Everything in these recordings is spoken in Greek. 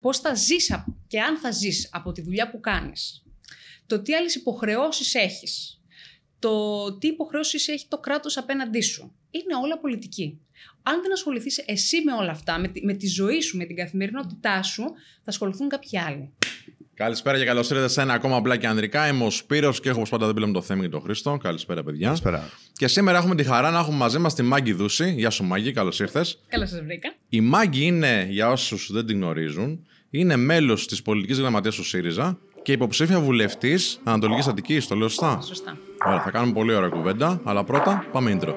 πώς θα ζεις και αν θα ζεις από τη δουλειά που κάνεις. Το τι άλλες υποχρεώσεις έχεις. Το τι υποχρεώσεις έχει το κράτος απέναντί σου. Είναι όλα πολιτική. Αν δεν ασχοληθείς εσύ με όλα αυτά, με τη, με τη ζωή σου, με την καθημερινότητά σου, θα ασχοληθούν κάποιοι άλλοι. Καλησπέρα και καλώς ήρθατε σε ένα ακόμα απλά και ανδρικά. Είμαι ο Σπύρος και έχω όπως πάντα δίπλα με το Θέμη και τον Χρήστο. Καλησπέρα, παιδιά. Καλησπέρα. Και σήμερα έχουμε τη χαρά να έχουμε μαζί μας τη Μάγκη Δούση. Γεια σου, Μάγκη, καλώς ήρθες. Καλώς σας βρήκα. Η Μάγκη είναι, για όσους δεν την γνωρίζουν, είναι μέλος της πολιτικής γραμματείας του ΣΥΡΙΖΑ και υποψήφια βουλευτής Ανατολικής Αττικής. Το λέω σωστά; Σωστά. Ωραία, θα κάνουμε πολύ ωραία κουβέντα, αλλά πρώτα πάμε intro.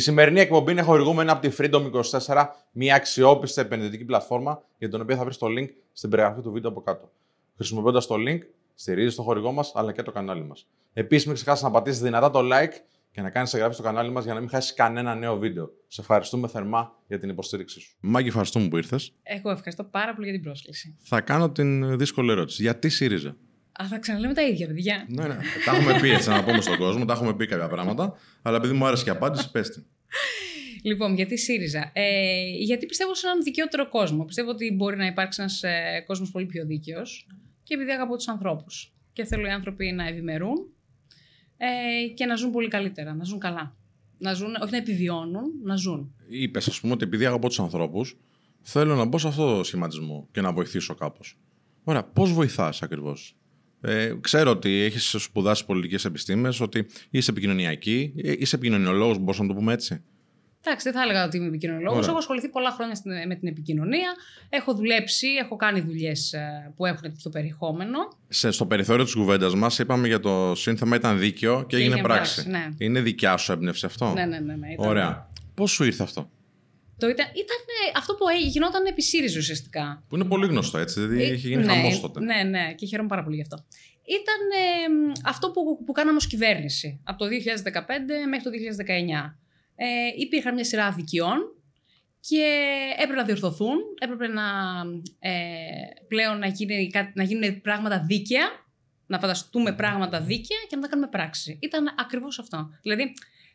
Σημερινή εκπομπή είναι χορηγούμενη από τη Freedom 24, μια αξιόπιστη επενδυτική πλατφόρμα για την οποία θα βρεις το link στην περιγραφή του βίντεο από κάτω. Χρησιμοποιώντας το link, στηρίζεις το χορηγό μας αλλά και το κανάλι μας. Επίσης, μην ξεχάσεις να πατήσεις δυνατά το like και να κάνεις εγγραφή στο κανάλι μας για να μην χάσεις κανένα νέο βίντεο. Σε ευχαριστούμε θερμά για την υποστήριξή σου. Μάγκη, ευχαριστούμε που ήρθες. Εγώ ευχαριστώ πάρα πολύ για την πρόσκληση. Θα κάνω την δύσκολη ερώτηση. Γιατί ΣΥΡΙΖΑ; Α, θα ξαναλέμε τα ίδια, παιδιά. Ναι, ναι. τα έχουμε πει έτσι να πούμε στον κόσμο, τα έχουμε πει κάποια πράγματα. Αλλά επειδή μου άρεσε και η απάντηση, πες την. Λοιπόν, γιατί ΣΥΡΙΖΑ. Ε, γιατί πιστεύω σε έναν δικαιότερο κόσμο. Πιστεύω ότι μπορεί να υπάρξει ένας ε, κόσμος πολύ πιο δίκαιος και επειδή αγαπώ τους ανθρώπους. Και θέλω οι άνθρωποι να ευημερούν ε, και να ζουν πολύ καλύτερα, να ζουν καλά. Να ζουν, όχι να επιβιώνουν, να ζουν. Είπες, ας πούμε, ότι επειδή αγαπώ τους ανθρώπους, θέλω να μπω σε αυτό το σχηματισμό και να βοηθήσω κάπως. Ωραία, πώς βοηθάς ακριβώς; Ε, ξέρω ότι έχεις σπουδάσει πολιτικές επιστήμες, ότι είσαι επικοινωνιακή, ε, είσαι επικοινωνιολόγος, μπορούμε να το πούμε έτσι. Εντάξει, δεν θα έλεγα ότι είμαι επικοινωνιολόγος. Έχω ασχοληθεί πολλά χρόνια με την επικοινωνία. Έχω δουλέψει, έχω κάνει δουλειές ε, που έχουν τέτοιο περιεχόμενο. Σε, στο περιθώριο της κουβέντας μας είπαμε για το σύνθεμα ήταν δίκαιο και, έγινε πράξη. ναι. Είναι δικιά σου έμπνευση αυτό; Ναι, ναι, ναι. ναι ήταν... Ωραία. Πώς σου ήρθε αυτό; Το ήταν, ήταν αυτό που γινόταν επί ΣΥΡΙΖΑ ουσιαστικά. Που είναι πολύ γνωστό έτσι, δηλαδή ε, είχε γίνει ναι, χαμός τότε. Ναι, ναι, και χαίρομαι πάρα πολύ γι' αυτό. Ήταν ε, αυτό που, που κάναμε ως κυβέρνηση από το 2015 μέχρι το 2019 ε, υπήρχαν μια σειρά αδικιών και έπρεπε να διορθωθούν, έπρεπε να, ε, πλέον να, γίνει, να γίνουν πράγματα δίκαια, να φανταστούμε πράγματα δίκαια και να τα κάνουμε πράξη. Ήταν ακριβώς αυτό. Δηλαδή,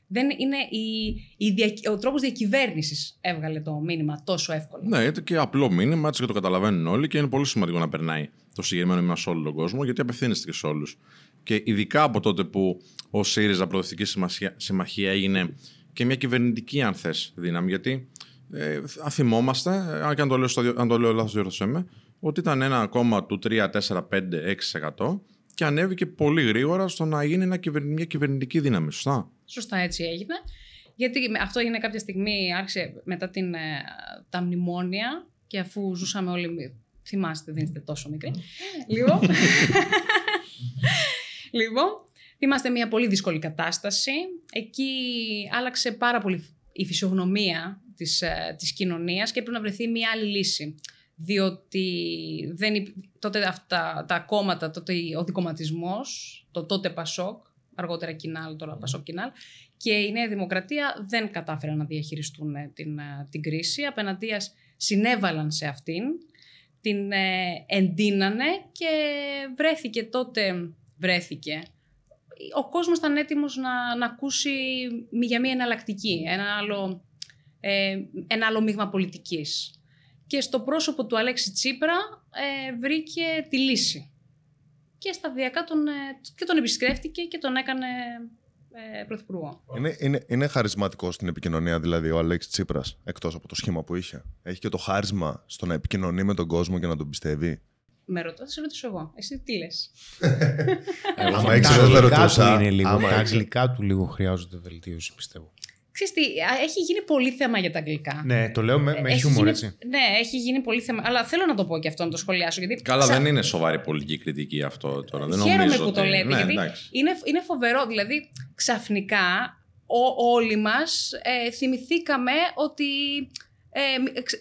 δεν είναι η, η ο τρόπος διακυβέρνησης έβγαλε το μήνυμα τόσο εύκολο. Ναι, είναι και απλό μήνυμα, έτσι και το καταλαβαίνουν όλοι και είναι πολύ σημαντικό να περνάει το συγκεκριμένο μήνυμα σε όλο τον κόσμο, γιατί απευθύνεστε και σε όλους. Και ειδικά από τότε που ο ΣΥΡΙΖΑ Προοδευτικής Συμμαχία έγινε και μια κυβερνητική, αν θες, δύναμη. Γιατί ε, θυμόμαστε, αν και αν το λέω, στο, αν το λέω λάθος, διορθωσέ με, ότι ήταν ένα κόμμα του 3, 4, 5, 6% και ανέβηκε πολύ γρήγορα στο να γίνει ένα μια κυβερνητική δύναμη. Σωστά; Σωστά, έτσι έγινε. Γιατί αυτό έγινε κάποια στιγμή, άρχισε μετά την, ε, τα μνημόνια και αφού ζούσαμε όλοι. Θυμάστε, δεν είστε τόσο μικροί. λοιπόν. λοιπόν, Είμαστε μια πολύ δύσκολη κατάσταση. Εκεί άλλαξε πάρα πολύ η φυσιογνωμία της, ε, της κοινωνίας και έπρεπε να βρεθεί μια άλλη λύση. Διότι δεν, τότε αυτά τα κόμματα, τότε ο δικοματισμός, το τότε Πασόκ, αργότερα Κινάλ, τώρα Πασόκ Κινάλ, και η Νέα Δημοκρατία δεν κατάφεραν να διαχειριστούν ε, την, ε, την κρίση. Απέναντίας συνέβαλαν σε αυτήν, την εντείνανε και βρέθηκε τότε, βρέθηκε ο κόσμος ήταν έτοιμος να, να ακούσει για μια εναλλακτική, ένα άλλο, ε, ένα άλλο μείγμα πολιτικής. Και στο πρόσωπο του Αλέξη Τσίπρα ε, βρήκε τη λύση. Και σταδιακά τον, ε, και τον επισκέφτηκε και τον έκανε ε, πρωθυπουργό. Είναι, είναι, είναι χαρισματικό στην επικοινωνία δηλαδή ο Αλέξης Τσίπρας, εκτός από το σχήμα που είχε. Έχει και το χάρισμα στο να επικοινωνεί με τον κόσμο και να τον πιστεύει. Με ρωτώ, θα σε ρωτήσω εγώ. Εσύ τι λες; Άμα έξερε, δεν ρωτούσα. Τα αγγλικά του λίγο χρειάζονται βελτίωση, πιστεύω. Ξέρεις τι, έχει γίνει πολύ θέμα για τα αγγλικά. Ναι, το λέω με, με χιούμορ, έτσι. Ναι, έχει γίνει πολύ θέμα. Αλλά θέλω να το πω και αυτό, να το σχολιάσω. Γιατί Καλά, δεν είναι σοβαρή πολιτική κριτική αυτό τώρα. Δεν Χαίρομαι νομίζω που το λέτε. Ναι, γιατί είναι, είναι φοβερό. Δηλαδή, ξαφνικά όλοι μας ε, θυμηθήκαμε ότι, ε,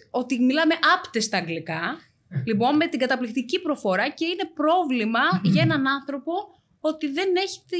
ότι μιλάμε άπτεστα αγγλικά Λοιπόν, με την καταπληκτική προφορά και είναι πρόβλημα για έναν άνθρωπο ο ότι δεν έχει, τη,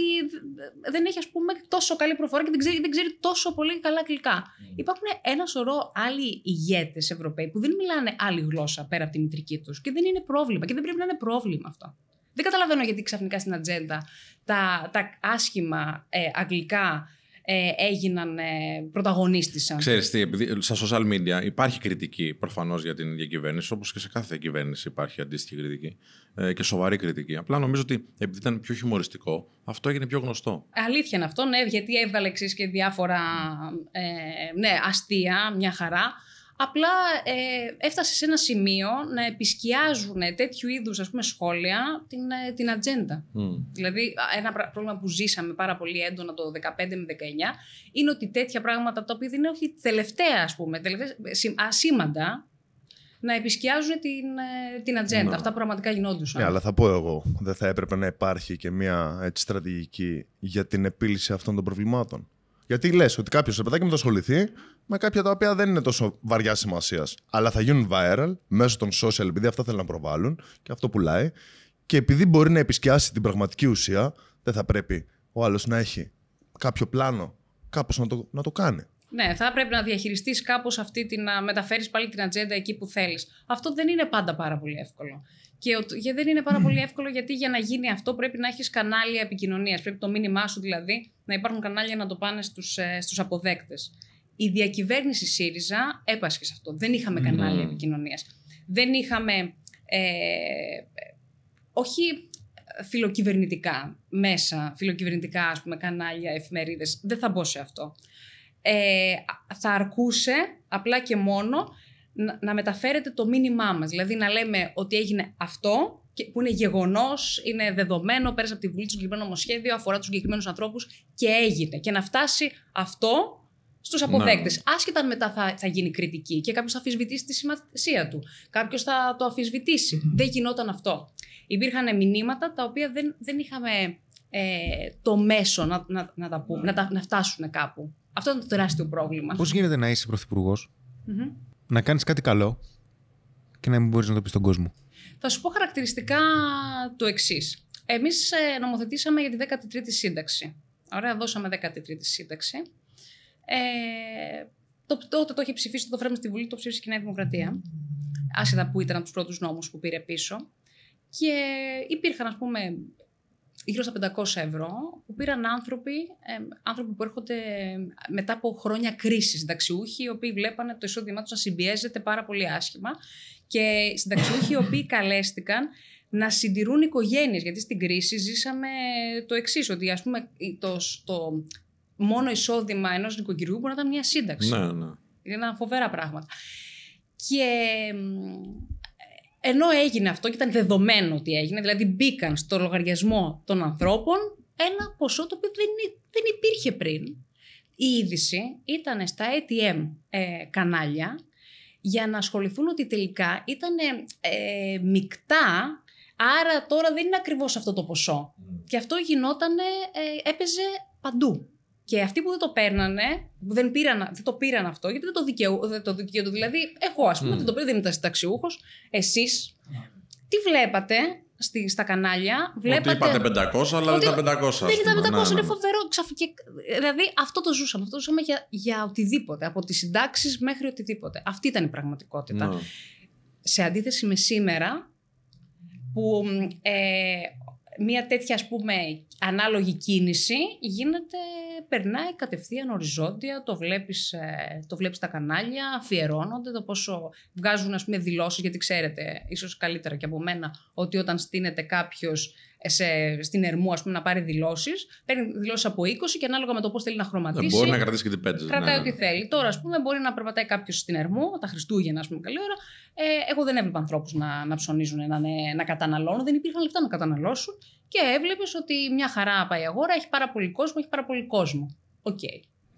δεν έχει ας πούμε τόσο καλή προφορά και δεν ξέρει, δεν ξέρει τόσο πολύ καλά αγγλικά. Υπάρχουν ένα σωρό άλλοι ηγέτες Ευρωπαίοι που δεν μιλάνε άλλη γλώσσα πέρα από τη μητρική τους και δεν είναι πρόβλημα και δεν πρέπει να είναι πρόβλημα αυτό. Δεν καταλαβαίνω γιατί ξαφνικά στην ατζέντα τα, τα άσχημα ε, αγγλικά ε, έγιναν, ε, πρωταγωνίστησαν. Ξέρεις τι, επειδή στα social media υπάρχει κριτική προφανώς για την ίδια κυβέρνηση, όπως και σε κάθε κυβέρνηση υπάρχει αντίστοιχη κριτική ε, και σοβαρή κριτική. Απλά νομίζω ότι επειδή ήταν πιο χιουμοριστικό, αυτό έγινε πιο γνωστό. Αλήθεια είναι αυτό, ναι, γιατί έβγαλε εξή και διάφορα ε, ναι, αστεία, μια χαρά. Απλά ε, έφτασε σε ένα σημείο να επισκιάζουν τέτοιου είδους ας πούμε, σχόλια την, ε, την ατζέντα. Δηλαδή, ένα πρόβλημα που ζήσαμε πάρα πολύ έντονα το 2015 με 19 είναι ότι τέτοια πράγματα τα οποία δεν είναι όχι τελευταία, ας πούμε, τελευταία, ασήμαντα, να επισκιάζουν την, ε, την ατζέντα. Ναι. Αυτά πραγματικά γινόντουσαν. Ναι, αλλά θα πω εγώ, δεν θα έπρεπε να υπάρχει και μια έτσι, στρατηγική για την επίλυση αυτών των προβλημάτων. Γιατί λες ότι κάποιος σε παιδάκι μου θα ασχοληθεί με κάποια τα οποία δεν είναι τόσο βαριά σημασίας, αλλά θα γίνουν viral μέσω των social, επειδή αυτά θέλουν να προβάλλουν και αυτό πουλάει. Και επειδή μπορεί να επισκιάσει την πραγματική ουσία, δεν θα πρέπει ο άλλος να έχει κάποιο πλάνο, κάπως να το, να το κάνει. Ναι, θα πρέπει να διαχειριστείς κάπως αυτή την. να μεταφέρεις πάλι την ατζέντα εκεί που θέλεις. Αυτό δεν είναι πάντα πάρα πολύ εύκολο. Και, ο, και δεν είναι πάρα πολύ εύκολο γιατί για να γίνει αυτό πρέπει να έχεις κανάλια επικοινωνίας. Πρέπει το μήνυμά σου δηλαδή να υπάρχουν κανάλια να το πάνε στους ε, στους αποδέκτες. Η διακυβέρνηση ΣΥΡΙΖΑ έπασχε σε αυτό. Δεν είχαμε κανάλια επικοινωνία. Δεν είχαμε. Ε, όχι φιλοκυβερνητικά μέσα, φιλοκυβερνητικά ας πούμε κανάλια, εφημερίδες. Δεν θα μπω σε αυτό. Ε, θα αρκούσε απλά και μόνο να, να μεταφέρετε το μήνυμά μας. Δηλαδή να λέμε ότι έγινε αυτό και, που είναι γεγονός, είναι δεδομένο, πέρασε από τη Βουλή το συγκεκριμένο νομοσχέδιο, αφορά τους συγκεκριμένους ανθρώπους και έγινε. Και να φτάσει αυτό στους αποδέκτες. Άσχετα αν μετά θα, θα γίνει κριτική και κάποιος θα αφισβητήσει τη σημασία του. Κάποιος θα το αφισβητήσει. Δεν γινόταν αυτό. Υπήρχαν μηνύματα τα οποία δεν, δεν είχαμε ε, το μέσο να, να, να τα πούμε, να, τα, να φτάσουν κάπου. Αυτό είναι το τεράστιο πρόβλημα. Πώς γίνεται να είσαι πρωθυπουργός, Μμμ. να κάνεις κάτι καλό και να μην μπορείς να το πεις στον κόσμο; Θα σου πω χαρακτηριστικά το εξής. Εμείς νομοθετήσαμε για τη 13η σύνταξη. Ωραία, δώσαμε 13η σύνταξη. Ε, το, τότε το είχε ψηφίσει το φρέμμα στη Βουλή, το ψήφισε και η Νέα Δημοκρατία. Άσχετα που ήταν από τους πρώτους νόμους που πήρε πίσω. Και υπήρχαν, ας πούμε, γύρω στα 500 ευρώ που πήραν άνθρωποι, ε, άνθρωποι που έρχονται μετά από χρόνια κρίσης, συνταξιούχοι, οι οποίοι βλέπανε το εισόδημά τους να συμπιέζεται πάρα πολύ άσχημα και συνταξιούχοι οι οποίοι καλέστηκαν να συντηρούν οικογένειες, γιατί στην κρίση ζήσαμε το εξής ότι ας πούμε το, το μόνο εισόδημα ενός νοικοκυριού μπορεί να ήταν μια σύνταξη. Ναι, ναι. Ήταν φοβερά πράγματα. Και μ, ενώ έγινε αυτό και ήταν δεδομένο ότι έγινε, δηλαδή μπήκαν στο λογαριασμό των ανθρώπων ένα ποσό το οποίο δεν, ή- δεν υπήρχε πριν. Η είδηση ήταν στα ATM ε, κανάλια για να ασχοληθούν ότι τελικά ήταν ε, μεικτά, άρα τώρα δεν είναι ακριβώς αυτό το ποσό. Και αυτό γινόταν, ε, έπαιζε παντού. Και αυτοί που δεν το παίρνανε, που δεν, πήραν, δεν το πήραν αυτό, γιατί δεν το, δικαιού, δεν το δικαιούνται. Δηλαδή, εγώ, ας πούμε, Μμμ. δεν το πήρα, δεν ήταν συνταξιούχο. Εσείς, τι βλέπατε στη, στα κανάλια, βλέπατε. Ότι είπατε 500, αλλά Ότι δεν ήταν 500. ας Δεν ήταν πούμε. 500, Ναι, ναι, είναι ναι. φοβερό. Ξαφ- και- Δηλαδή αυτό το ζούσαμε. Αυτό το ζούσαμε για, για οτιδήποτε. Από τις συντάξεις μέχρι οτιδήποτε. Αυτή ήταν η πραγματικότητα. Ναι. Σε αντίθεση με σήμερα, που μ, ε, μια τέτοια ας πούμε ανάλογη κίνηση γίνεται, περνάει κατευθείαν οριζόντια, το βλέπεις, ε, το βλέπεις στα κανάλια, αφιερώνονται το πόσο βγάζουν ας πούμε δηλώσεις, γιατί ξέρετε ίσως καλύτερα και από μένα ότι όταν στείνεται κάποιος ε, σε, στην Ερμού ας πούμε να πάρει δηλώσεις, παίρνει δηλώσεις από 20 και ανάλογα με το πώς θέλει να Δεν χρωματίσει. μπορεί να κρατήσει και την πέτζα. Κρατάει ναι, ναι. ό,τι θέλει. Τώρα, ας πούμε, μπορεί να περπατάει κάποιος στην Ερμού, τα Χριστούγεννα, ας πούμε, καλή ώρα. Ε, εγώ δεν έβλεπα ανθρώπους να, να ψωνίζουν, να, είναι- να καταναλώνουν. Δεν υπήρχαν λεφτά να καταναλώσουν. Και έβλεπες ότι μια χαρά πάει η αγορά, έχει πάρα πολύ κόσμο, έχει πάρα πολύ κόσμο. Οκ.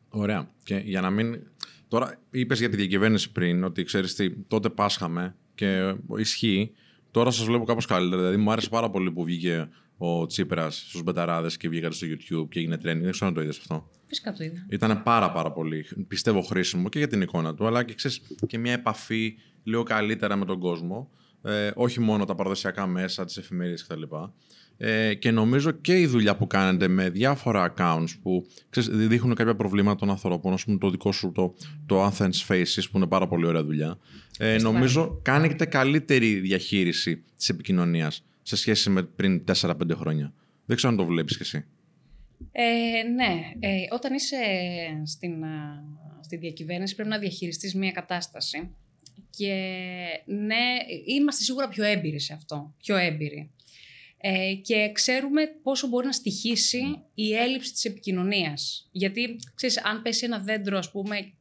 Ωραία. Και για να μην. Τώρα είπες για τη διακυβέρνηση πριν ότι ξέρεις τι, τότε πάσχαμε και ισχύει. Τώρα σας βλέπω κάπως καλύτερα. Δηλαδή, μου άρεσε πάρα πολύ που βγήκε ο Τσίπρας στους Μπεταράδες και βγήκατε στο YouTube και έγινε trending. Δεν ξέρω αν το είδες αυτό. Φυσικά το είδα. Ήταν πάρα πάρα πολύ, πιστεύω, χρήσιμο και για την εικόνα του, αλλά και, ξέρεις, και μια επαφή λίγο καλύτερα με τον κόσμο. Ε, όχι μόνο τα παραδοσιακά μέσα, τις εφημερίδες κτλ. Ε, και νομίζω και η δουλειά που κάνετε με διάφορα accounts που ξέρεις, δείχνουν κάποια προβλήματα των ανθρώπων, ας πούμε το δικό σου το, το Athens Faces που είναι πάρα πολύ ωραία δουλειά. Ε, νομίζω κάνετε καλύτερη διαχείριση της επικοινωνίας σε σχέση με πριν 4-5 χρόνια. Δεν ξέρω αν το βλέπεις κι εσύ. Ε, ναι, ε, όταν είσαι στην, α, στη διακυβέρνηση πρέπει να διαχειριστείς μια κατάσταση και ναι, είμαστε σίγουρα πιο έμπειροι σε αυτό, πιο έμπειροι. Ε, και ξέρουμε πόσο μπορεί να στοιχήσει η έλλειψη της επικοινωνίας. Γιατί, ξέρεις, αν πέσει ένα δέντρο, ας πούμε,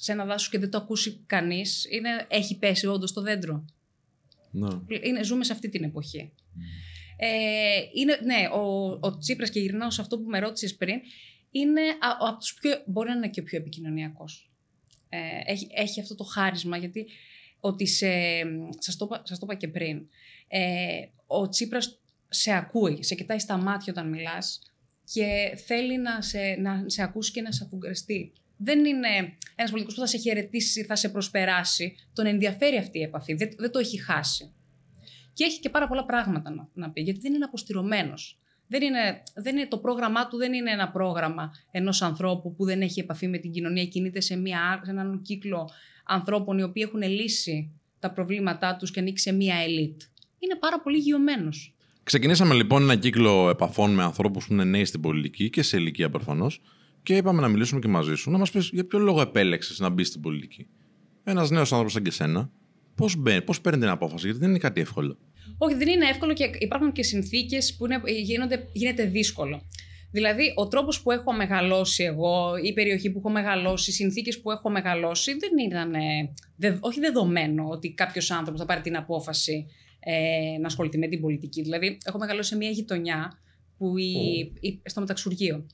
σε ένα δάσος και δεν το ακούσει κανείς, είναι, έχει πέσει όντως το δέντρο. Ναι. Είναι, ζούμε σε αυτή την εποχή. Ε, είναι, ναι, ο, ο Τσίπρας και γυρνάω σε αυτό που με ρώτησες πριν, είναι α- ο- από τους πιο, μπορεί να είναι και ο πιο επικοινωνιακός. Ε, έχει, έχει αυτό το χάρισμα, γιατί ότι σε, σας, το, είπα- σας το είπα και πριν, ε, ο Τσίπρας σε ακούει, σε κοιτάει στα μάτια όταν μιλάς και θέλει να σε, να σε ακούσει και να σε αφουγκραστεί. Δεν είναι ένας πολιτικός που θα σε χαιρετήσει, θα σε προσπεράσει. Τον ενδιαφέρει αυτή η επαφή, δεν, δεν το έχει χάσει. Και έχει και πάρα πολλά πράγματα να, να πει, γιατί δεν είναι αποστηρωμένος. Δεν είναι, δεν είναι, το πρόγραμμά του δεν είναι ένα πρόγραμμα ενός ανθρώπου που δεν έχει επαφή με την κοινωνία, κινείται σε, μια, σε έναν κύκλο ανθρώπων οι οποίοι έχουν λύσει τα προβλήματά τους και ανήκει σε μια ελίτ. Είναι πάρα πολύ γειωμένος. Ξεκινήσαμε λοιπόν ένα κύκλο επαφών με ανθρώπους που είναι νέοι στην πολιτική και σε ηλικία προφανώς. Και είπαμε να μιλήσουμε και μαζί σου, να μας πεις για ποιο λόγο επέλεξες να μπεις στην πολιτική. Ένας νέος άνθρωπος σαν και εσένα, πώς πώς παίρνει την απόφαση, γιατί δεν είναι κάτι εύκολο. Όχι, δεν είναι εύκολο και υπάρχουν και συνθήκες που είναι, γίνονται, γίνεται δύσκολο. Δηλαδή, ο τρόπος που έχω μεγαλώσει εγώ, η περιοχή που έχω μεγαλώσει, οι συνθήκες που έχω μεγαλώσει, δεν ήταν. ε, δε, όχι δεδομένο ότι κάποιος άνθρωπος θα πάρει την απόφαση ε, να ασχοληθεί με την πολιτική. Δηλαδή, έχω μεγαλώσει σε μια γειτονιά που η, η- στο μεταξουργείο.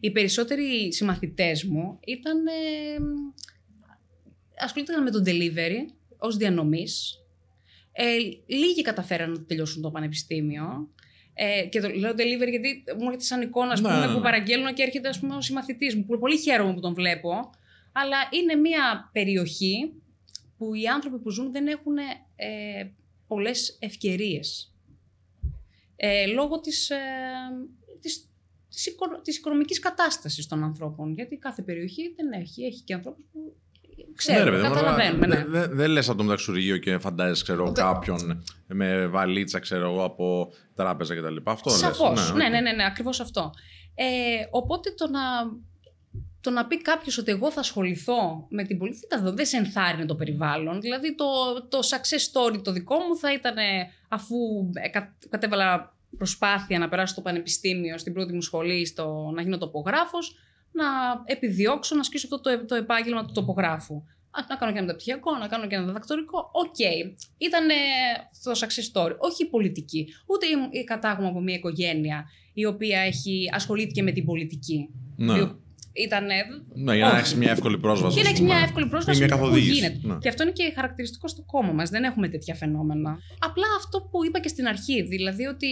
Οι περισσότεροι συμμαθητές μου ήταν, ε, ασχολήθηκαν με το delivery ως διανομής. Ε, λίγοι καταφέραν να τελειώσουν το πανεπιστήμιο. Ε, και το λέω delivery γιατί μου έρχεται σαν εικόνα ας Ναι, πούμε, ναι, ναι. που παραγγέλνω και έρχεται ας πούμε, ο συμμαθητής μου. Που πολύ χαίρομαι που τον βλέπω. Αλλά είναι μια περιοχή που οι άνθρωποι που ζουν δεν έχουν ε, πολλές ευκαιρίες. Ε, λόγω της, ε, της, της, οικο- της οικονομικής κατάστασης των ανθρώπων. Γιατί κάθε περιοχή δεν έχει. Έχει και ανθρώπους που ξέρουν, Ναι, ρε παιδί μου, καταλαβαίνουμε. Δεν Ναι. δε, δεν λες από το μεταξουργείο και φαντάζεσαι ξέρω, Ούτε- κάποιον με βαλίτσα ξέρω, εγώ, από τράπεζα κτλ. Αυτό λες. Σαφώς. Ναι, οκ. ναι, ναι, ναι, ακριβώς αυτό. Ε, οπότε το να, το να πει κάποιος ότι εγώ θα ασχοληθώ με την πολιτική, δεν θα- δεν σε ενθάρρυνε το περιβάλλον. Δηλαδή το, το success story το δικό μου θα ήταν ε, αφού ε, κα- κατέβαλα προσπάθεια να περάσω στο πανεπιστήμιο, στην πρώτη μου σχολή, στο, να γίνω τοπογράφος, να επιδιώξω να ασκήσω αυτό το, το επάγγελμα του τοπογράφου. Α, Να κάνω και ένα μεταπτυχιακό, να κάνω και ένα διδακτορικό. Οκ. Ήταν το success story. Όχι η πολιτική. Ούτε η- η κατάγομαι από μια οικογένεια η οποία έχει, ασχολήθηκε με την πολιτική. Ναι. Διό- Ήταν. Ναι, για να όχι. έχεις μια εύκολη πρόσβαση. Και να ας έχεις μια πούμε. εύκολη Ή πρόσβαση μια που καθοδήγηση. γίνεται. Ναι. Και αυτό είναι και χαρακτηριστικό στο κόμμα μας. Δεν έχουμε τέτοια φαινόμενα. Απλά αυτό που είπα και στην αρχή, δηλαδή ότι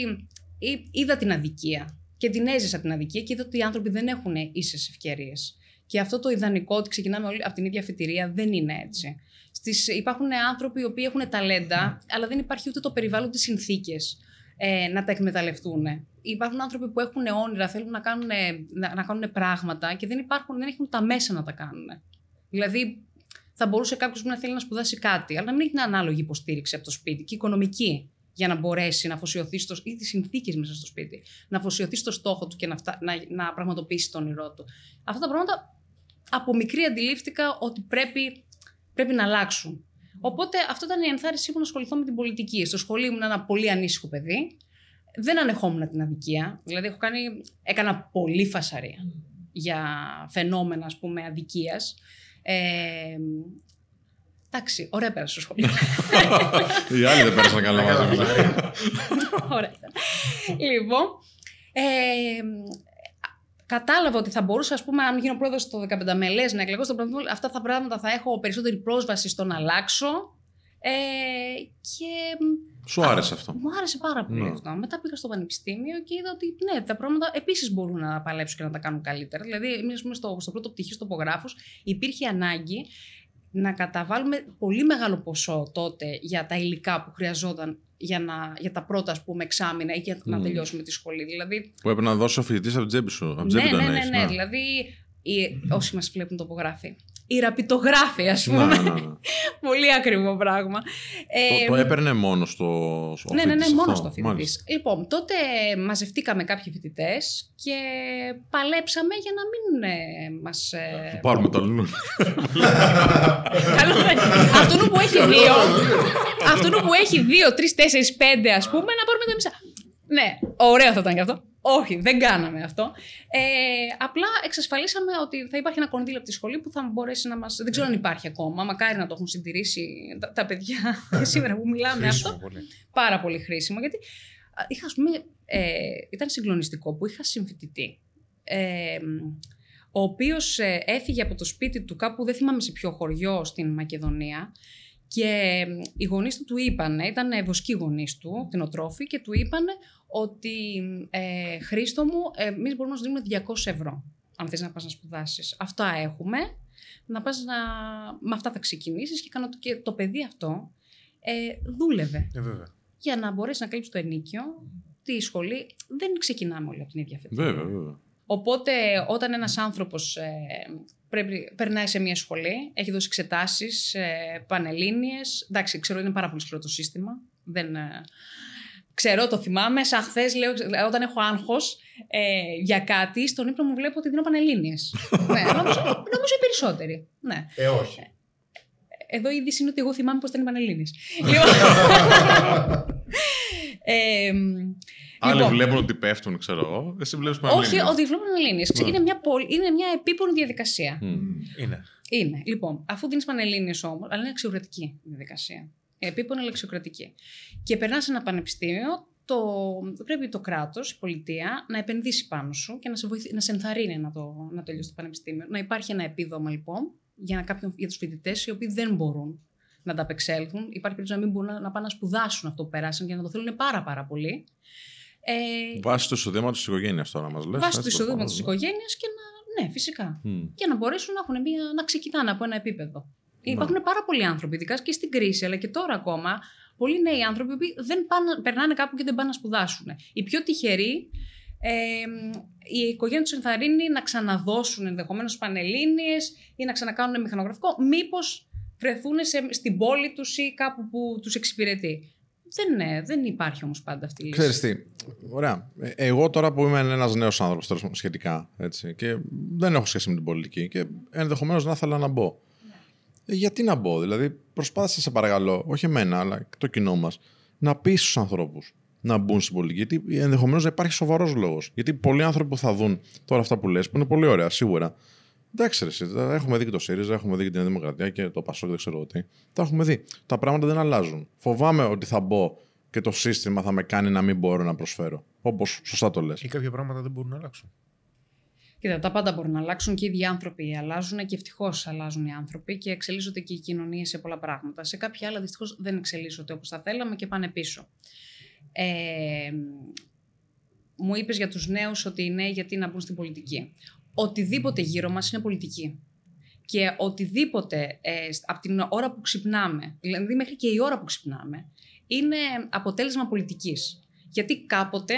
εί- είδα την αδικία και την έζησα την αδικία και είδα ότι οι άνθρωποι δεν έχουν ίσες ευκαιρίες. Και αυτό το ιδανικό ότι ξεκινάμε όλοι από την ίδια αφετηρία δεν είναι έτσι. Στις, υπάρχουν άνθρωποι οι οποίοι έχουν ταλέντα, αλλά δεν υπάρχει ούτε το περιβάλλον, τι συνθήκες ε, να τα εκμεταλλευτούν. Υπάρχουν άνθρωποι που έχουν όνειρα, θέλουν να κάνουν, να, να κάνουν πράγματα και δεν, υπάρχουν, δεν έχουν τα μέσα να τα κάνουν. Δηλαδή, θα μπορούσε κάποιος να θέλει να σπουδάσει κάτι, αλλά να μην έχει την ανάλογη υποστήριξη από το σπίτι και οικονομική για να μπορέσει να αφοσιωθεί στο, ή τις συνθήκες μέσα στο σπίτι, να αφοσιωθεί στο στόχο του και να, φτά, να, να πραγματοποιήσει το όνειρό του. Αυτά τα πράγματα από μικρή αντιλήφθηκα ότι πρέπει, πρέπει να αλλάξουν. Οπότε αυτό ήταν η ενθάρρυνσή μου να ασχοληθώ με την πολιτική. Στο σχολείο ήμουν ένα πολύ ανήσυχο παιδί. Δεν ανεχόμουν την αδικία. Δηλαδή, έχω κάνει, έκανα πολύ φασαρία για φαινόμενα, ας πούμε, αδικίας. Ε, εντάξει, ωραία πέρασε στο σχολείο. Οι άλλοι δεν πέρασαν καλά μαζί μου. Ωραία. ήταν. λοιπόν, ε, κατάλαβα ότι θα μπορούσα, ας πούμε, αν γίνω πρόεδρος στο 15 μελές, να εκλεγώ στο Πρωθυπουργείο, αυτά τα πράγματα θα έχω περισσότερη πρόσβαση στο να αλλάξω. Ε, και Σου άρεσε αυτό. μου άρεσε πάρα πολύ Ναι. αυτό. Μετά πήγα στο πανεπιστήμιο και είδα ότι ναι, τα πράγματα επίσης μπορούν να παλέψουν και να τα κάνουν καλύτερα. Δηλαδή, εμείς, στο, στο πρώτο πτυχίο τοπογράφο, υπήρχε ανάγκη να καταβάλουμε πολύ μεγάλο ποσό τότε για τα υλικά που χρειαζόταν για, να, για τα πρώτα ας πούμε εξάμεινα ή για να Μμμ. τελειώσουμε τη σχολή. Δηλαδή, Που έπρεπε να δώσει ο φοιτητής από την τσέπη σου. Από την τσέπη ναι, τον ναι, ναι, έχεις, ναι, δηλαδή οι, όσοι μας βλέπουν τοπογράφοι. Η ραπιτογράφη, ας πούμε. Ναι, ναι, ναι. Πολύ ακριβό πράγμα. Ε, το, το έπαιρνε μόνο στο. στο ναι, ναι, ναι, φοιτητής μόνο αυτό. στο φοιτητή. Μάλιστα. Λοιπόν, τότε μαζευτήκαμε κάποιοι φοιτητές και παλέψαμε για να μην ε, μας... Ε, Θα πάρουμε το αλλού. Καλό δεν είναι. Αυτόν που έχει δύο, αυτόν που έχει δύο, τρεις, τέσσερις, πέντε, ας πούμε, να πάρουμε τα μισά. Ναι, ωραίο θα ήταν και αυτό. Όχι, δεν κάναμε αυτό. Ε, απλά εξασφαλίσαμε ότι θα υπάρχει ένα κονδύλιο από τη σχολή που θα μπορέσει να μα. Δεν ξέρω αν υπάρχει ακόμα. Μακάρι να το έχουν συντηρήσει τα, τα παιδιά σήμερα που μιλάμε αυτό. Χρήσιμο πολύ. Πάρα πολύ χρήσιμο. Γιατί α, είχα, ας πούμε, ε, ήταν συγκλονιστικό που είχα συμφοιτητή. Ε, ο οποίος ε, έφυγε από το σπίτι του κάπου, δεν θυμάμαι σε ποιο χωριό στην Μακεδονία και ε, οι γονείς του του είπανε, ήταν ε, βοσκοί γονείς του, κτηνοτρόφοι και του είπανε ότι ε, Χρήστο μου, ε, εμείς μπορούμε να σου δίνουμε 200 ευρώ αν θες να πας να σπουδάσεις. Αυτά έχουμε, να πας να... με αυτά θα ξεκινήσεις και, κάνω... και το παιδί αυτό ε, δούλευε Ε, βέβαια. για να μπορέσει να καλύψει το ενίκιο, τη σχολή. Δεν ξεκινάμε όλοι από την ίδια φετινή. Βέβαια, βέβαια. Οπότε, όταν ένας άνθρωπος ε, πρέπει, περνάει σε μια σχολή, έχει δώσει εξετάσεις, ε, πανελλήνιες, εντάξει, ξέρω είναι πάρα πολύ σκληρό το σύστημα, δεν... ε, Ξέρω, το θυμάμαι. Σαν χθες, λέω, όταν έχω άγχος ε, για κάτι, στον ύπνο μου βλέπω ότι δίνω πανελλήνιες. ναι, νομίζω, νομίζω οι περισσότεροι. Ναι. Ε, όχι. Εδώ η είδηση είναι ότι εγώ θυμάμαι πώ ήταν οι πανελλήνιες. ε, Άλλοι λοιπόν, βλέπουν ότι πέφτουν, ξέρω εγώ. Εσύ βλέπεις όχι, ότι βλέπουν πανελλήνιες. Ναι. Είναι, μια πολ- είναι μια επίπονη διαδικασία. Είναι. Είναι. Λοιπόν, αφού δίνεις πανελλήνιες όμως, αλλά είναι αξιοκρατική διαδικασία. Επίπονη, αλλά αξιοκρατική. Και περνάς σε ένα πανεπιστήμιο, το, πρέπει το κράτος, η πολιτεία, να επενδύσει πάνω σου και να σε, βοηθήσει, να σε ενθαρρύνει να, το, να τελειώσει το πανεπιστήμιο. Να υπάρχει ένα επίδομα λοιπόν για, να κάποιον, για τους φοιτητές οι οποίοι δεν μπορούν να τα απεξέλθουν. Υπάρχει περίπτωση να μην μπορούν να, να πάνε να σπουδάσουν αυτό που περάσαν και να το θέλουν πάρα πάρα πολύ. Ε, Βάσει του εισοδήματο της οικογένειας τώρα μας λες. βάσει του εισοδήματο της οικογένειας και να. Ναι, φυσικά και να μπορέσουν να, έχουν μια, να ξεκινάνε από ένα επίπεδο. Ναι. Υπάρχουν πάρα πολλοί άνθρωποι, ειδικά και στην κρίση, αλλά και τώρα ακόμα, πολλοί νέοι άνθρωποι που δεν πάνε, περνάνε κάπου και δεν πάνε να σπουδάσουν. Οι πιο τυχεροί, ε, η οικογένεια τους ενθαρρύνει να ξαναδώσουν ενδεχομένως πανελλήνιες ή να ξανακάνουν μηχανογραφικό, μήπως βρεθούν σε, στην πόλη τους ή κάπου που τους εξυπηρετεί. Δεν, ναι, δεν υπάρχει όμως πάντα αυτή η λύση. Ξέρεις τι, ωραία. Ε, Εγώ τώρα που είμαι ένας νέος άνθρωπος τέλος πάντων, σχετικά έτσι, και δεν έχω σχέση με την πολιτική και ενδεχομένως να ήθελα να μπω. Ε, γιατί να μπω, δηλαδή προσπάθησε σε παρακαλώ, όχι εμένα αλλά και το κοινό μας, να πείσει τους ανθρώπους να μπουν στην πολιτική. Γιατί ενδεχομένως να υπάρχει σοβαρός λόγος. Γιατί πολλοί άνθρωποι που θα δουν τώρα αυτά που λες, που είναι πολύ ωραία σίγουρα. Εντάξει, ρε, εσύ, τα έχουμε δει και το ΣΥΡΙΖΑ, έχουμε δει και την Δημοκρατία και το ΠΑΣΟΚ, δεν ξέρω τι. Τα έχουμε δει. Τα πράγματα δεν αλλάζουν. Φοβάμαι ότι θα μπω και το σύστημα θα με κάνει να μην μπορώ να προσφέρω. Όπως σωστά το λες. Ή κάποια πράγματα δεν μπορούν να αλλάξουν. Κοίτα, τα πάντα μπορούν να αλλάξουν και οι ίδιοι άνθρωποι αλλάζουν και ευτυχώς αλλάζουν οι άνθρωποι και εξελίσσονται και οι κοινωνίες σε πολλά πράγματα. Σε κάποια άλλα δυστυχώς δεν εξελίσσονται όπως θα θέλαμε και πάνε πίσω. Ε, μου είπες για τους νέους ότι οι νέοι γιατί να μπουν στην πολιτική. Οτιδήποτε γύρω μας είναι πολιτική. Και οτιδήποτε ε, από την ώρα που ξυπνάμε, δηλαδή μέχρι και η ώρα που ξυπνάμε, είναι αποτέλεσμα πολιτικής. Γιατί κάποτε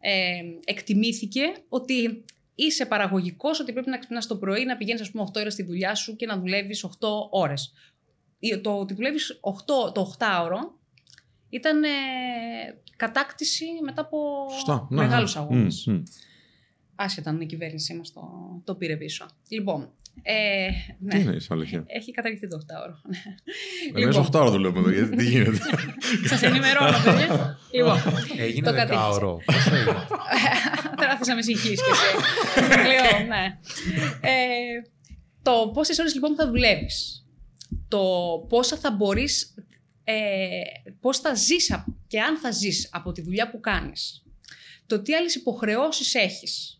ε, εκτιμήθηκε ότι είσαι παραγωγικός, ότι πρέπει να ξυπνάς το πρωί, να πηγαίνεις ας πούμε 8 ώρες στη δουλειά σου και να δουλεύεις 8 ώρες. Ή Το ότι δουλεύεις 8, το 8ωρο ήταν ε, κατάκτηση μετά από Σωστά. Ναι, μεγάλους ναι. Αγώνες. Μμ, μμ. Άσχετα αν η κυβέρνησή μας το, το πήρε πίσω. Λοιπόν, ε, ναι. Τι είναι η αλήθεια. Έχει καταργηθεί το 8ωρο. Εμείς 8 ώρα δουλεύουμε εδώ, γιατί τι γίνεται; Σας ενημερώνω, παιδιά. λοιπόν, Έγινε Το κατήχησε. δεκάωρο. Πώς έγινε. τώρα θα σε με συγχύσεις κι εσύ. λοιπόν, ναι. Ε, το πόσες ώρες λοιπόν θα δουλεύεις; Το πόσα θα μπορείς, ε, πώς θα ζεις α- και αν θα ζεις από τη δουλειά που κάνεις; Το τι άλλες υποχρεώσεις έχεις;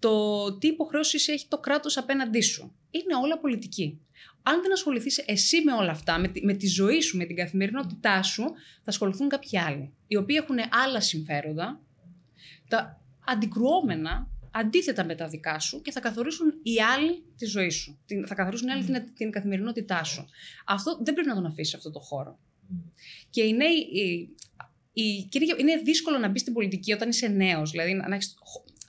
Το τι υποχρεώσεις έχει το κράτος απέναντί σου. Είναι όλα πολιτική. Αν δεν ασχοληθείς εσύ με όλα αυτά, με τη, με τη ζωή σου, με την καθημερινότητά σου, θα ασχοληθούν κάποιοι άλλοι, οι οποίοι έχουν άλλα συμφέροντα, τα αντικρουόμενα, αντίθετα με τα δικά σου και θα καθορίσουν οι άλλοι τη ζωή σου. Την, θα καθορίσουν οι άλλοι την, την καθημερινότητά σου. Αυτό δεν πρέπει να τον αφήσει αυτό το χώρο. Και οι νέοι, οι- η, και είναι- είναι δύσκολο να μπει στην πολιτική όταν είσαι νέο, δηλαδή να έχει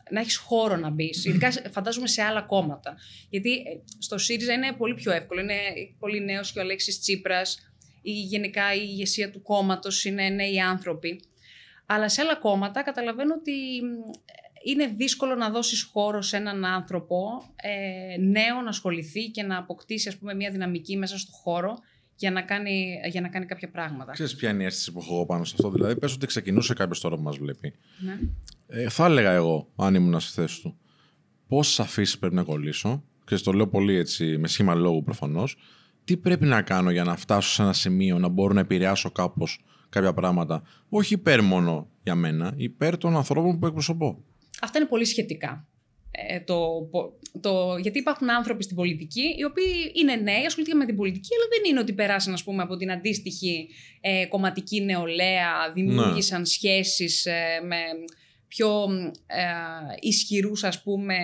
να έχεις χώρο να μπεις. Ειδικά σε- φαντάζομαι σε άλλα κόμματα. Γιατί ε, στο ΣΥΡΙΖΑ είναι πολύ πιο εύκολο. Είναι πολύ νέος και ο Αλέξης Τσίπρας ή γενικά η ηγεσία του κόμματος είναι νέοι άνθρωποι. Αλλά σε άλλα κόμματα καταλαβαίνω ότι μ, είναι δύσκολο να δώσεις χώρο σε έναν άνθρωπο ε, νέο να ασχοληθεί και να αποκτήσει ας πούμε, μια δυναμική μέσα στο χώρο για να κάνει, για να κάνει κάποια πράγματα. Ξέρεις ποια είναι η αίσθηση που έχω εγώ πάνω σε αυτό; Δηλαδή, πες ότι ξεκινούσε κάποιος τώρα που μας βλέπει. Ναι. Ε, θα έλεγα εγώ, αν ήμουν στη θέση του, πόσε αφήσεις πρέπει να κολλήσω; Και στο λέω πολύ έτσι, με σχήμα λόγου προφανώς. Τι πρέπει να κάνω για να φτάσω σε ένα σημείο να μπορώ να επηρεάσω κάπως κάποια πράγματα; Όχι υπέρ μόνο για μένα, υπέρ των ανθρώπων που εκπροσωπώ. Αυτά είναι πολύ σχετικά. Ε, το, πο- το, γιατί υπάρχουν άνθρωποι στην πολιτική οι οποίοι είναι νέοι, ασχολήθηκαν με την πολιτική, αλλά δεν είναι ότι περάσαν ας πούμε, από την αντίστοιχη ε, κομματική νεολαία, δημιούργησαν σχέσεις ε, με πιο ε, ισχυρούς ας πούμε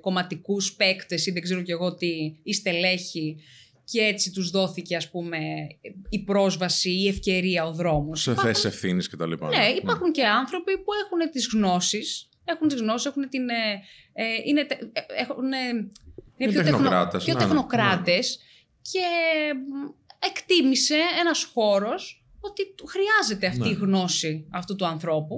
κομματικούς παίκτες ή δεν ξέρω κι εγώ τι, ή στελέχη και έτσι τους δόθηκε ας πούμε η πρόσβαση, η ευκαιρία, ο δρόμος. Σε θέσεις ευθύνης κτλ. Ναι, υπάρχουν και άνθρωποι που έχουν τις γνώσεις, έχουν τις γνώσεις, έχουν την... ε, ε, είναι, τε- ε, έχουν, ε, είναι πιο, τεχνο- τεχνοκράτες, πιο ναι, ναι. τεχνοκράτες και μ, εκτίμησε ένας χώρος ότι του χρειάζεται αυτή η Ναι. γνώση αυτού του ανθρώπου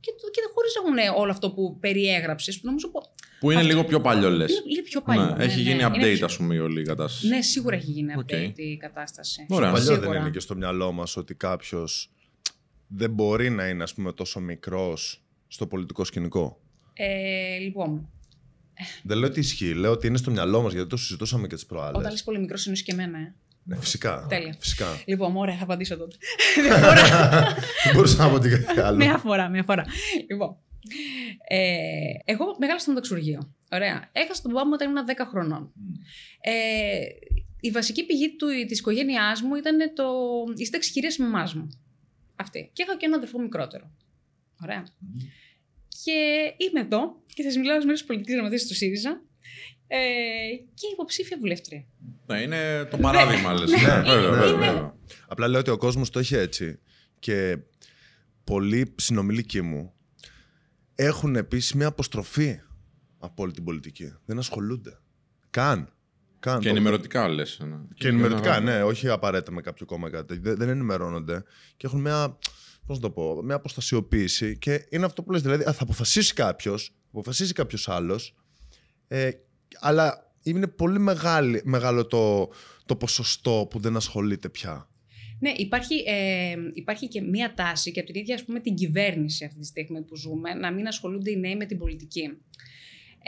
και, το- και χωρίς να έχουν όλο αυτό που περιέγραψες, που νομίζω πω- Που είναι Αυτό- λίγο πιο παλιό, λες. είναι λίγο πιο παλιό. Ναι, έχει γίνει Είναι update, πιο- ας πούμε, η όλη η κατάσταση. Ναι, σίγουρα έχει γίνει OK. update η κατάσταση. Ωραία. Παλιό δεν Σίγουρα. είναι και στο μυαλό μας ότι κάποιος δεν μπορεί να είναι ας πούμε, τόσο μικρός στο πολιτικό σκηνικό; Ε, λοιπόν, Δεν λέω ότι ισχύει, λέω ότι είναι στο μυαλό μας γιατί το συζητούσαμε και τις προάλλες. όταν λες πολύ μικρός εννοείς και εμένα, ε. Ναι, φυσικά. Τέλεια. φυσικά. Λοιπόν, ωραία, θα απαντήσω τότε. Δεν μπορούσα να πω τι κάτι άλλο. Μια φορά, μια φορά. Λοιπόν, ε, εγώ μεγάλωσα στο μεταξουργείο. Ωραία. Έχασα τον μπαμπά μου όταν ήμουν 10 χρονών. Ε, η βασική πηγή του, της οικογένειάς μου ήταν το, η σύνταξη κυρίας μαμάς μου. Αυτή. Και είχα και έναν αδερφό μικρότερο. Ωραία. Και είμαι εδώ και σας μιλάω ως μέρος της πολιτικής γραμματείας του ΣΥΡΙΖΑ ε, και υποψήφια βουλευτρία. Ναι, είναι το παράδειγμα, λες. Ναι, βέβαια, βέβαια, είναι- βέβαια. Απλά λέω ότι ο κόσμος το έχει έτσι. Και πολλοί συνομιλικοί μου έχουν επίσης μια αποστροφή από όλη την πολιτική. Δεν ασχολούνται. Καν. Καν. Και Το- ενημερωτικά λες. Και ενημερωτικά, ναι, όχι απαραίτητα με κάποιο κόμμα ή κάτι. Δεν, δεν ενημερώνονται και έχουν μια, πώς να το πω, μια αποστασιοποίηση. Και είναι αυτό που λες, δηλαδή α, θα αποφασίσει κάποιος, αποφασίσει κάποιος άλλος, ε, αλλά είναι πολύ μεγάλη, μεγάλο το, το ποσοστό που δεν ασχολείται πια. Ναι, υπάρχει, ε, υπάρχει και μία τάση και από την ίδια ας πούμε, την κυβέρνηση αυτή τη στιγμή που ζούμε να μην ασχολούνται οι νέοι με την πολιτική.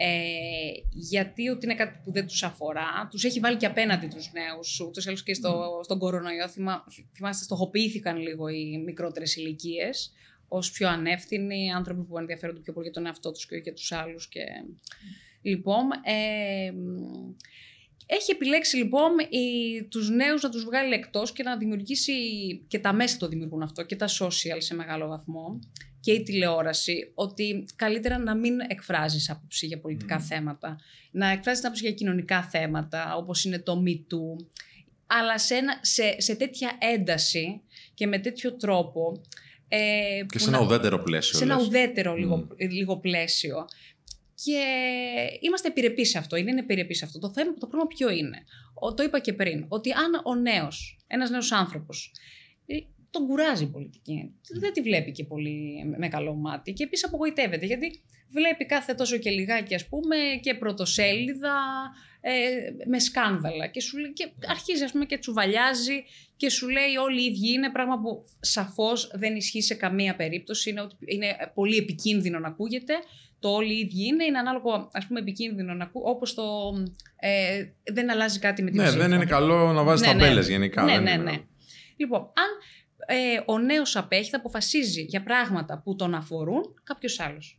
Ε, γιατί ότι είναι κάτι που δεν τους αφορά, τους έχει βάλει και απέναντι τους νέους, ούτως ή άλλως και στο, στον κορονοϊό, θυμά, θυμάστε, στοχοποιήθηκαν λίγο οι μικρότερες ηλικίες ως πιο ανεύθυνοι, άνθρωποι που ενδιαφέρονται πιο πολύ για τον εαυτό τους και όχι για τους άλλους. Και... Λοιπόν, ε, έχει επιλέξει λοιπόν οι, τους νέους να τους βγάλει εκτός και να δημιουργήσει, και τα μέσα το δημιουργούν αυτό, και τα social σε μεγάλο βαθμό, και η τηλεόραση, ότι καλύτερα να μην εκφράζεις άποψη για πολιτικά θέματα, να εκφράζεις άποψη για κοινωνικά θέματα, όπως είναι το Me Too, αλλά σε, ένα, σε, σε τέτοια ένταση και με τέτοιο τρόπο... Ε, Και που σε ένα να- ουδέτερο πλαίσιο. σε ένα λες. ουδέτερο λίγο, λίγο πλαίσιο. Και είμαστε επιρρεπείς σε αυτό. Είναι επιρρεπείς σε αυτό. Το, θέμα, το πρόβλημα ποιο είναι; Ο, το είπα και πριν. Ότι αν ο νέος, ένας νέος άνθρωπος, τον κουράζει η πολιτική. Δεν τη βλέπει και πολύ με καλό μάτι. Και επίσης απογοητεύεται. Γιατί βλέπει κάθε τόσο και λιγάκι, ας πούμε, και πρωτοσέλιδα ε, με σκάνδαλα. Και, σου, λέει- και αρχίζει, ας πούμε, και τσουβαλιάζει και σου λέει όλοι οι ίδιοι είναι πράγμα που σαφώς δεν ισχύει σε καμία περίπτωση. Είναι, ότι είναι πολύ επικίνδυνο να ακούγεται. Το όλοι οι ίδιοι είναι, είναι ανάλογο ας πούμε επικίνδυνο να ακούγεται, όπως το ε, δεν αλλάζει κάτι με την Ναι, ψήφο. δεν είναι καλό να βάζεις Ναι, ναι. ταμπέλες γενικά. Ναι, δεν ναι, είναι ναι. καλό. Λοιπόν, αν ε, ο νέος απέχει, θα αποφασίζει για πράγματα που τον αφορούν κάποιος άλλος.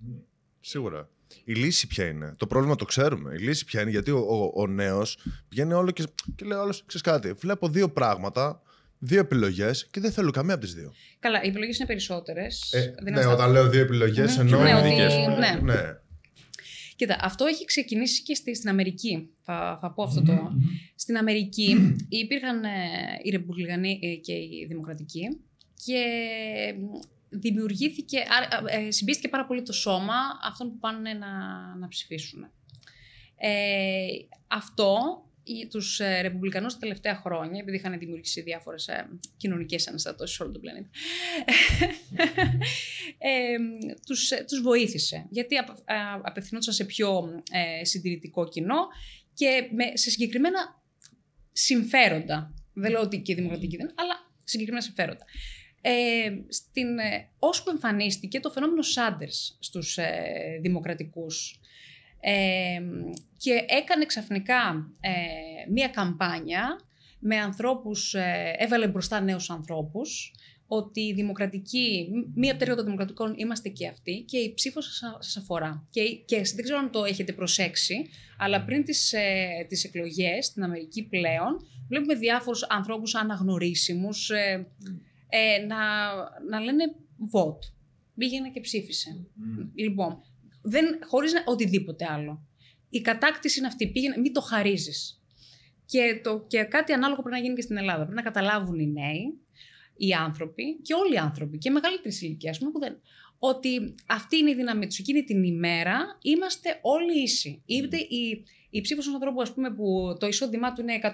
Σίγουρα. Η λύση ποια είναι; Το πρόβλημα το ξέρουμε. Η λύση ποια είναι; Γιατί ο, ο, ο νέος πηγαίνει όλο και, και λέει όλος, ξέρεις κάτι. Βλέπω δύο πράγματα, δύο επιλογές και δεν θέλω καμία από τις δύο. Καλά, οι επιλογές είναι περισσότερες. Ε, Δεν ναι, είμαστε- όταν λέω δύο επιλογές Μμμ. εννοώ. Ναι, ότι- Κυβερνητικές. ναι. ναι. Κοίτα, αυτό έχει ξεκινήσει και στη, στην Αμερική. Θα, θα πω αυτό το. Στην Αμερική υπήρχαν ε, οι Ρεπουμπλικανοί ε, και οι Δημοκρατικοί και δημιουργήθηκε, α, ε, συμπίστηκε πάρα πολύ το σώμα αυτών που πάνε να, να ψηφίσουν. Ε, αυτό οι- τους ε, Ρεπουμπλικανούς τα τελευταία χρόνια, επειδή είχαν δημιουργήσει διάφορες ε, κοινωνικές αναστατώσεις σε όλο τον πλανήτη, ε, τους, ε, τους βοήθησε. Γιατί απ, α, απευθυνόντουσαν σε πιο ε, συντηρητικό κοινό και με, σε συγκεκριμένα συμφέροντα. Δεν λέω ότι και η δημοκρατική δεν, αλλά συγκεκριμένα συμφέροντα. Ε, στην, ε, ώσπου εμφανίστηκε το φαινόμενο Σάντερς στους ε, δημοκρατικούς ε, και έκανε ξαφνικά ε, μία καμπάνια με ανθρώπους, ε, έβαλε μπροστά νέους ανθρώπους, ότι η δημοκρατική, μία πτέρυγα των δημοκρατικών είμαστε και αυτοί και η ψήφος σας, σας αφορά. Και, και δεν ξέρω αν το έχετε προσέξει, αλλά πριν τις, ε, τις εκλογές στην Αμερική πλέον, βλέπουμε διάφορους ανθρώπους αναγνωρίσιμους ε, ε, να, να λένε vote. Πήγαινε και ψήφισε. Λοιπόν, δεν, χωρίς να- οτιδήποτε άλλο. Η κατάκτηση είναι αυτή. Πήγαινε, μην το χαρίζεις. Και, το, και κάτι ανάλογο πρέπει να γίνει και στην Ελλάδα. Πρέπει να καταλάβουν οι νέοι, οι άνθρωποι και όλοι οι άνθρωποι και μεγαλύτερη ηλικία, που δεν, ότι αυτή είναι η δύναμή τους. Εκείνη την ημέρα είμαστε όλοι ίσοι. Είτε η, η ψήφος ενός ανθρώπου ας πούμε, που το εισόδημά του είναι 100.000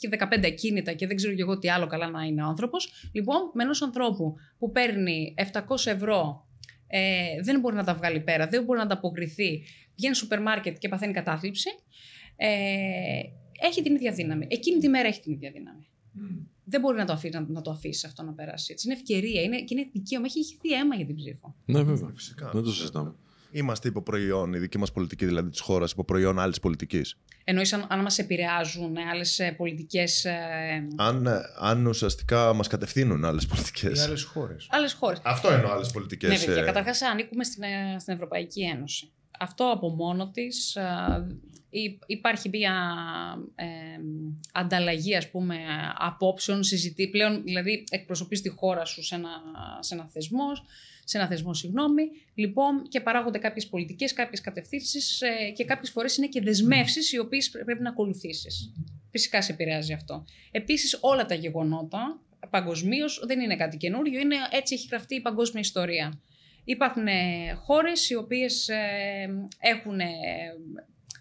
και έχει 15 ακίνητα και δεν ξέρω και εγώ τι άλλο καλά να είναι ο άνθρωπος. Λοιπόν, με ενός ανθρώπου που παίρνει 700 ευρώ, ε, δεν μπορεί να τα βγάλει πέρα, δεν μπορεί να ανταποκριθεί, πηγαίνει στο σούπερ μάρκετ και παθαίνει κατάθλιψη. Ε, έχει την ίδια δύναμη. Εκείνη τη μέρα έχει την ίδια δύναμη. Δεν μπορεί να το, αφήσει, να, να το αφήσει αυτό να περάσει έτσι. Είναι ευκαιρία, είναι, και είναι δικαίωμα. Έχει ηχθεί αίμα για την ψήφο. Ναι, βέβαια. Φυσικά. Δεν το συζητάμε. Είμαστε υποπροϊόν, η δική μας πολιτική δηλαδή της χώρας, υποπροϊόν άλλης πολιτικής. Εννοείς αν, αν μας επηρεάζουν άλλες πολιτικές. Ε, Αν, ε, αν ουσιαστικά μας κατευθύνουν άλλες πολιτικές. Οι άλλες χώρες. άλλες χώρες. Αυτό εννοώ άλλες πολιτικές. Ναι, παιδιά, καταρχάς ανήκουμε στην, ε, στην Ευρωπαϊκή Ένωση. Αυτό από μόνο της. Υπάρχει μια ε, ανταλλαγή, ας πούμε, απόψεων, συζητή πλέον, δηλαδή εκπροσωπείς τη χώρα σου σε ένα, σε ένα θεσμό, σε ένα θεσμό, συγγνώμη, λοιπόν, και παράγονται κάποιες πολιτικές, κάποιες κατευθύνσεις ε, και κάποιες φορές είναι και δεσμεύσεις οι οποίες πρέ- πρέπει να ακολουθήσεις. Φυσικά σε επηρεάζει αυτό. Επίσης όλα τα γεγονότα παγκοσμίως δεν είναι κάτι καινούριο, είναι, έτσι έχει γραφτεί η παγκόσμια ιστορία. Υπάρχουν ε, χώρες οι οποίες ε, έχουν ε,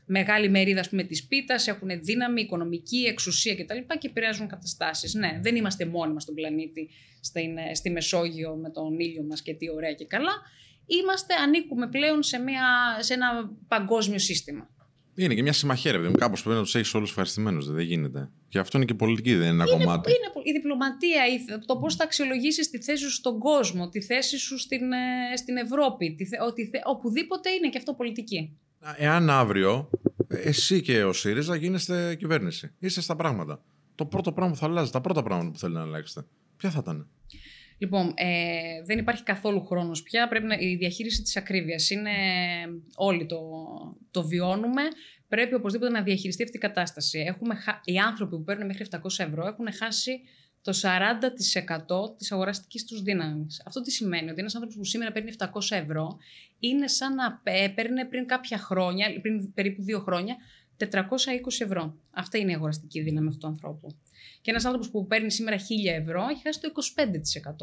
μεγάλη μερίδα ας πούμε, της πίτας, έχουν δύναμη, οικονομική, εξουσία κτλ. και επηρεάζουν καταστάσεις. Ναι, δεν είμαστε μόνοι μας στον πλανήτη, στην, ε, στη Μεσόγειο με τον ήλιο μας και τι ωραία και καλά. Είμαστε, ανήκουμε πλέον σε, μια, σε ένα παγκόσμιο σύστημα. Είναι και μια συμμαχία, ρε παιδί μου. Κάπως πρέπει να τους έχεις όλους ευχαριστημένους. Δεν γίνεται. Και αυτό είναι και πολιτική, δεν είναι ένα κομμάτι. Είναι πο- η διπλωματία, η- το πώς θα αξιολογήσεις τη θέση σου στον κόσμο, τη θέση σου στην, ε, στην Ευρώπη, τη, θε- ότι, θε- οπουδήποτε είναι και αυτό πολιτική. Εάν αύριο εσύ και ο ΣΥΡΙΖΑ γίνεστε κυβέρνηση, είστε στα πράγματα. Το πρώτο πράγμα που θα αλλάζει, τα πρώτα πράγματα που θέλετε να αλλάξετε, ποια θα ήταν; Λοιπόν, ε, δεν υπάρχει καθόλου χρόνος πια. Πρέπει να, η διαχείριση της ακρίβειας είναι όλοι το, το βιώνουμε. Πρέπει οπωσδήποτε να διαχειριστεί αυτή η κατάσταση. Έχουμε, χα- οι άνθρωποι που παίρνουν μέχρι 700 ευρώ έχουν χάσει το 40% της αγοραστικής τους δύναμης. Αυτό τι σημαίνει, ότι ένας άνθρωπος που σήμερα παίρνει 700 ευρώ είναι σαν να πέ- έπαιρνε πριν κάποια χρόνια, πριν περίπου δύο χρόνια, 420 ευρώ. Αυτή είναι η αγοραστική δύναμη αυτού του ανθρώπου. Και ένας άνθρωπος που παίρνει σήμερα 1000 ευρώ έχει χάσει το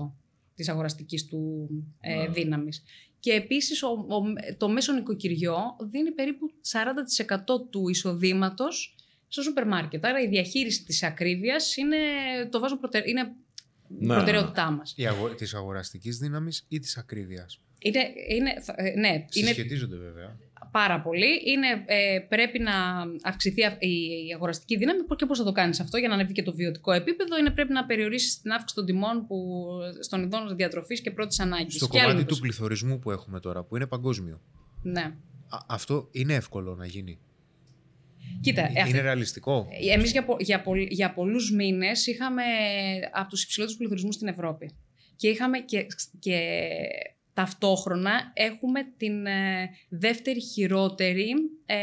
25% της αγοραστικής του ε, δύναμης. Και επίσης ο, ο- το μέσο νοικοκυριό δίνει περίπου 40% του εισοδήματος στο σούπερ μάρκετ. Άρα η διαχείριση της ακρίβειας είναι, το βάζω προτερ, είναι Ναι. προτεραιότητά μας. Αγο... Της αγοραστικής δύναμης ή της ακρίβειας; Είναι, είναι, θα- ε, ναι, είναι Συσχετίζονται βέβαια. Πάρα πολύ. Είναι, ε, πρέπει να αυξηθεί α- η, η αγοραστική δύναμη και πώς θα το κάνεις αυτό για να ανέβει και το βιωτικό επίπεδο είναι πρέπει να περιορίσεις την αύξηση των τιμών που, στον ειδών διατροφής και πρώτης ανάγκης. Στο Και άλλων κομμάτι του προσ- πληθωρισμού που έχουμε τώρα, που είναι παγκόσμιο. Ναι. Α, αυτό είναι εύκολο να γίνει; Κοίτα, ε, είναι ρεαλιστικό; Εμείς για, πο- για, πολλ- για πολλούς μήνες είχαμε από τους υψηλότερους πληθωρισμούς στην Ευρώπη. Και είχαμε και, και ταυτόχρονα έχουμε την ε, δεύτερη χειρότερη ε,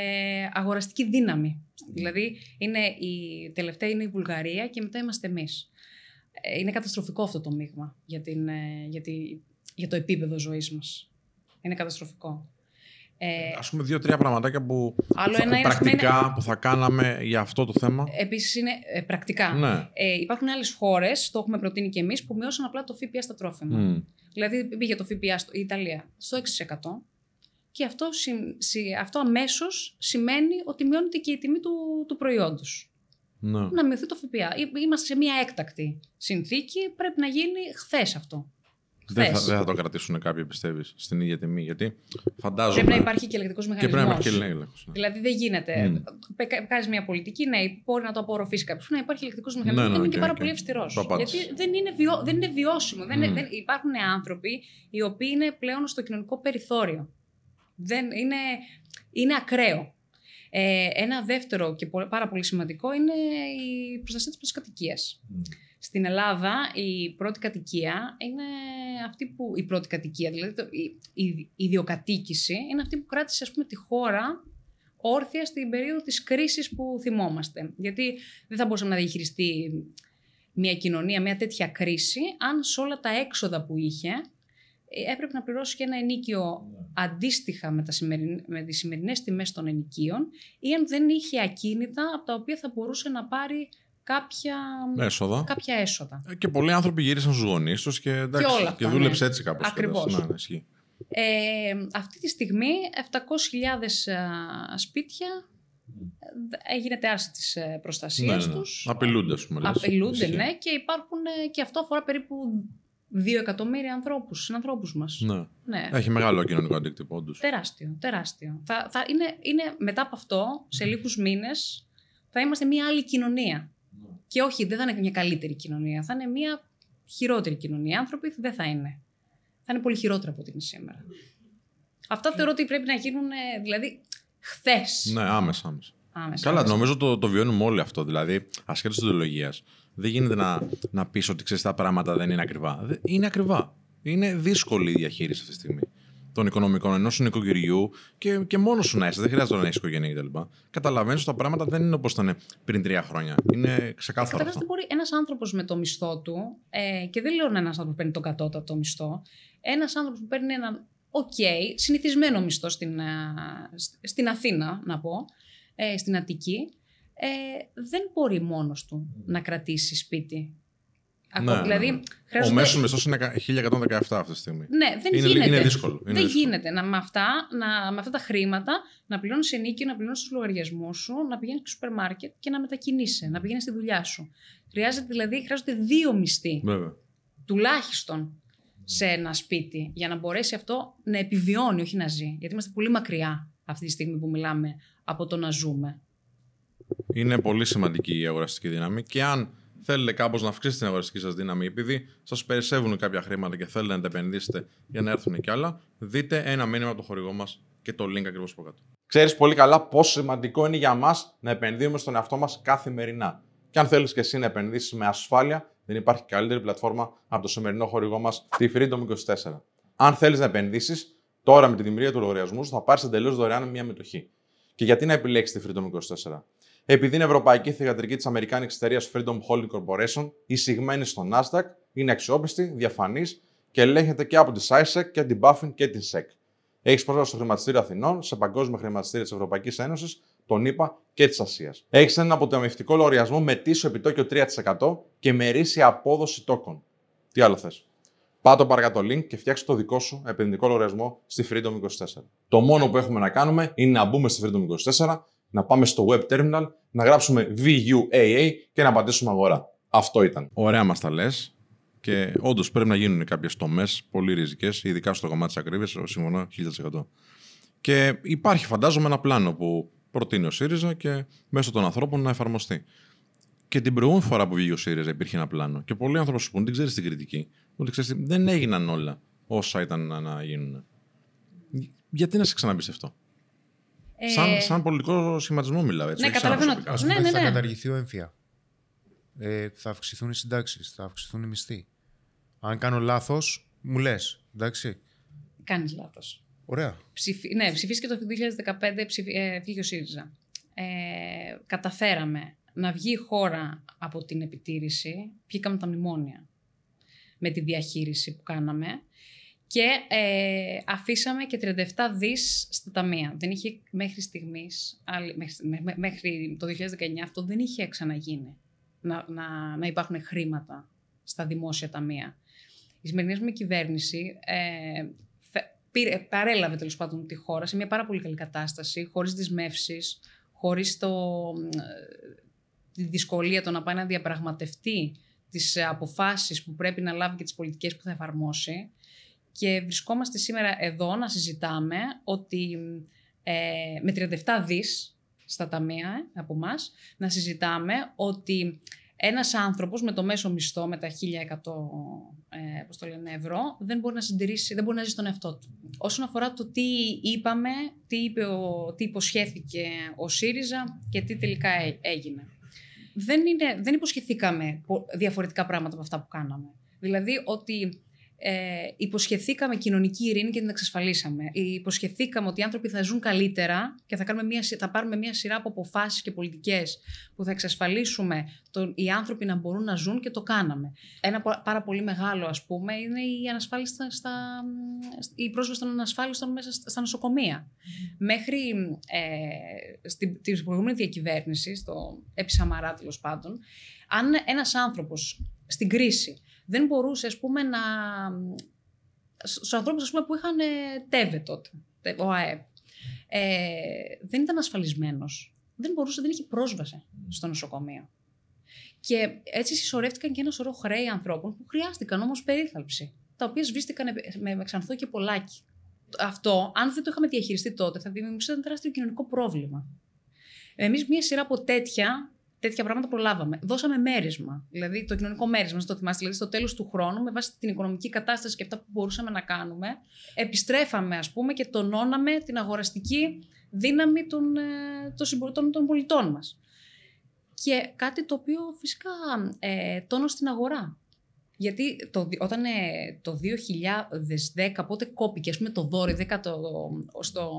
αγοραστική δύναμη. Δηλαδή είναι η τελευταία είναι η Βουλγαρία και μετά είμαστε εμείς. Ε, είναι καταστροφικό αυτό το μείγμα για, την, ε, για, τη- για το επίπεδο ζωής μας. Είναι καταστροφικό. Ε, Α πούμε, δύο-τρία πραγματάκια που. Άλλο θα- ένα είναι, ας πούμε, πρακτικά που θα κάναμε για αυτό το θέμα. Επίσης είναι ε, πρακτικά. Ναι. Ε, υπάρχουν άλλες χώρες, το έχουμε προτείνει και εμείς, που μειώσαν απλά το ΦΠΑ στα τρόφιμα. Μμ. Δηλαδή πήγε το ΦΠΑ στο, η Ιταλία στο 6%. Και αυτό, συ- συ- αυτό αμέσως σημαίνει ότι μειώνεται και η τιμή του, του προϊόντος. Ναι. Να μειωθεί το ΦΠΑ. Εί- Είμαστε σε μια έκτακτη συνθήκη. Πρέπει να γίνει χθες αυτό. Δεν θα, Χθες. δεν θα το κρατήσουν κάποιοι, πιστεύεις, στην ίδια τιμή. Γιατί φαντάζομαι. Πρέπει να υπάρχει και ελεγκτικό Και μηχανισμό. πρέπει να υπάρχει και έλεγχος, ναι. Δηλαδή δεν γίνεται. Μμ. Κάνεις μια πολιτική, ναι, μπορεί να το απορροφήσει κάποιος. Να υπάρχει ελεγκτικό Ναι, μηχανισμός. ναι, είναι οκ, και πάρα οκ. πολύ αυστηρός. Το απάντησε. Γιατί δεν είναι, βιώ, δεν είναι βιώσιμο. Δεν, είναι- Μμ. δεν, υπάρχουν άνθρωποι οι οποίοι είναι πλέον στο κοινωνικό περιθώριο. Δεν, είναι, είναι ακραίο. Ε, ένα δεύτερο και πο- πάρα πολύ σημαντικό είναι η προστασία της πρώτης κατοικίας. Στην Ελλάδα η πρώτη κατοικία είναι αυτή που. Η πρώτη κατοικία, δηλαδή το, η, η ιδιοκατοίκηση, είναι αυτή που κράτησε ας πούμε, τη χώρα όρθια στην περίοδο της κρίσης που θυμόμαστε. Γιατί δεν θα μπορούσαμε να διαχειριστεί μια κοινωνία, μια τέτοια κρίση, αν σε όλα τα έξοδα που είχε ε, έπρεπε να πληρώσει και ένα ενίκιο αντίστοιχα με, τα σημεριν, με τις σημερινές τιμές των ενοικίων ή αν δεν είχε ακίνητα από τα οποία θα μπορούσε να πάρει κάποια, Έσοδα. κάποια έσοδα. Ε, Και πολλοί άνθρωποι γύρισαν στους γονείς τους και, εντάξει, όλα αυτά, και δούλεψε ναι. έτσι κάπως. Ακριβώς. Ναι, ναι, ισχύει. Ε, αυτή τη στιγμή 700.000 α, σπίτια ε, έγινε άρση της ε, προστασίας Ναι, ναι, ναι. τους. Απειλούνται, ας πούμε. λες. Απειλούνται, Ισχύει. ναι, και υπάρχουν ε, και αυτό αφορά περίπου 2 εκατομμύρια ανθρώπους, συνανθρώπους μας. Ναι. Ναι. Έχει μεγάλο κοινωνικό αντίκτυπο, όντως. Τεράστιο, τεράστιο. Θα, θα είναι, είναι μετά από αυτό, σε λίγους μήνες, θα είμαστε μια άλλη κοινωνία. Και όχι, δεν θα είναι μια καλύτερη κοινωνία, θα είναι μια χειρότερη κοινωνία. Οι άνθρωποι δεν θα είναι. Θα είναι πολύ χειρότερα από ό,τι είναι σήμερα. Αυτά θεωρώ ότι πρέπει να γίνουν, ε, δηλαδή, χθες. Ναι, άμεσα, άμεσα. Άμεσα, Καλά, άμεσα. νομίζω το, το βιώνουμε όλοι αυτό. Δηλαδή, ασχέτως της ιδεολογίας, δεν γίνεται να, να πεις ότι ξέρεις τα πράγματα δεν είναι ακριβά. Δεν- Είναι ακριβά. Είναι δύσκολη η διαχείριση αυτή τη στιγμή των οικονομικών ενός νοικοκυριού και, και μόνος σου να είσαι. Δεν χρειάζεται να έχεις οικογένεια κτλ. Καταλαβαίνεις ότι τα πράγματα δεν είναι όπως ήταν πριν τρία χρόνια. Είναι ξεκάθαρο Καταρχάς, αυτό. δεν μπορεί ένας άνθρωπος με το μισθό του, ε, και δεν λέω ένας άνθρωπος που παίρνει τον κατώτατο μισθό, ένας άνθρωπος που παίρνει έναν οκ, συνηθισμένο μισθό στην, α, σ- στην Αθήνα, να πω, ε, στην Αττική, ε, δεν μπορεί μόνος του να κρατήσει σπίτι. Ακόμα, Ναι, ναι, δηλαδή, ναι. Ο χρειάζονται- μέσος μισθός είναι 1117 αυτή τη στιγμή. ναι, δεν Είναι- γίνεται. είναι δύσκολο, είναι δεν δύσκολο. γίνεται να, με, αυτά, να, με αυτά τα χρήματα να πληρώνεις ενίκιο, να πληρώνεις τους λογαριασμούς σου, να πηγαίνεις στο σούπερ μάρκετ και να μετακινείσαι, να πηγαίνεις στη δουλειά σου. Χρειάζεται δηλαδή, χρειάζονται δύο μισθοί Βέβαια. τουλάχιστον σε ένα σπίτι για να μπορέσει αυτό να επιβιώνει, όχι να ζει. Γιατί είμαστε πολύ μακριά αυτή τη στιγμή που μιλάμε από το να ζούμε. Είναι πολύ σημαντική η αγοραστική δύναμη και αν θέλετε κάπως να αυξήσετε την αγοραστική σας δύναμη επειδή σας περισσεύουν κάποια χρήματα και θέλετε να τα επενδύσετε για να έρθουν και άλλα, δείτε ένα μήνυμα από το χορηγό μας και το link ακριβώς από κάτω. Ξέρεις πολύ καλά πόσο σημαντικό είναι για μας να επενδύουμε στον εαυτό μας καθημερινά. Και αν θέλεις και εσύ να επενδύσεις με ασφάλεια, δεν υπάρχει καλύτερη πλατφόρμα από το σημερινό χορηγό μας, τη Freedom24. Αν θέλεις να επενδύσεις, τώρα με τη δημιουργία του λογαριασμού σου θα πάρεις εντελώς δωρεάν μια μετοχή. Και γιατί να επιλέξεις τη Freedom24; Επειδή είναι ευρωπαϊκή θηγατρική της Αμερικάνικης εταιρείας Freedom Holding Corporation, εισηγμένη στο Nasdaq, είναι αξιόπιστη, διαφανής και ελέγχεται και από τη SISEC και την Buffin και την SEC. Έχεις πρόσβαση στο χρηματιστήριο Αθηνών, σε παγκόσμια χρηματιστήρια της Ευρωπαϊκής Ένωσης, τον ΗΠΑ και της Ασίας. Έχεις έναν αποταμιευτικό λογαριασμό με τίσο επιτόκιο 3% και με ρήσια απόδοση τόκων. Τι άλλο θες; Πάτε παρακάτω link και φτιάξε το δικό σου επενδυτικό λογαριασμό στη Freedom 24. Το μόνο που έχουμε να κάνουμε είναι να μπούμε στη Freedom 24, να πάμε στο web terminal, να γράψουμε VUAA και να πατήσουμε αγορά. Αυτό ήταν. Ωραία μας τα λες. Και όντως πρέπει να γίνουν κάποιες τομές πολύ ριζικές, ειδικά στο κομμάτι της ακρίβειας. Συμφωνώ 1000%. Και υπάρχει, φαντάζομαι, ένα πλάνο που προτείνει ο ΣΥΡΙΖΑ και μέσω των ανθρώπων να εφαρμοστεί. Και την προηγούμενη φορά που βγήκε ο ΣΥΡΙΖΑ υπήρχε ένα πλάνο. Και πολλοί άνθρωποι σου πούν, δεν ξέρεις την κριτική, ότι ξέρεις, τι, δεν έγιναν όλα όσα ήταν να, να γίνουν. Γιατί να σε ξαναμπιστευτώ. Ε, Σαν, σαν πολιτικό σχηματισμό μιλάω έτσι. ναι, όχι σαν καταλαβαίνω. προσωπικά. Ας Ναι, πούμε, ναι, θα ναι. καταργηθεί ο έμφυα. Ε, θα αυξηθούν οι συντάξεις, θα αυξηθούν οι μισθοί. Αν κάνω λάθος, μου λες. Εντάξει. Κάνεις λάθος. Ωραία. Ψηφι... Ναι, ψηφίστηκε το 2015, ψηφι... ε, βγήκε ο ΣΥΡΙΖΑ. Ε, καταφέραμε να βγει η χώρα από την επιτήρηση, βγήκαμε τα μνημόνια με τη διαχείριση που κάναμε και ε, αφήσαμε και 37 δις στα ταμεία. Δεν είχε μέχρι στιγμής, άλλη- μέχρι, μέ- μέ- μέχρι το 2019 αυτό δεν είχε ξαναγίνει, να, να, να υπάρχουν χρήματα στα δημόσια ταμεία. η σημερινή μου κυβέρνηση ε, πήρε, παρέλαβε τέλος πάντων τη χώρα σε μια πάρα πολύ καλή κατάσταση, χωρίς δυσμεύσεις, χωρίς το, τη δυσκολία το να πάει να διαπραγματευτεί τις αποφάσεις που πρέπει να λάβει και τις πολιτικές που θα εφαρμόσει. Και βρισκόμαστε σήμερα εδώ να συζητάμε ότι ε, με 37 δις στα ταμεία ε, από εμά, να συζητάμε ότι ένας άνθρωπος με το μέσο μισθό, με τα 1.100 ε, το λένε, ευρώ, δεν μπορεί να συντηρήσει, δεν μπορεί να ζήσει τον εαυτό του. Όσον αφορά το τι είπαμε, τι, είπε ο, τι υποσχέθηκε ο ΣΥΡΙΖΑ και τι τελικά έγινε. Δεν, είναι, δεν υποσχεθήκαμε διαφορετικά πράγματα από αυτά που κάναμε. Δηλαδή ότι ε, υποσχεθήκαμε κοινωνική ειρήνη και την εξασφαλίσαμε. Υποσχεθήκαμε ότι οι άνθρωποι θα ζουν καλύτερα και θα, κάνουμε μια, θα πάρουμε μια σειρά από αποφάσεις και πολιτικές που θα εξασφαλίσουμε τον, οι άνθρωποι να μπορούν να ζουν και το κάναμε. Ένα πάρα πολύ μεγάλο, ας πούμε, είναι η, ανασφάλιστα στα, η πρόσβαση των ανασφάλιστων μέσα στα νοσοκομεία. Μέχρι ε, στην, την προηγούμενης διακυβέρνησης, στο Επισαμαρά τέλος πάντων, αν ένας άνθρωπος στην κρίση δεν μπορούσε, ας πούμε, να... Στους ανθρώπους, πούμε, που είχαν ε, τέβε τότε, ο ΑΕΠ, ε, δεν ήταν ασφαλισμένος. Δεν μπορούσε, δεν είχε πρόσβαση στο νοσοκομείο. Και έτσι συσσωρεύτηκαν και ένα σωρό χρέη ανθρώπων που χρειάστηκαν όμως περίθαλψη, τα οποία σβήστηκαν με, με ξανθό και πολλάκι. Αυτό, αν δεν το είχαμε διαχειριστεί τότε, θα δημιουργούσε ένα τεράστιο κοινωνικό πρόβλημα. Εμείς μία σειρά από τέτοια τέτοια πράγματα προλάβαμε. Δώσαμε μέρισμα. Δηλαδή το κοινωνικό μέρισμα, το θυμάστε, δηλαδή στο τέλος του χρόνου, με βάση την οικονομική κατάσταση και αυτά που μπορούσαμε να κάνουμε, επιστρέφαμε, ας πούμε, και τονώναμε την αγοραστική δύναμη των, ε, των συμπολιτών των πολιτών μας. Και κάτι το οποίο φυσικά ε, τόνο στην αγορά. Γιατί το, όταν ε, το 2010, πότε κόπηκε, ας πούμε, το δόρυ 10 το, στο,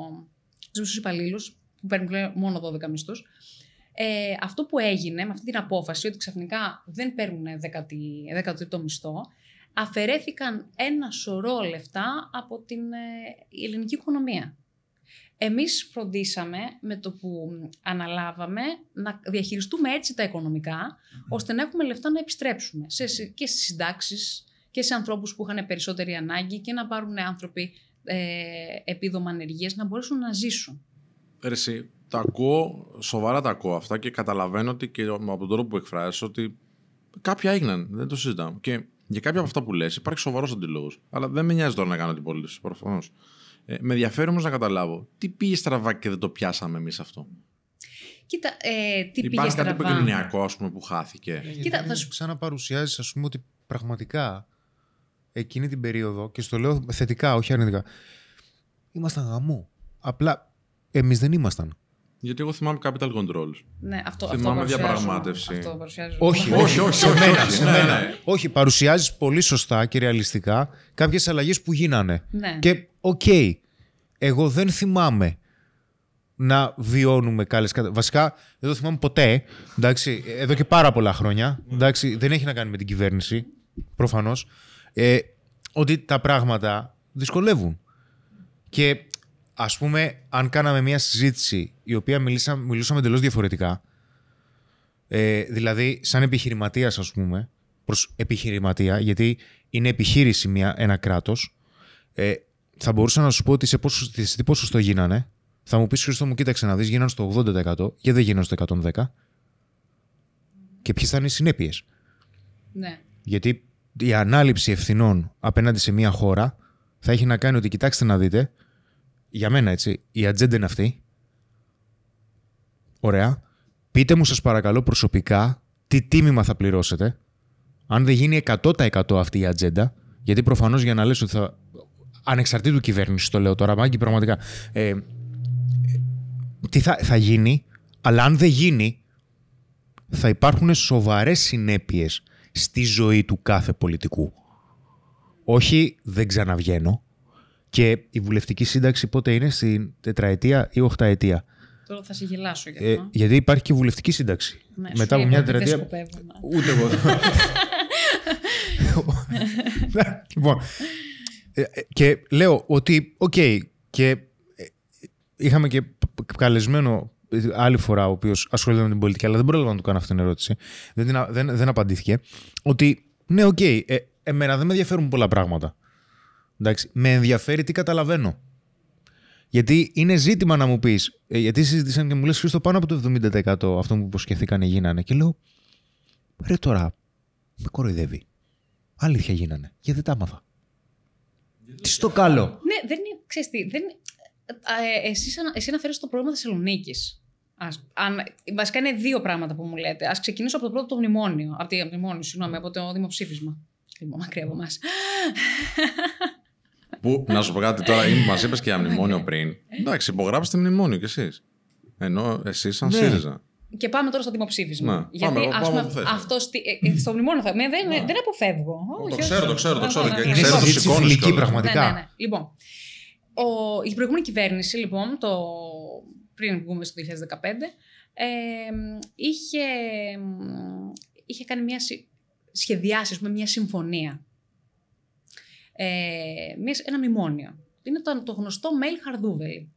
στους υπαλλήλους, που παίρνουν μόνο 12 μισθούς, ε, αυτό που έγινε με αυτή την απόφαση ότι ξαφνικά δεν παίρνουν 13ο μισθό, αφαιρέθηκαν ένα σωρό λεφτά από την ε, ελληνική οικονομία. Εμείς φροντίσαμε με το που αναλάβαμε να διαχειριστούμε έτσι τα οικονομικά, ώστε να έχουμε λεφτά να επιστρέψουμε σε, και στις συντάξεις και σε ανθρώπους που είχαν περισσότερη ανάγκη και να πάρουν άνθρωποι ε, επίδομα ανεργίας να μπορέσουν να ζήσουν. Εσύ, τα ακούω, σοβαρά τα ακούω αυτά και καταλαβαίνω ότι και από τον τρόπο που εκφράζει ότι κάποια έγιναν, δεν το συζητάμε. Και για κάποια από αυτά που λες υπάρχει σοβαρός αντιλόγος. Αλλά δεν με νοιάζει τώρα να κάνω την πολίτηση, προφανώς. Ε, με ενδιαφέρει όμως να καταλάβω τι πήγε στραβά και δεν το πιάσαμε εμείς αυτό; Κοίτα, ε, τι Υπάρχει πήγε στραβά; κάτι επικοινωνιακό ας πούμε, που χάθηκε; Ε, Κοίτα, θα σου... Ξαναπαρουσιάζεις, ας πούμε, ότι πραγματικά εκείνη την περίοδο, και στο λέω θετικά, όχι αρνητικά, ήμασταν γαμό. Απλά εμείς δεν ήμασταν. Γιατί εγώ θυμάμαι capital controls. Ναι, αυτό, Θυμάμαι αυτό διαπραγμάτευση. Αυτό παρουσιάζω. Όχι, Όχι, όχι, σε όχι, μένα, όχι, σε ναι, μένα. ναι. Όχι, παρουσιάζεις πολύ σωστά και ρεαλιστικά κάποιες αλλαγές που γίνανε. Ναι. Και οκ, εγώ δεν θυμάμαι να βιώνουμε καλές καταστάσεις. Βασικά, δεν το θυμάμαι ποτέ. Εντάξει, εδώ και πάρα πολλά χρόνια. Εντάξει, δεν έχει να κάνει με την κυβέρνηση, προφανώς. Ε, ότι τα πράγματα δυσκολεύουν. Και ας πούμε, αν κάναμε μια συζήτηση η οποία μιλήσα, μιλούσαμε εντελώς διαφορετικά, ε, δηλαδή σαν επιχειρηματίας ας πούμε, προς επιχειρηματία, γιατί είναι επιχείρηση μια, ένα κράτος, ε, θα μπορούσα να σου πω ότι σε, πόσο, σε τι ποσοστό γίνανε. Θα μου πεις Χρήστο μου, κοίταξε να δεις, γίνανε στο 80% και δεν γίνανε στο 110%. Και ποιες θα είναι οι συνέπειες; Ναι. Γιατί η ανάληψη ευθυνών απέναντι σε μια χώρα θα έχει να κάνει ότι κοιτάξτε να δείτε, για μένα έτσι, η ατζέντα είναι αυτή. Ωραία. Πείτε μου σας παρακαλώ προσωπικά τι τίμημα θα πληρώσετε. Αν δεν γίνει 100% αυτή η ατζέντα, γιατί προφανώς για να λες ότι θα... Ανεξαρτήτου κυβέρνησης το λέω τώρα, Μάγκη, πραγματικά. Ε, τι θα, θα γίνει, αλλά αν δεν γίνει, θα υπάρχουν σοβαρές συνέπειες στη ζωή του κάθε πολιτικού. Όχι, δεν ξαναβγαίνω. Και η βουλευτική σύνταξη πότε είναι, στην τετραετία ή οχταετία; Τώρα θα σε γελάσω γι' Ε, αυτό. γιατί υπάρχει και βουλευτική σύνταξη. Ναι, Μετά σου από μια είπα ότι τετραετία. Δεν σκοπεύω να- Ούτε εγώ. λοιπόν. ε, ε, και λέω ότι, οκ, και ε, είχαμε και π- καλεσμένο ε, άλλη φορά ο οποίος ασχολείται με την πολιτική, αλλά δεν πρόλαβα να του κάνω αυτή την ερώτηση. Δεν, την α- δεν, δεν απαντήθηκε. Ότι ναι, οκ, ε, εμένα δεν με ενδιαφέρουν πολλά πράγματα. Εντάξει, με ενδιαφέρει τι καταλαβαίνω. Γιατί είναι ζήτημα να μου πεις, γιατί συζήτησαν και μου λες Χρήστο πάνω από το 70% αυτό που υποσχεθήκανε γίνανε. Και λέω, ρε τώρα, με κοροϊδεύει. Αλήθεια γίνανε. Γιατί δεν τα άμαθα. Τι στο καλό. Ναι, δεν είναι. Ξέρεις τι, δεν, ε, εσύ, ανα- εσύ αναφέρεις το πρόβλημα Θεσσαλονίκης. Αν, βασικά είναι δύο πράγματα που μου λέτε. Α ξεκινήσω από το πρώτο το μνημόνιο. Από, τη, από το μνημόνιο, συγγνώμη, από το δημοψήφισμα. Λοιπόν, μακριά από εμάς. Που, να σου πω κάτι τώρα, μας είπες και για μνημόνιο πριν. Εντάξει, υπογράψτε μνημόνιο κι εσείς. Ενώ εσείς σαν Ναι. ΣΥΡΙΖΑ. Και πάμε τώρα στο δημοψήφισμα. Ναι, Γιατί πάμε, ας πάμε πούμε, όπου θες. αυτό στη, ε, ε, στο μνημόνιο θα. Ναι, δεν, δεν αποφεύγω. Όχι, όχι. ξέρω, το ξέρω, το ξέρω Ναι, ναι, και ναι. Είναι ξέρω το συζήτηση σηκώνεις φιλική κιόλας. πραγματικά. Ναι, ναι, ναι. Λοιπόν, ο, η προηγούμενη κυβέρνηση, λοιπόν, το, πριν βγούμε στο 2015, ε, είχε, μ, είχε κάνει μια, συ- σχεδιάσει, ας πούμε, μια συμφωνία. Ε, μια, ένα μνημόνιο. Είναι το, το γνωστό mail χαρδούβελη.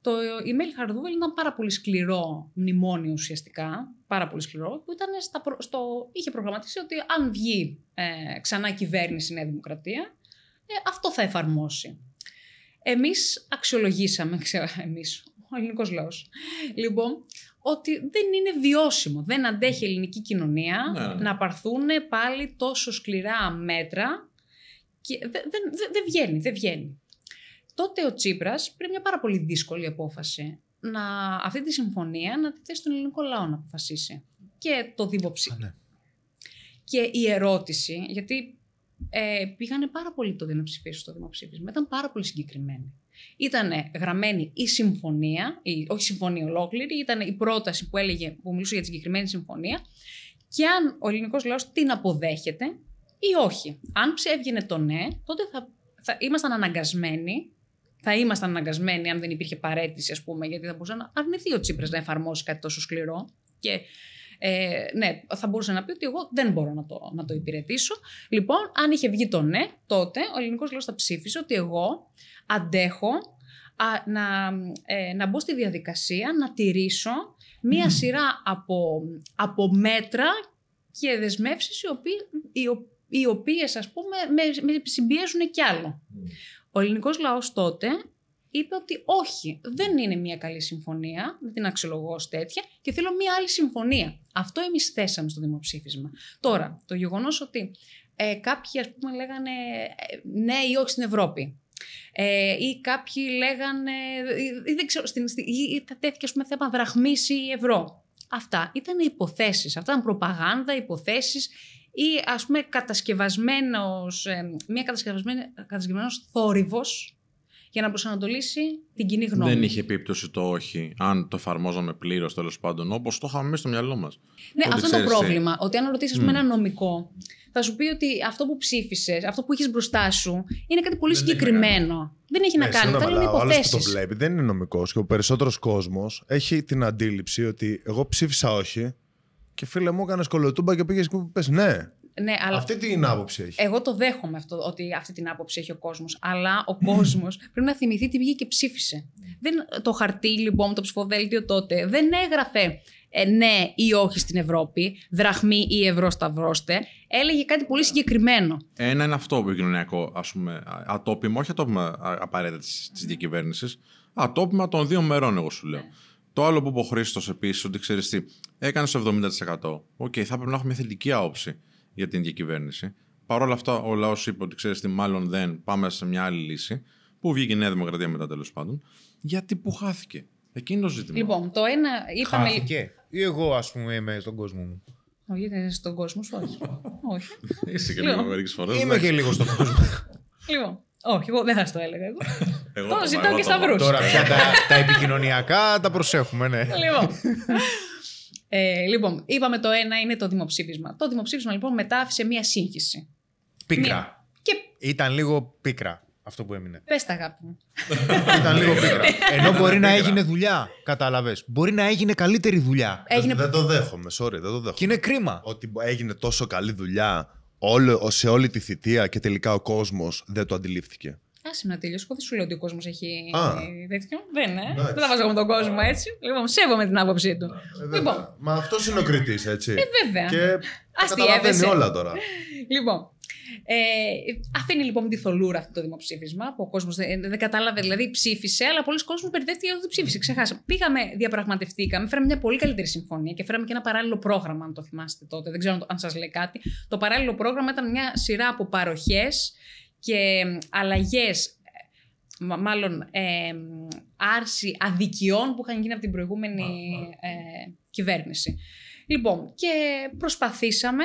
Το email Χαρδούβελ ήταν πάρα πολύ σκληρό μνημόνιο ουσιαστικά, πάρα πολύ σκληρό, που ήταν στα, προ- στο, είχε προγραμματίσει ότι αν βγει ε, ξανά κυβέρνηση η Νέα Δημοκρατία, ε, αυτό θα εφαρμόσει. Εμείς αξιολογήσαμε, ξέρω, εμείς, ο ελληνικός λαός, λοιπόν, ότι δεν είναι βιώσιμο, δεν αντέχει η ελληνική κοινωνία Ναι, ναι, ναι. να πάρθουν πάλι τόσο σκληρά μέτρα και δεν, δεν, δεν, δεν βγαίνει, δεν βγαίνει. Τότε ο Τσίπρας πήρε μια πάρα πολύ δύσκολη απόφαση να αυτή τη συμφωνία να τη θέσει στον ελληνικό λαό να αποφασίσει. Και το δημοψήφισμα. Α, ναι. Και η ερώτηση, γιατί ε, πήγανε πάρα πολύ το να ψηφίσουν στο δημοψήφισμα, ήταν πάρα πολύ συγκεκριμένη. Ήταν γραμμένη η συμφωνία, η, όχι η συμφωνία ολόκληρη, ήταν η πρόταση που έλεγε, που μιλούσε για τη συγκεκριμένη συμφωνία και αν ο ελληνικός λαός την αποδέχεται ή όχι. Αν ψεύγαινε το ναι, τότε θα, θα ήμασταν αναγκασμένοι, θα ήμασταν αναγκασμένοι αν δεν υπήρχε παρέτηση, ας πούμε, γιατί θα μπορούσε να αρνηθεί ο Τσίπρας να εφαρμόσει κάτι τόσο σκληρό και ε, ναι, θα μπορούσε να πει ότι εγώ δεν μπορώ να το, να το υπηρετήσω. Λοιπόν, αν είχε βγει το ναι, τότε ο ελληνικός λαός θα ψήφισε ότι εγώ αντέχω α, να, ε, να μπω στη διαδικασία να τηρήσω μία σειρά από, από μέτρα και δεσμεύσεις οι, οποίες, οι, ο- οι οποίες ας πούμε με, με συμπιέζουν κι άλλο. Ο ελληνικός λαός τότε είπε ότι όχι, δεν είναι μια καλή συμφωνία, δεν την αξιολογώ ως τέτοια και θέλω μια άλλη συμφωνία. Αυτό εμείς θέσαμε στο δημοψήφισμα. Τώρα, το γεγονός ότι ε, κάποιοι ας πούμε λέγανε ε, ναι ή όχι στην Ευρώπη. Ε, ή κάποιοι λέγανε, ή, ή δεν ξέρω, στην, στη- ή, ή τα τέθηκε ας πούμε θέμα δραχμής ή ευρώ. Αυτά ήταν υποθέσεις, αυτά ήταν προπαγάνδα, υποθέσεις ή ας πούμε κατασκευασμένος, ε, μια κατασκευασμένη, κατασκευασμένος θόρυβος για να προσανατολίσει την κοινή γνώμη. Δεν είχε επίπτωση το όχι, αν το εφαρμόζαμε πλήρως τέλος πάντων, όπως το είχαμε μέσα στο μυαλό μας. Ναι, Ότι αυτό είναι το ξέρεις τι. πρόβλημα. Ότι αν ρωτήσεις με ένα νομικό, θα σου πει ότι αυτό που ψήφισες, αυτό που έχει μπροστά σου, είναι κάτι πολύ Δεν έχει να συγκεκριμένο. Δεν έχει να Ναι, κάνει. συγγνώμη, Θα είναι αλλά ο άλλος που το υποθέσει. βλέπει δεν είναι νομικός και ο περισσότερος κόσμος έχει την αντίληψη ότι εγώ ψήφισα όχι και φίλε μου έκανε κολοτούμπα και πήγες και μου πες ναι. Ναι, αλλά Αυτή την άποψη έχει. εγώ το δέχομαι αυτό, ότι αυτή την άποψη έχει ο κόσμος. Αλλά ο κόσμος πρέπει να θυμηθεί τι βγήκε και ψήφισε. Δεν, το χαρτί, λοιπόν, το ψηφοδέλτιο τότε δεν έγραφε ε, ναι ή όχι στην Ευρώπη, δραχμή ή ευρώ σταυρώστε. Έλεγε κάτι πολύ συγκεκριμένο. Ένα είναι αυτό που επικοινωνιακό, ας πούμε, α- ατόπημα, όχι ατόπημα α, απαραίτητα της της διακυβέρνησης, ατόπημα των δύο μερών, εγώ σου λέω. Το άλλο που είπε ο Χρήστος επίσης, ότι ξέρεις τι, έκανες το 70%. Οκ, θα πρέπει να έχουμε μια θετική άποψη για την διακυβέρνηση. Παρ' όλα αυτά, ο λαός είπε ότι ξέρεις τι, μάλλον δεν, πάμε σε μια άλλη λύση. Που βγήκε η Νέα Δημοκρατία μετά τέλος πάντων. Γιατί που χάθηκε. Εκείνο το ζήτημα. Λοιπόν, το ένα είπαμε. Χάθηκε. Ή εγώ, ας πούμε, είμαι στον κόσμο μου. Όχι, είναι στον κόσμο σου, όχι. όχι. Είσαι και Λέω. λίγο μερικές φορές. Είμαι και λίγο στον κόσμο. Λοιπόν, όχι, εγώ δεν θα στο έλεγα εγώ. Εγώ το το ζητάω πάω, και εγώ το σταυρούς. Τώρα πια τα, τα επικοινωνιακά τα προσέχουμε, ναι. λοιπόν. Ε, λοιπόν, είπαμε το ένα είναι το δημοψήφισμα. Το δημοψήφισμα λοιπόν μετά άφησε μία σύγχυση. Πίκρα. Και Ήταν λίγο πίκρα αυτό που έμεινε. πες τα αγάπη μου. Ήταν λίγο πίκρα. Ενώ μπορεί να έγινε δουλειά. Κατάλαβες. Μπορεί να έγινε καλύτερη δουλειά. Έγινε... Δεν το δέχομαι, sorry, δεν το δέχομαι. Και είναι κρίμα. Ότι έγινε τόσο καλή δουλειά όλο, σε όλη τη θητεία και τελικά ο κόσμος δεν το αντιλήφθηκε. Άσε να τελειώσω. Εγώ δεν σου λέω ότι ο κόσμος έχει Α. ε, τέτοιο. Δεν είναι. Εντάξει. Δεν θα βάζω με τον κόσμο έτσι. Λοιπόν, σέβομαι την άποψή του. λοιπόν, Μα αυτός είναι ο κριτής, έτσι. βέβαια. Και τα Αστείευεσαι. καταλαβαίνει όλα τώρα. λοιπόν, Ε, αφήνει λοιπόν τη θολούρα αυτό το δημοψήφισμα που ο κόσμος δεν, δεν κατάλαβε, δηλαδή ψήφισε, αλλά πολλοί κόσμοι μπερδεύτηκε ότι δεν ψήφισε. Ξεχάσαμε. Πήγαμε, διαπραγματευτήκαμε, φέραμε μια πολύ καλύτερη συμφωνία και φέραμε και ένα παράλληλο πρόγραμμα, αν το θυμάστε τότε. Δεν ξέρω αν, αν σας λέει κάτι. Το παράλληλο πρόγραμμα ήταν μια σειρά από παροχές και αλλαγές μάλλον ε, άρση αδικιών που είχαν γίνει από την προηγούμενη ε, κυβέρνηση. Λοιπόν, και προσπαθήσαμε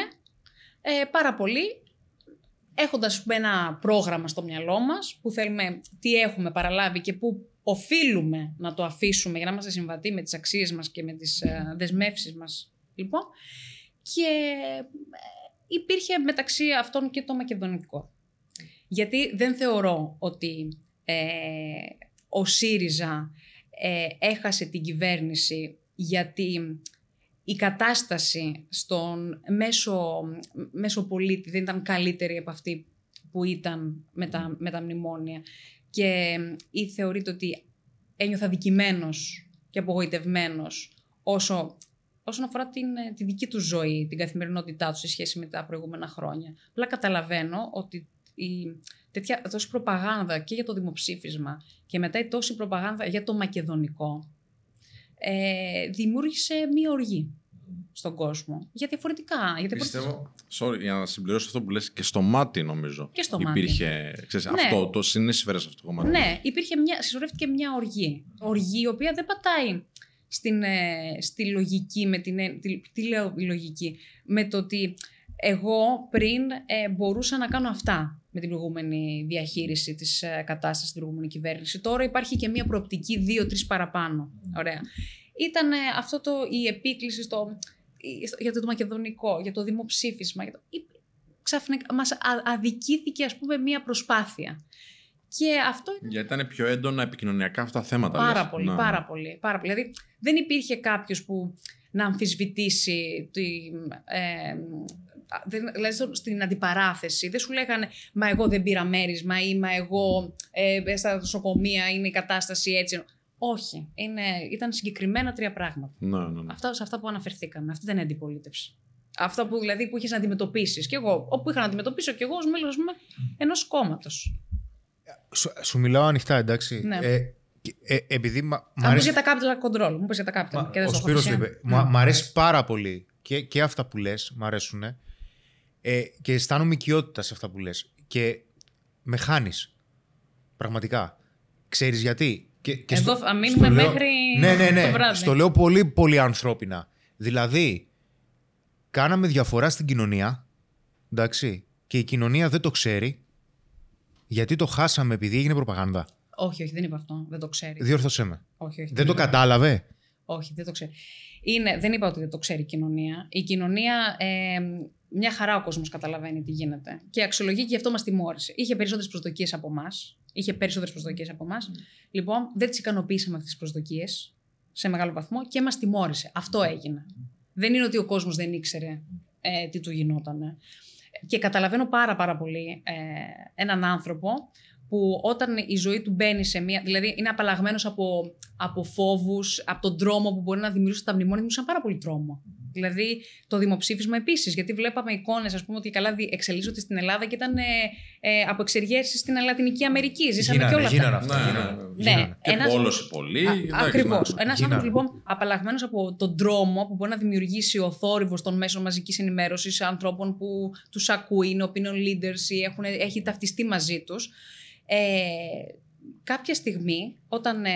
ε, πάρα πολύ, έχοντας ένα πρόγραμμα στο μυαλό μας, που θέλουμε, τι έχουμε παραλάβει και που οφείλουμε να το αφήσουμε για να είμαστε συμβατοί με τις αξίες μας και με τις ε, δεσμεύσεις μας, λοιπόν. Και ε, υπήρχε μεταξύ αυτών και το μακεδονικό. Γιατί δεν θεωρώ ότι ε, ο ΣΥΡΙΖΑ ε, έχασε την κυβέρνηση γιατί η κατάσταση στον μέσο, μέσο πολίτη δεν ήταν καλύτερη από αυτή που ήταν με τα, με τα μνημόνια και ή θεωρείται ότι ένιωθα δικημένος και απογοητευμένος όσο, όσον αφορά την, τη δική του ζωή, την καθημερινότητά τους σε σχέση με τα προηγούμενα χρόνια. Απλά καταλαβαίνω ότι η, τέτοια τόση προπαγάνδα και για το δημοψήφισμα και μετά η τόση προπαγάνδα για το μακεδονικό ε, δημιούργησε μία οργή στον κόσμο. Για διαφορετικά. Για Πιστεύω, sorry, για να συμπληρώσω αυτό που λες, και στο μάτι νομίζω Και στο υπήρχε, ξέρεις, Ναι. αυτό, το συνέσφερε σε αυτό το κομμάτι. Ναι, υπήρχε μια, συσσωρεύτηκε μια οργή. Οργή η οποία δεν πατάει στην, ε, στη λογική, με την, ε, τι, τι λέω η λογική, με το ότι εγώ πριν ε, μπορούσα να κάνω αυτά με την προηγούμενη διαχείριση της ε, κατάστασης, στην προηγούμενη κυβέρνηση. Τώρα υπάρχει και μια προοπτική δύο-τρεις παραπάνω. Ωραία. Ήταν ε, αυτό το, η επίκληση στο, η- στο- για το μακεδονικό, για το δημοψήφισμα. Για το, η- ξαφνικά μας α- αδικήθηκε ας πούμε μια προσπάθεια. Και αυτό Γιατί ήταν πιο έντονα επικοινωνιακά αυτά τα θέματα. Πάρα λες. πολύ, Ναι, πάρα ναι. πολύ, πάρα πολύ. Δηλαδή δεν υπήρχε κάποιος που να αμφισβητήσει τη, ε, δεν, δηλαδή στο- στην αντιπαράθεση. Δεν σου λέγανε «Μα εγώ δεν πήρα μέρισμα» ή «Μα εγώ ε, στα νοσοκομεία είναι η κατάσταση έτσι». Όχι. Είναι, ήταν συγκεκριμένα τρία πράγματα. Ναι, ναι, ναι. Αυτά, σε αυτά που αναφερθήκαμε. Αυτή δεν είναι αντιπολίτευση. Αυτά που δηλαδή που είχες να αντιμετωπίσεις. Και εγώ, όπου είχα να αντιμετωπίσω και εγώ ως μέλος ενός κόμματος. Σου, σου μιλάω ανοιχτά, εντάξει. Ναι. Ε, και- ε, επειδή μα, μ' Αν πει αρέσει- για τα capital control, μου πει για τα capital. Μα, και δεν ο στο έχω Σπύρος αφήσει. το είπε. Μα- Μ' αρέσει πάρα πολύ και, και αυτά που λες, μ' αρέσουν. Ε, και αισθάνομαι οικειότητα σε αυτά που λες. Και με χάνεις. Πραγματικά. Ξέρεις γιατί. Και, και Εδώ θα μείνουμε λέω- μέχρι ναι, ναι, ναι. το βράδυ. Στο λέω πολύ, πολύ ανθρώπινα. Δηλαδή, κάναμε διαφορά στην κοινωνία, εντάξει, και η κοινωνία δεν το ξέρει, γιατί το χάσαμε επειδή έγινε προπαγάνδα. Όχι, όχι, δεν είπα αυτό. Δεν το ξέρει. Διόρθωσέ με. Όχι, όχι. Δεν το κατάλαβε. Όχι, δεν το ξέρει. Είναι, δεν είπα ότι δεν το ξέρει η κοινωνία. Η κοινωνία, ε, μια χαρά ο κόσμος καταλαβαίνει τι γίνεται. Και αξιολογεί και γι' αυτό μας τιμώρησε. Είχε περισσότερες προσδοκίες από εμάς. Είχε περισσότερες προσδοκίες από εμάς. Λοιπόν, δεν τις ικανοποίησαμε αυτές τις προσδοκίες σε μεγάλο βαθμό και μας τιμώρησε. Αυτό έγινε. Δεν είναι ότι ο κόσμος δεν ήξερε ε, τι του γινόταν. Και καταλαβαίνω πάρα πάρα πολύ ε, έναν άνθρωπο που όταν η ζωή του μπαίνει σε μία. Δηλαδή είναι απαλλαγμένος από, από φόβους, από τον τρόμο που μπορεί να δημιουργήσουν τα μνημόνια, δημιουργούσαν πάρα πολύ τρόμο. Δηλαδή το δημοψήφισμα επίσης. Γιατί βλέπαμε εικόνες, ας πούμε, ότι καλά δι- εξελίσσονται στην Ελλάδα και ήταν ε, ε, από εξεργέσεις στην Λατινική Αμερική. Ζήσαμε και Γίνανε, όλα γίνανε αυτά. αυτά. Ναι, γίνανε. ναι, Γίνανε. Και Ένας- πόλωση πολύ. εντάξει, Ακριβώς. ναι. Ένας Γίνανε. άνθρωπο λοιπόν απαλλαγμένος από τον τρόμο που μπορεί να δημιουργήσει ο θόρυβος των μέσων μαζικής ενημέρωσης ανθρώπων που τους ακούει, είναι opinion leaders ή έχουν, έχει ταυτιστεί μαζί τους. Ε, κάποια στιγμή, όταν ε,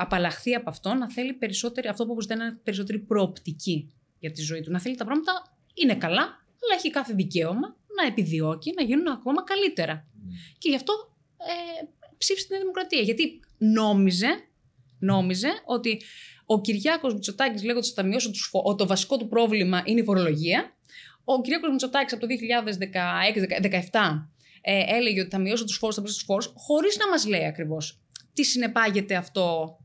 απαλλαχθεί από αυτό, να θέλει περισσότερη, αυτό που ζητάει είναι περισσότερη προοπτική για τη ζωή του. Να θέλει τα πράγματα είναι καλά, αλλά έχει κάθε δικαίωμα να επιδιώκει να γίνουν ακόμα καλύτερα. Και γι' αυτό ε, ψήφισε την Νέα Δημοκρατία. Γιατί νόμιζε, νόμιζε ότι ο Κυριάκος Μητσοτάκης λέγοντας ότι θα μειώσω τους φο- ότι το βασικό του πρόβλημα είναι η φορολογία. Ο Κυριάκος Μητσοτάκης από το 2016-2017 ε, έλεγε ότι θα μειώσω τους φόρους, θα μειώσω τους φόρους, χωρίς να μας λέει ακριβώς τι συνεπάγεται αυτό.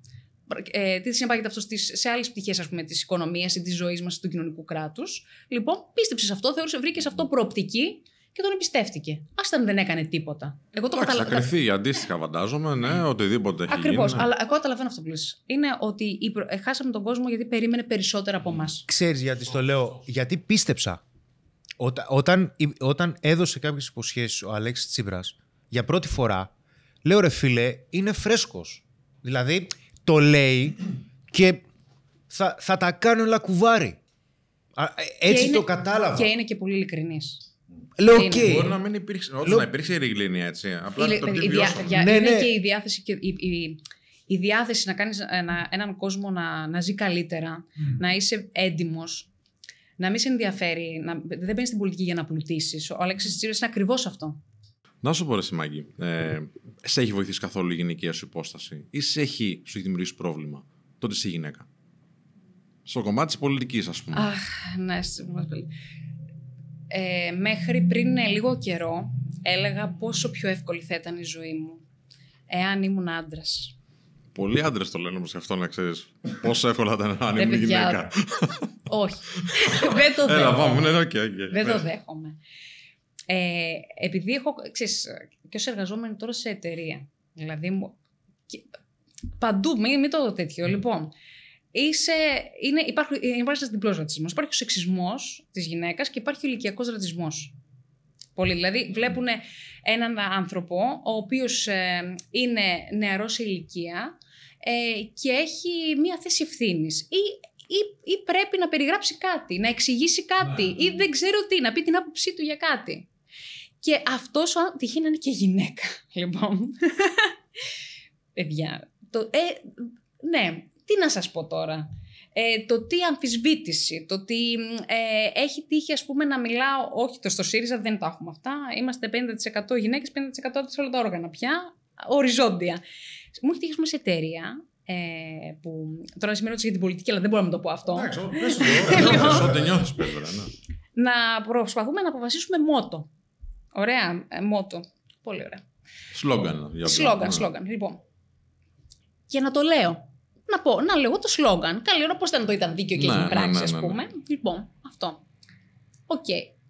Ε, τι συνεπάγεται αυτό στις, σε άλλες πτυχές της οικονομίας ή της ζωής μας του κοινωνικού κράτους. Λοιπόν, πίστεψες σε αυτό, θεώρησε, βρήκες σε αυτό προοπτική και τον εμπιστεύτηκε. Άστα αν δεν έκανε τίποτα. Εγώ το Εντάξει, θα καταλαβαίνω. κρυθεί αντίστοιχα, φαντάζομαι, ναι, οτιδήποτε έχει Ακριβώς. γίνει. Αλλά εγώ καταλαβαίνω αυτό που λες. Είναι ότι η προ- ε, χάσαμε τον κόσμο γιατί περίμενε περισσότερα από εμάς. Ξέρεις γιατί στο λέω. Γιατί πίστεψα. Όταν, όταν, όταν έδωσε κάποιες υποσχέσεις ο Αλέξης Τσίπρας για πρώτη φορά, λέω ρε φίλε, είναι φρέσκος. Δηλαδή, το λέει και θα, θα τα κάνει όλα κουβάρι. Α, ε, Έτσι Και το είναι- κατάλαβα. Και είναι και πολύ ειλικρινής. Λέω, είναι. οκ. Μπορεί να μην υπήρξε. Όχι, Λέω- να υπήρξε ειλικρινής έτσι. Απλά το η, επιβιώσαμε. διά- Ναι, είναι ναι. και η διάθεση, και η, η, η διάθεση να κάνεις ένα, έναν κόσμο να, να ζει καλύτερα, να είσαι έντιμος, να μην σε ενδιαφέρει, να, δεν μπαίνεις στην πολιτική για να πλουτίσεις. Ο Αλέξης Τσίπρας είναι ακριβώς αυτό. Να σου πω ρε Σιμάκη, ε, σε έχει βοηθήσει καθόλου η γυναικεία σου υπόσταση ή σε έχει, σου έχει δημιουργήσει πρόβλημα; Το ότι είσαι γυναίκα. Στο κομμάτι της πολιτικής ας πούμε. Αχ, ναι, σίγουρα πολύ. Ε, μέχρι πριν ε, λίγο καιρό έλεγα πόσο πιο εύκολη θα ήταν η ζωή μου εάν ήμουν άντρας. Πολλοί άντρες το λένε όμως αυτό να ξέρεις. Πόσο εύκολα ήταν να Ρε, είναι παιδιά, γυναίκα. Όχι. Δεν το Έλα, δέχομαι. πάμε, ναι, ok, ok. Δεν το δέχομαι. Ε, επειδή έχω, ξέρεις, και ως εργαζόμενη τώρα σε εταιρεία, δηλαδή μου- και- παντού, μην, μην το τέτοιο, λοιπόν, είσαι, είναι, υπάρχει, υπάρχει ένας διπλός ρατσισμός. Υπάρχει ο σεξισμός της γυναίκας και υπάρχει ο ηλικιακός ρατσισμός. Πολλοί, δηλαδή, βλέπουν έναν άνθρωπο ο οποίος ε, είναι νεαρός σε ηλικία ε, και έχει μία θέση ευθύνης. Ή, ή, ή πρέπει να περιγράψει κάτι, να εξηγήσει κάτι, ή δεν ξέρω τι, να πει την άποψή του για κάτι. Και αυτός ο άν- τυχαίνει να είναι και γυναίκα, λοιπόν. Παιδιά, το, ε, ναι, τι να σας πω τώρα. Ε, το τι αμφισβήτηση, το τι μ, ε, έχει τύχει ας πούμε να μιλάω, όχι το στο ΣΥΡΙΖΑ δεν τα έχουμε αυτά, είμαστε 50% γυναίκες, 50% σε όλα τα όργανα πια, οριζόντια. Μου έχει τύχει ας πούμε, σε εταιρεία, ε, που τώρα σήμερα ρώτησα για την πολιτική, αλλά δεν μπορώ να το πω αυτό. Εντάξει, ό, πες το. Νιώθεις, Ό,τι νιώθεις, πες, βέβαια, ναι. να προσπαθούμε να αποφασίσουμε μότο. Ωραία, ε, μότο. Πολύ ωραία. Σλόγκαν. για Σλόγκαν, ναι. σλόγκαν. Λοιπόν. Και να το λέω. Να πω, να λέω το σλόγκαν. Καλή ώρα πώς ήταν το ήταν δίκαιο και Ναι, έχει ναι, πράξη, ναι, ναι, ας ναι. πούμε. Λοιπόν, αυτό. Οκ.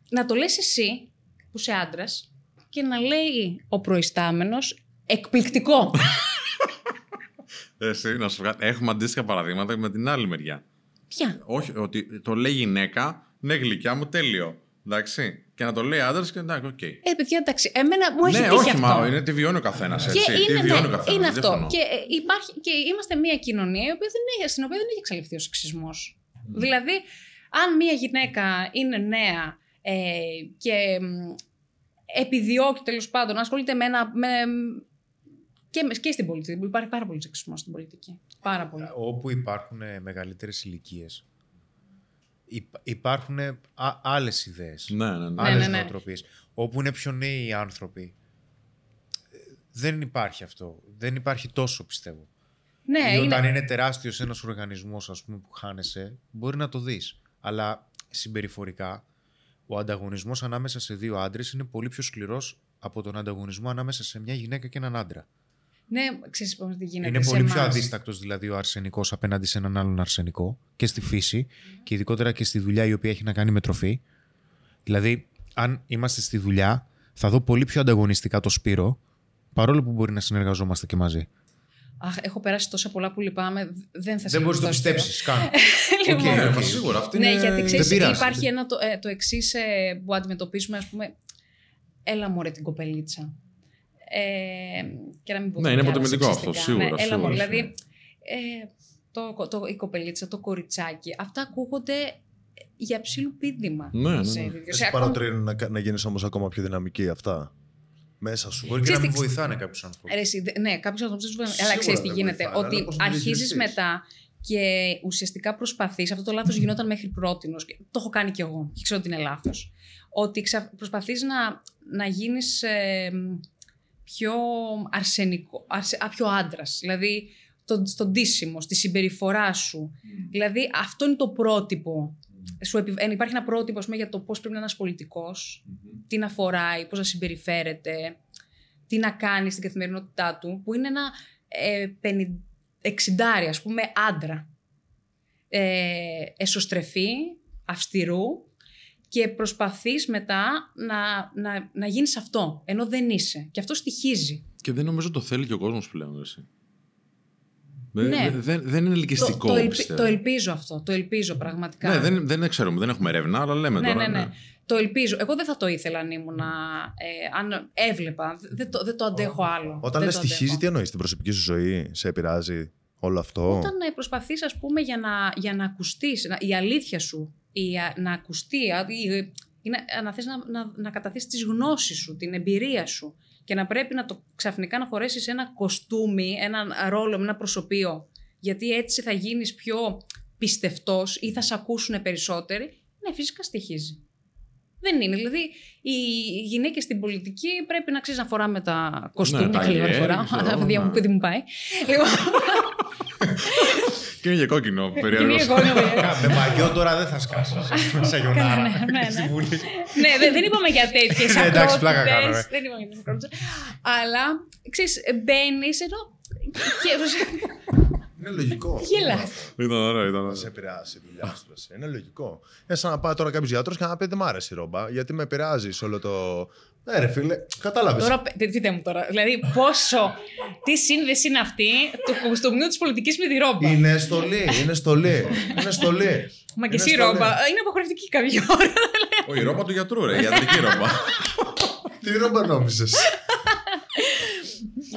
Να το λες εσύ, που είσαι άντρας, και να λέει ο προϊστάμενος εκπληκτικό. Εσύ, να σου βγάλω. Έχουμε αντίστοιχα παραδείγματα με την άλλη μεριά. Ποια; Όχι, ότι το λέει γυναίκα, ναι, γλυκιά μου, τέλειο. Εντάξει. Και να το λέει άντρας και εντάξει, οκ. Ε, παιδιά, εντάξει, εμένα μου έχει Ναι, τύχει όχι, αυτό. μα είναι τι βιώνει ο καθένας. Και Έτσι. Τι είναι, βιώνει ναι, ο καθένας. είναι αυτό. Και, ε, υπάρχει, και είμαστε μια κοινωνία η οποία δεν έχει, στην οποία δεν έχει εξαλειφθεί ο σεξισμός. Δηλαδή, αν μια γυναίκα είναι νέα ε, και μ, επιδιώκει τέλος πάντων να ασχολείται με ένα. Με, και, με- και στην πολιτική. Υπάρχει πάρα πολύ σεξισμός στην πολιτική. Πάρα πολύ. Όπου υπάρχουν ε, μεγαλύτερες ηλικίες. Υπάρχουν ε, α- άλλες ιδέες. Ναι, ναι, ναι. Άλλες ναι, ναι. νοοτροπίες. Όπου είναι πιο νέοι οι άνθρωποι. ε, Δεν υπάρχει αυτό. Δεν υπάρχει τόσο πιστεύω. Ναι, Ή όταν είναι, είναι τεράστιος ένας οργανισμός που χάνεσαι, μπορεί να το δεις. Αλλά συμπεριφορικά, ο ανταγωνισμός ανάμεσα σε δύο άντρες είναι πολύ πιο σκληρός από τον ανταγωνισμό ανάμεσα σε μια γυναίκα και έναν άντρα. Ναι, ξέρεις πώς τι γίνεται είναι σε πολύ πιο εμάς. αδίστακτος δηλαδή ο αρσενικός απέναντι σε έναν άλλον αρσενικό και στη φύση και ειδικότερα και στη δουλειά η οποία έχει να κάνει με τροφή. Δηλαδή, αν είμαστε στη δουλειά, θα δω πολύ πιο ανταγωνιστικά το Σπύρο, παρόλο που μπορεί να συνεργαζόμαστε και μαζί. Αχ, έχω περάσει τόσα πολλά που λυπάμαι. Δεν θα Δεν μπορείς να το συνεχίσω πιστέψεις καν. Λοιπόν, Οκ, Ναι, οκ. μα σίγουρα. Αυτή Ναι, είναι... γιατί ξέρεις, Δεν πειράζει, υπάρχει δεν- ένα το, ε, το εξής που αντιμετωπίζουμε, ας πούμε, έλα μωρέ την κοπελίτσα. Ε, και να μην πω Ναι, και είναι άλλα υποτιμητικό αυτό, σεξιστικά. σίγουρα, Ναι, έλα σίγουρα, μωρέ, σίγουρα. δηλαδή, ε, το, το, η κοπελίτσα, το κοριτσάκι, αυτά ακούγονται για ψήλου πίδημα. Ναι, ναι, ναι. Σε τέτοιο- σε Σε ακόμα- παροτρύνουν να, κα- να γίνεις όμως ακόμα πιο δυναμική αυτά; Μέσα σου. Μπορεί και να Ξέρεις μην τι- βοηθάνε κάποιους ανθρώπους. Ρε, εσύ, δε- ναι, κάποιο άνθρωπο δεν σου βοηθάει. Αλλά Σίγουρα ξέρεις τι δεν γίνεται. βοηθάει, ότι αλλά πώς να αρχίζεις διαχειριστείς. μετά και ουσιαστικά προσπαθείς. Αυτό το λάθος γινόταν μέχρι πρώτη. Το έχω κάνει κι εγώ. Και ξέρω ότι είναι λάθος. Ότι ξα... προσπαθείς να, να γίνεις πιο αρσενικό, αρσε, α, πιο άντρας. Δηλαδή το, στον τίσιμο, στη συμπεριφορά σου. Δηλαδή αυτό είναι το πρότυπο. Σου επι... ε, Υπάρχει ένα πρότυπο ας πούμε, για το πώς πρέπει να είναι ένας πολιτικός, τι να φοράει, πώς να συμπεριφέρεται, τι να κάνει στην καθημερινότητά του, που είναι ένα ε, 50, 60 ας πούμε άντρα. Ε, εσωστρεφή, αυστηρού και προσπαθείς μετά να, να, να γίνεις αυτό, ενώ δεν είσαι. Και αυτό στοιχίζει. Και δεν νομίζω το θέλει και ο κόσμος πλέον. Εσύ. Δεν- Ναι. Δεν, δεν είναι ελκυστικό, το, το, ελπι- πιστεύω. το ελπίζω αυτό. Το ελπίζω πραγματικά. Ναι, δεν, δεν ξέρουμε, δεν έχουμε έρευνα, αλλά λέμε ναι, τώρα. ναι, ναι. Το ελπίζω. Εγώ δεν θα το ήθελα αν ήμουν. Ε, αν έβλεπα. Δεν το, δεν το αντέχω άλλο. Όταν Δεν λες το στοιχίζει, αντέχω. τι εννοείς, την προσωπική σου ζωή, σε επηρεάζει; Όλο αυτό. Όταν ε, προσπαθείς, ας πούμε, για να, για να ακουστείς, να- η αλήθεια σου, η, α- να ακουστεί, α- η- ή να, να θες να, να, να καταθέσεις τις γνώσεις σου, την εμπειρία σου και να πρέπει να το ξαφνικά να φορέσεις ένα κοστούμι, ένα ρόλο με ένα προσωπείο, γιατί έτσι θα γίνεις πιο πιστευτός ή θα σε ακούσουν περισσότεροι, ναι, φυσικά στοιχίζει. Δεν είναι. Δηλαδή, οι γυναίκες στην πολιτική πρέπει να ξέρεις να φοράμε τα κοστούμια. Ναι, τα καλή ώρα γέρ, φορά. ξέρω, Τα παιδιά μου, ναι. παιδί μου πάει. Λοιπόν, Και είναι και κόκκινο, και περίεργο. είναι εγώ, είναι Με μαγιό τώρα δεν θα σκάσει. Σαν γιονάρα. ναι, ναι, ναι. Στη Βουλή. ναι, δεν, δεν είπαμε για τέτοιες Ναι, εντάξει, πλάκα κάνω, ρε. Δεν είπαμε για τέτοιες ακρότητες. Αλλά ξέρεις, μπαίνεις ενώ. Και, Είναι λογικό. Γελάς. Ήταν ωραίο, ήταν Να ωραίο. σε επηρεάσει η δουλειά σου. ρε. Είναι λογικό. Είναι σαν να πάει τώρα κάποιος γιατρός και να πει Δεν μ' άρεσε η ρόμπα, γιατί με επηρεάζει σε όλο το. Ναι, ρε φίλε, κατάλαβες. Τώρα, πε- πείτε μου τώρα. Δηλαδή, πόσο. Τι σύνδεση είναι αυτή του κοστομιού της πολιτικής με τη ρόμπα; Είναι στολή, είναι στολή. είναι στολή. Μα και Είναι εσύ η στολή. ρόμπα. Είναι αποχρευτική κάποια ώρα. Όχι, η ρόμπα του γιατρού, ρε. Η ιατρική ρόμπα. Τι ρόμπα νόμιζες;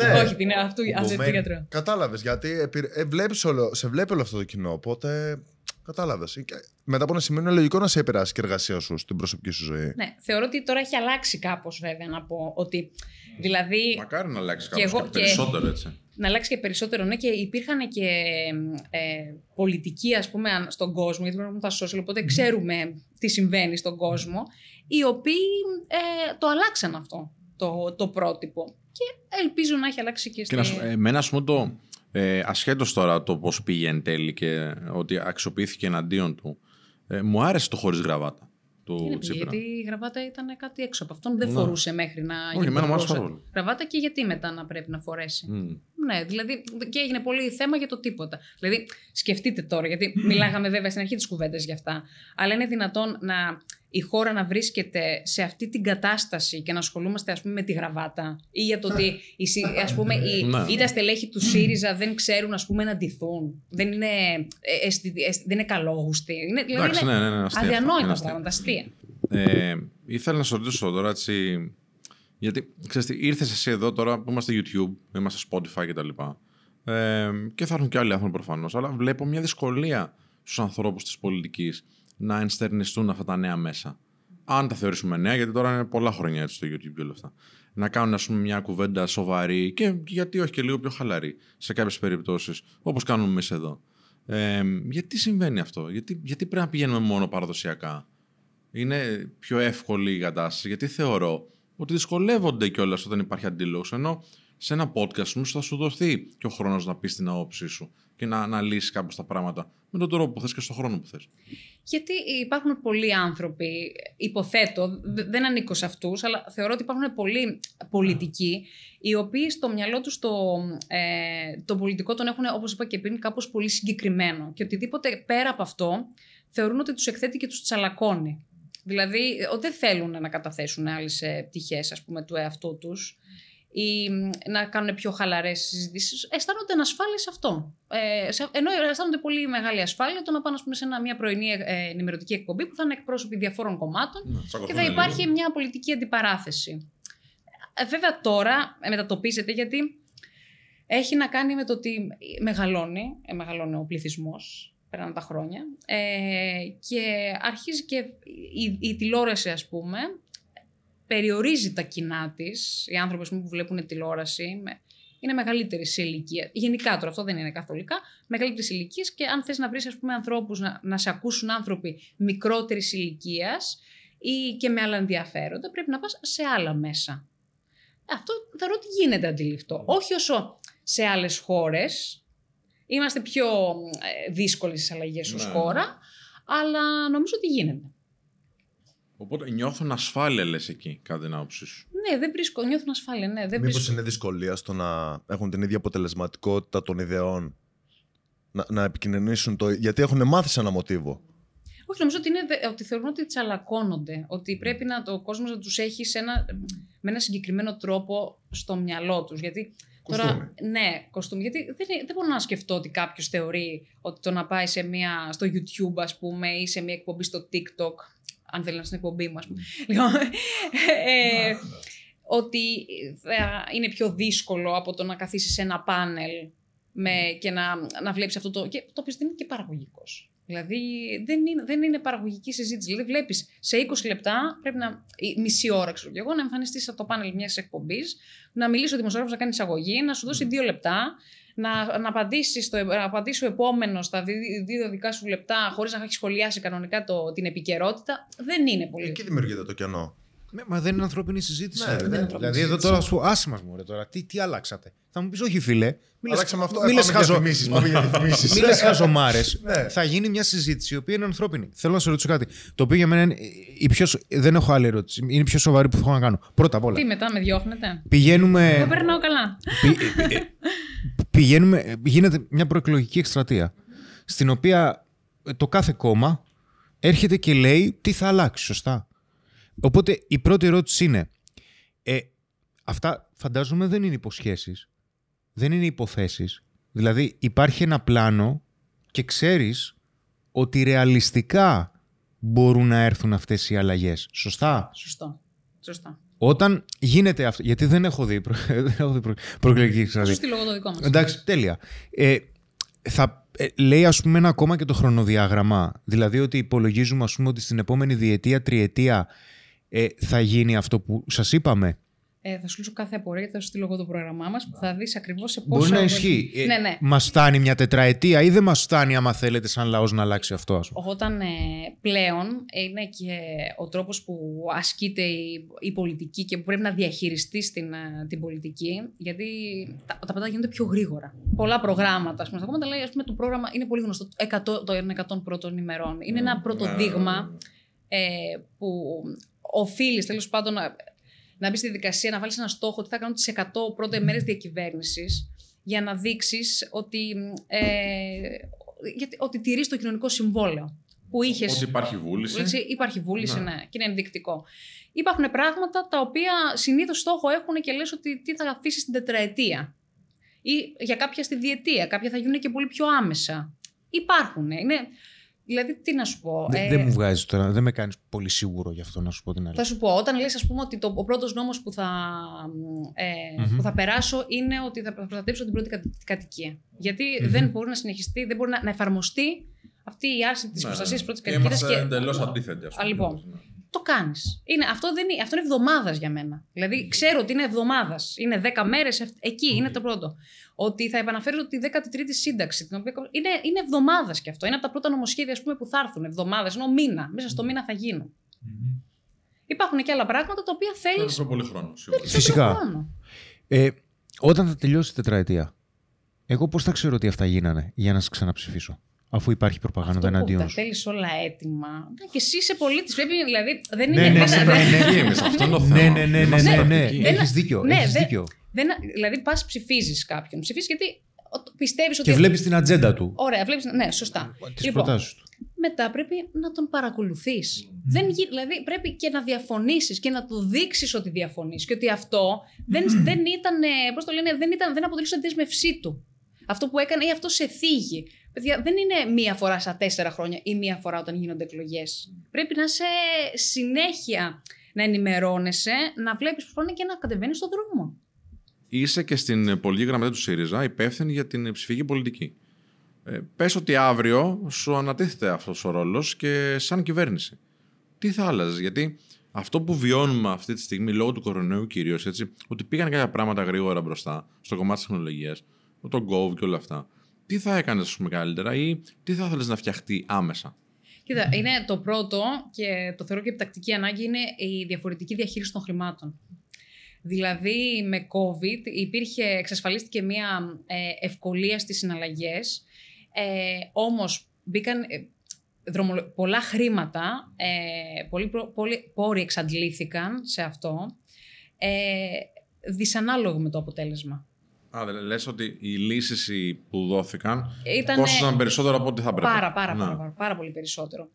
Ναι. Όχι, την αυτού αυτή την γιατρό. Κατάλαβες γιατί επηρε- ε, βλέπεις όλο, σε βλέπει όλο αυτό το κοινό. Οπότε κατάλαβες. Μετά από ένα σημείο είναι λογικό να σε επηρεάσει και η εργασία σου στην προσωπική σου ζωή. Ναι, θεωρώ ότι τώρα έχει αλλάξει κάπως, βέβαια, να πω ότι. Δηλαδή, Μακάρι να αλλάξει Και κάπως εγώ και και- περισσότερο έτσι. να αλλάξει και περισσότερο, ναι, και υπήρχαν και ε, πολιτικοί, ας πούμε, αν- στον κόσμο, γιατί βλέπουμε τα social, οπότε ξέρουμε τι συμβαίνει στον κόσμο, οι οποίοι ε, το αλλάξαν αυτό, το, το πρότυπο. Και ελπίζω να έχει αλλάξει και Και στη... να σου, εμένα, ας πούμε, το. Ε, ασχέτως τώρα το πώς πήγε εν τέλει και ότι αξιοποιήθηκε εναντίον του, ε, μου άρεσε το χωρίς γραβάτα του Είναι πήγε, Τσίπρα. γιατί η γραβάτα ήταν κάτι έξω από αυτόν. Δεν Ναι. φορούσε μέχρι να γίνει εμένα μου άρεσε πρωθυπουργός. πάρα πολύ. Γραβάτα και γιατί μετά να πρέπει να φορέσει. Μμ. Ναι, δηλαδή και έγινε πολύ θέμα για το τίποτα. Δηλαδή, σκεφτείτε τώρα, γιατί μιλάγαμε βέβαια στην αρχή της κουβέντας για αυτά, αλλά είναι δυνατόν να η χώρα να βρίσκεται σε αυτή την κατάσταση και να ασχολούμαστε ας πούμε με τη γραβάτα ή για το ότι οι, συ- ας πούμε, οι, Ναι. ή τα στελέχη του ΣΥΡΙΖΑ δεν ξέρουν ας πούμε, να ντυθούν. Δεν είναι, ε, αισθη- αισθη- δεν είναι καλόγουστοι. Είναι, δηλαδή Εντάξει, είναι ναι, ναι, ναι, αστεία αυτά. Είναι αδιανόητα αστεία. πράγματα, αστεία. Ε, ήθελα να σε ρωτήσω τώρα έτσι. Γιατί ξέρεις τι, ήρθες εσύ εδώ τώρα που είμαστε YouTube, είμαστε Spotify κτλ. Ε, και θα έρθουν και άλλοι άνθρωποι προφανώς. Αλλά βλέπω μια δυσκολία στους ανθρώπους της πολιτικής να ενστερνιστούν αυτά τα νέα μέσα. Αν τα θεωρήσουμε νέα, γιατί τώρα είναι πολλά χρόνια έτσι στο YouTube και όλα αυτά. Να κάνουν ας πούμε, μια κουβέντα σοβαρή και γιατί όχι και λίγο πιο χαλαρή σε κάποιες περιπτώσεις, όπως κάνουμε εμείς εδώ. Ε, γιατί συμβαίνει αυτό, γιατί, γιατί πρέπει να πηγαίνουμε μόνο παραδοσιακά; Είναι πιο εύκολη η κατάσταση, γιατί θεωρώ ότι δυσκολεύονται κιόλας όταν υπάρχει αντίλογος. Ενώ σε ένα podcast σου θα σου δοθεί και ο χρόνος να πεις την άποψή σου και να αναλύσει κάπως τα πράγματα με τον τρόπο που θες και στον χρόνο που θες. Γιατί υπάρχουν πολλοί άνθρωποι, υποθέτω, δε- δεν ανήκω σε αυτούς, αλλά θεωρώ ότι υπάρχουν πολλοί πολιτικοί, οι οποίοι στο μυαλό τους το, ε, το πολιτικό τον έχουν, όπως είπα και πριν, κάπως πολύ συγκεκριμένο. Και οτιδήποτε πέρα από αυτό, θεωρούν ότι τους εκθέτει και τους τσαλακώνει. Δηλαδή, ε, δεν θέλουν να καταθέσουν άλλες ε, πτυχές, ας πούμε, του εαυτού τους ή μ, να κάνουν πιο χαλαρές συζητήσεις, αισθάνονται ανασφάλεια σε αυτό. Ε, σε- ενώ αισθάνονται πολύ μεγάλη ασφάλεια το να πάνε ας πούμε, σε ένα, μια πρωινή ε, ενημερωτική εκπομπή που θα είναι εκπρόσωποι διαφόρων κομμάτων και θα υπάρχει μια πολιτική αντιπαράθεση. Ε, βέβαια τώρα ε, μετατοπίζεται γιατί έχει να κάνει με το ότι μεγαλώνει, ε, μεγαλώνει ο πληθυσμός, περνάνε τα χρόνια ε, και αρχίζει και η, η τηλεόραση ας πούμε περιορίζει τα κοινά της, οι άνθρωποι ας πούμε, που βλέπουν τηλεόραση με- είναι μεγαλύτερη σε ηλικία. Γενικά τώρα, αυτό δεν είναι καθολικά. Μεγαλύτερη ηλικία και αν θες να βρεις ανθρώπους να, να σε ακούσουν άνθρωποι μικρότερης ηλικίας ή και με άλλα ενδιαφέροντα, πρέπει να πας σε άλλα μέσα. Αυτό θεωρώ ότι γίνεται αντιληπτό. Όχι όσο σε άλλες χώρες. Είμαστε πιο ε, δύσκολοι στις αλλαγές ως Ναι. χώρα, αλλά νομίζω ότι γίνεται. Οπότε νιώθουν ασφάλεια, λες εκεί, κατά την άποψή σου. Ναι, δεν βρίσκω, νιώθουν ασφάλεια. Ναι, δεν Μήπως βρίσκω. είναι δυσκολία στο να έχουν την ίδια αποτελεσματικότητα των ιδεών να, να επικοινωνήσουν το. Γιατί έχουν μάθει σε ένα μοτίβο. Όχι, νομίζω ότι, είναι, δε- ότι θεωρούν ότι τσαλακώνονται. Ότι πρέπει να το ο κόσμος να τους έχει σε ένα, με ένα συγκεκριμένο τρόπο στο μυαλό τους. Γιατί Τώρα, ναι, κοστούμι. Γιατί δεν, δεν μπορώ να σκεφτώ ότι κάποιος θεωρεί ότι το να πάει σε μια, στο YouTube, ας πούμε, ή σε μια εκπομπή στο TikTok, αν θέλει να στην εκπομπή μου, ας πούμε, λοιπόν, ε, ότι θα είναι πιο δύσκολο από το να καθίσεις σε ένα πάνελ με, και να, να βλέπεις αυτό το... Και, το οποίο δεν είναι και παραγωγικός. Δηλαδή δεν είναι, δεν είναι παραγωγική συζήτηση. Δηλαδή βλέπεις σε 20 λεπτά, πρέπει να. ή μισή ώρα, ξέρω και εγώ, να εμφανιστείς από το πάνελ μιας εκπομπής, να μιλήσει ο δημοσιογράφος να κάνει εισαγωγή, να σου δώσει δύο λεπτά, να, να, απαντήσεις να απαντήσει ο επόμενος στα δι- δύο δικά σου λεπτά, χωρίς να έχει σχολιάσει κανονικά το, την επικαιρότητα. Δεν είναι πολύ. Εκεί δημιουργείται το κενό. Ναι, μα δεν είναι ανθρώπινη συζήτηση. Ναι, ρε. δεν είναι ανθρώπινη δηλαδή, εδώ τώρα σου πω, άσε μας μωρέ τώρα, τι, τι αλλάξατε. Θα μου πεις, όχι φίλε, μη λες- Αλλάξαμε αυτό. μη ε, λες πάμε χαζο- διαφημίσεις, πάμε για διαφημίσεις. Μη λες χαζομάρες. Ναι. Θα γίνει μια συζήτηση η οποία είναι ανθρώπινη. Θέλω να σε ρωτήσω κάτι. Το οποίο για μένα είναι η πιο, σο- δεν έχω άλλη ερώτηση. Είναι η πιο σοβαρή που έχω να κάνω. Πρώτα απ' όλα. Τι μετά με διώχνετε; Πηγαίνουμε. Εγώ περνάω καλά. πη- ε, πηγαίνουμε, ε, γίνεται μια προεκλογική εκστρατεία στην οποία ε, το κάθε κόμμα έρχεται και λέει τι θα αλλάξει, σωστά. Οπότε η πρώτη ερώτηση είναι, ε, αυτά φαντάζομαι δεν είναι υποσχέσεις, δεν είναι υποθέσεις. Δηλαδή υπάρχει ένα πλάνο και ξέρεις ότι ρεαλιστικά μπορούν να έρθουν αυτές οι αλλαγές. Σωστά; Σωστό. Σωστά. Όταν γίνεται αυτό. Γιατί δεν έχω δει, προ... δεν έχω δει προ... προεκλογική εκστρατεία. Σωστή λόγω το δικό μας. Εντάξει, τέλεια. Ε, θα ε, λέει ας πούμε ένα ακόμα και το χρονοδιάγραμμα. Δηλαδή ότι υπολογίζουμε ας πούμε ότι στην επόμενη διετία, τριετία ε, θα γίνει αυτό που σας είπαμε. Ε, θα σου λύσω κάθε απορία γιατί θα σου στείλω εγώ το πρόγραμμά μας που θα δεις ακριβώς σε πόσο. Μπορεί να ισχύει. Ε, Ναι, ναι. Μας φτάνει μια τετραετία ή δεν μας φτάνει άμα θέλετε σαν λαός να αλλάξει αυτό ας πούμε; Όταν ε, πλέον είναι και ο τρόπος που ασκείται η, η πολιτική και που πρέπει να διαχειριστείς την, ε, την πολιτική, γιατί τα, τα πράγματα γίνονται πιο γρήγορα. Πολλά προγράμματα, ας πούμε, στα κόμματα λέει, ας πούμε, το πρόγραμμα είναι πολύ γνωστό, 100, των 100 πρώτων ημερών. Είναι ένα πρώτο Ναι, δείγμα ε, που οφείλεις τέλος πάντων να, να μπεις στη δικασία, να βάλεις ένα στόχο ότι θα κάνουν τις 100 πρώτες μέρες διακυβέρνησης για να δείξεις ότι, ε, γιατί, ότι τηρείς το κοινωνικό συμβόλαιο που είχες. Ότι υπάρχει βούληση. Υπάρχει βούληση, Ναι. ναι. και είναι ενδεικτικό. Υπάρχουν πράγματα τα οποία συνήθως στόχο έχουν και λες ότι τι θα αφήσεις στην τετραετία. Ή για κάποια στη διετία. Κάποια θα γίνουν και πολύ πιο άμεσα. Υπάρχουν. Είναι, δηλαδή, τι να σου πω. Δεν, ε, δεν μου βγάζει τώρα, δεν με κάνεις πολύ σίγουρο γι' αυτό να σου πω την θα αλήθεια. σου πω, όταν λες ας πούμε ότι το, ο πρώτος νόμος που θα, ε, Μμμ. που θα περάσω είναι ότι θα προστατεύσω την πρώτη κατ- κατοικία. Γιατί δεν μπορεί να συνεχιστεί, δεν μπορεί να, να εφαρμοστεί αυτή η άρση της Ναι, προστασίας ναι. της πρώτης κατοικίας. Είμαστε Και... εντελώς αντίθετοι, ας Α, λοιπόν. Το κάνεις. Είναι, αυτό, δεν είναι, αυτό είναι εβδομάδας για μένα. Δηλαδή, ξέρω ότι είναι εβδομάδας. Είναι 10 μέρες. Εκεί είναι το πρώτο. Ότι θα επαναφέρω τη 13η σύνταξη. Την οποία... Είναι, είναι εβδομάδας κι αυτό. Είναι από τα πρώτα νομοσχέδια ας πούμε, που θα έρθουν. Εβδομάδε, ενώ μήνα. Μέσα στο μήνα θα γίνουν. Υπάρχουν και άλλα πράγματα τα οποία θέλεις. Θέλει πολύ χρόνο. σίγουρα. Φυσικά. Ε, όταν θα τελειώσει η τετραετία, εγώ πώς θα ξέρω ότι αυτά γίνανε για να σε ξαναψηφίσω, αφού υπάρχει προπαγάνδα εναντίον Τα σου. θέλεις όλα έτοιμα. Ναι, και εσύ είσαι πολίτης. Πρέπει δηλαδή. Δεν Ναι, είναι. ναι, δεν- ναι, δεν- ναι, ναι. Εμείς, αυτό είναι το Ναι, θέμα. ναι, ναι, ναι, Είμαστε ναι, ναι. πρακτικοί. Δεν- Έχεις δίκιο, ναι, έχεις δεν- δίκιο. δεν, δηλαδή, πας ψηφίζεις κάποιον. Ψηφίζεις γιατί πιστεύεις ότι. Και βλέπεις την ατζέντα του, Ωραία, βλέπεις, ναι, σωστά. τις προτάσεις του. μετά πρέπει να τον παρακολουθείς. Δεν, γι- δηλαδή πρέπει και να διαφωνήσεις και να του δείξεις ότι διαφωνείς και ότι αυτό δεν, δεν ήταν, ε, πώς το λένε, δεν, ήταν, δεν αποτελούσε δέσμευσή του. Αυτό που έκανε ή αυτό σε θίγει. Παιδιά, δεν είναι μία φορά στα τέσσερα χρόνια ή μία φορά όταν γίνονται εκλογές. Πρέπει να είσαι συνέχεια να ενημερώνεσαι, να βλέπεις πώ πάνε και να κατεβαίνεις στον δρόμο. Είσαι και στην πολιτική γραμματεία του ΣΥΡΙΖΑ υπεύθυνη για την ψηφική πολιτική. Ε, πες ότι αύριο σου ανατίθεται αυτός ο ρόλος και σαν κυβέρνηση. Τι θα άλλαζες, γιατί αυτό που βιώνουμε αυτή τη στιγμή λόγω του κορονοϊού κυρίως, ότι πήγαν κάποια πράγματα γρήγορα μπροστά στο κομμάτι της τεχνολογίας, το Gov και όλα αυτά. Τι θα έκανες, ας πούμε, καλύτερα ή τι θα ήθελε να φτιαχτεί άμεσα; Κοίτα, είναι το πρώτο και το θεωρώ και επιτακτική ανάγκη είναι η διαφορετική διαχείριση των χρημάτων. Δηλαδή με COVID υπήρχε, εξασφαλίστηκε μια ε, ευκολία στις συναλλαγές, ε, όμως μπήκαν ε, δρομολο- πολλά χρήματα, ε, πολλοί, προ- πολλοί πόροι εξαντλήθηκαν σε αυτό, ε, δυσανάλογο με το αποτέλεσμα. Α, δεν λες ότι οι λύσεις οι που δόθηκαν Ήτανε- κόστησαν περισσότερο από ό,τι θα έπρεπε. Πάρα, πάρα, Ναι. πάρα, πάρα, πάρα πολύ περισσότερο.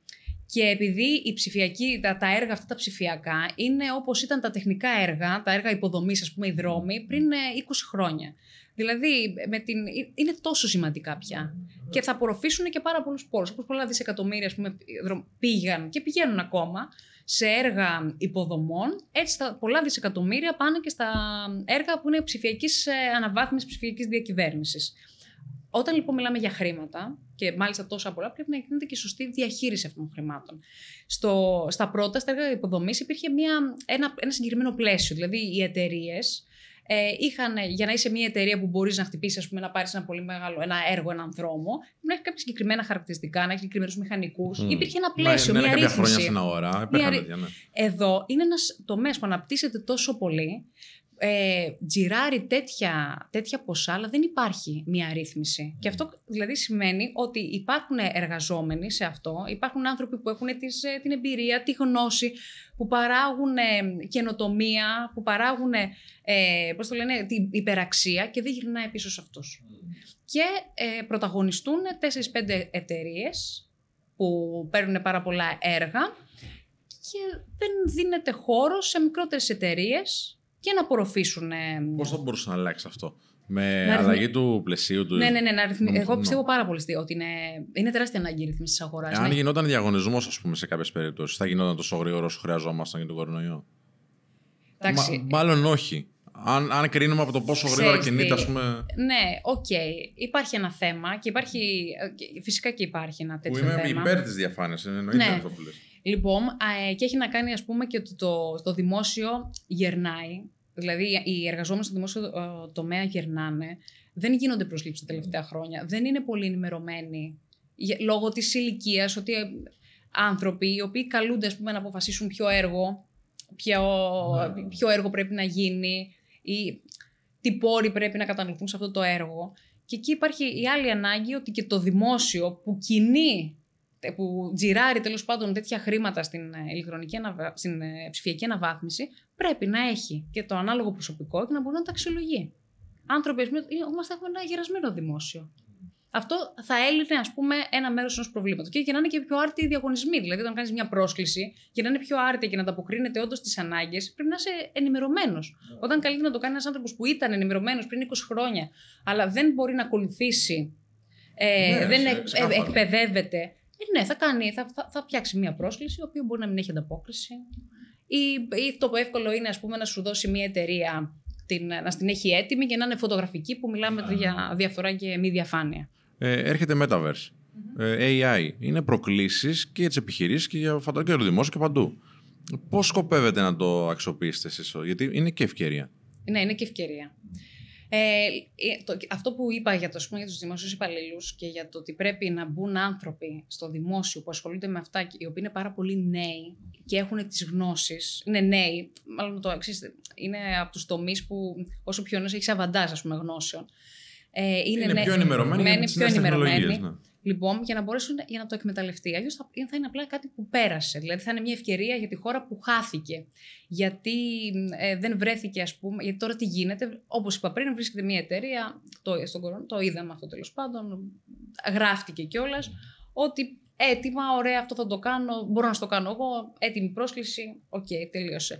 Και επειδή η ψηφιακή, τα, τα έργα αυτά τα ψηφιακά είναι όπως ήταν τα τεχνικά έργα, τα έργα υποδομής, ας πούμε, οι δρόμοι, πριν ε, 20 χρόνια. Δηλαδή, με την, είναι τόσο σημαντικά πια. Και θα απορροφήσουν και πάρα πολλούς πόρους. Όπως πολλά δισεκατομμύρια ας πούμε, δρο- πήγαν και πηγαίνουν ακόμα σε έργα υποδομών, έτσι τα πολλά δισεκατομμύρια πάνε και στα έργα που είναι ψηφιακής αναβάθμισης, ψηφιακής διακυβέρνησης. Όταν λοιπόν μιλάμε για χρήματα, και μάλιστα τόσα πολλά, πρέπει να γίνεται και σωστή διαχείριση αυτών των χρημάτων. Στο, στα πρώτα, στα έργα υποδομής, υπήρχε μια, ένα, ένα συγκεκριμένο πλαίσιο. Δηλαδή, οι εταιρείες ε, είχαν, για να είσαι μια εταιρεία που μπορείς να χτυπήσεις, ας πούμε, να πάρεις ένα πολύ μεγάλο ένα έργο, έναν δρόμο, πρέπει να έχει κάποια συγκεκριμένα χαρακτηριστικά, να έχει συγκεκριμένους μηχανικούς. Μμ. Υπήρχε ένα Μα πλαίσιο, είναι μια κάποια ρύθμιση. χρόνια στην αγορά. Μια Υπήρχαν ρυ- τέτοια, ναι. Εδώ είναι ένας τομέας που αναπτύσσεται τόσο πολύ, ε, τζιράρει τέτοια, τέτοια ποσά, αλλά δεν υπάρχει μια ρύθμιση. Και αυτό δηλαδή σημαίνει ότι υπάρχουν εργαζόμενοι σε αυτό, υπάρχουν άνθρωποι που έχουν τις, ε, την εμπειρία, τη γνώση, που παράγουν ε, καινοτομία, που παράγουν, ε, πώς το λένε, την υπεραξία και δεν γυρνάει πίσω σε αυτούς. Και ε, πρωταγωνιστούν 4-5 εταιρείες που παίρνουν πάρα πολλά έργα και δεν δίνεται χώρο σε μικρότερες εταιρείες και να απορροφήσουν. ε, Πώς θα μπορούσε να αλλάξει αυτό, Με Να αλλαγή του πλαισίου του. Ναι, ναι, ναι. Να ρυθμι... Νομ- Εγώ ναι. πιστεύω πάρα πολύ στη- ότι είναι, είναι τεράστια ανάγκη η ρύθμιση της αγοράς. Αν γινόταν διαγωνισμός, ας πούμε, σε κάποιες περιπτώσεις, θα γινόταν τόσο γρήγορο όσο χρειαζόμασταν για τον κορονοϊό; Εντάξει. Μα- μάλλον όχι. Αν, αν κρίνουμε από το πόσο γρήγορα Ξέρεις κινείται, τι. ας πούμε. Ναι, οκ. Υπάρχει ένα θέμα και υπάρχει. ε, και Φυσικά και υπάρχει ένα Που τέτοιο είμαι θέμα. υπέρ της διαφάνειας. Εννοείται Ναι. αυτό που λες. Λοιπόν, α, ε, και έχει να κάνει, ας πούμε, και ότι το, το δημόσιο γερνάει. Δηλαδή, οι εργαζόμενοι στο δημόσιο ε, τομέα γερνάνε. Δεν γίνονται προσλήψεις τα τελευταία χρόνια. Δεν είναι πολύ ενημερωμένοι για- λόγω της ηλικίας ότι ε, άνθρωποι οι οποίοι καλούνται, ας πούμε, να αποφασίσουν ποιο έργο, ποιο, ποιο έργο πρέπει να γίνει ή τι πόροι πρέπει να κατανοηθούν σε αυτό το έργο. Και εκεί υπάρχει η άλλη ανάγκη ότι και το δημόσιο που κινεί που τζιράρει τέλος πάντων τέτοια χρήματα στην, ε, ηλεκτρονική αναβα... στην ε, ψηφιακή αναβάθμιση, πρέπει να έχει και το ανάλογο προσωπικό και να μπορεί να τα αξιολογεί. Άνθρωποι, ας πούμε, είμαστε έχουμε ένα γερασμένο δημόσιο. Αυτό θα έλυνε, ας πούμε, ένα μέρος ενός προβλήματος. Και για να είναι και πιο άρτιοι οι διαγωνισμοί. Δηλαδή, όταν κάνεις μια πρόσκληση, για να είναι πιο άρτια και να ανταποκρίνεται όντως στις ανάγκες, πρέπει να είσαι ενημερωμένος. Όταν καλείται να το κάνει ένας άνθρωπος που ήταν ενημερωμένος πριν 20 χρόνια, αλλά δεν μπορεί να ακολουθήσει, ε, Ναι, δεν σε- εκ- ξεκάθαρα. ε, εκπαιδεύεται, ε, ναι, θα, κάνει, θα, θα, θα φτιάξει μια πρόσκληση, η οποία μπορεί να μην έχει ανταπόκριση. Ή, ή το που εύκολο είναι, ας πούμε, να σου δώσει μια εταιρεία την, να την έχει έτοιμη και να είναι φωτογραφική που μιλάμε για διαφθορά και μη διαφάνεια. Ε, έρχεται Metaverse. Ε, AI. Είναι προκλήσεις και για τις επιχειρήσεις και για φαντάζομαι και για το δημόσιο και παντού. Πώς σκοπεύετε να το αξιοποιήσετε εσείς, Γιατί είναι και ευκαιρία. Ναι, είναι και ευκαιρία. Ε, ε, το, αυτό που είπα για, το, ας πούμε, για τους δημόσιους υπαλλήλους και για το ότι πρέπει να μπουν άνθρωποι στο δημόσιο που ασχολούνται με αυτά και οι οποίοι είναι πάρα πολύ νέοι και έχουν τις γνώσεις, είναι νέοι, μάλλον το εξής, είναι από τους τομείς που όσο πιο νέος έχεις αβαντάζ ας πούμε γνώσεων. Ε, Είναι, νέ- πιο ενημερωμένοι για είναι τις πιο νέες τεχνολογίες. ενημερωμένοι. Ναι. Λοιπόν, για να μπορέσουν για να το εκμεταλλευτεί. Αλλιώς θα, θα είναι απλά κάτι που πέρασε. Δηλαδή θα είναι μια ευκαιρία για τη χώρα που χάθηκε. Γιατί ε, δεν βρέθηκε, ας πούμε. Γιατί τώρα τι γίνεται. Όπως είπα πριν, βρίσκεται μια εταιρεία. Το, στον κορονοϊό, το είδαμε αυτό τέλος πάντων. Γράφτηκε κιόλας. Ότι έτοιμα, ωραία, αυτό θα το κάνω. Μπορώ να στο κάνω εγώ. Έτοιμη πρόσκληση. Οκ, τελείωσε.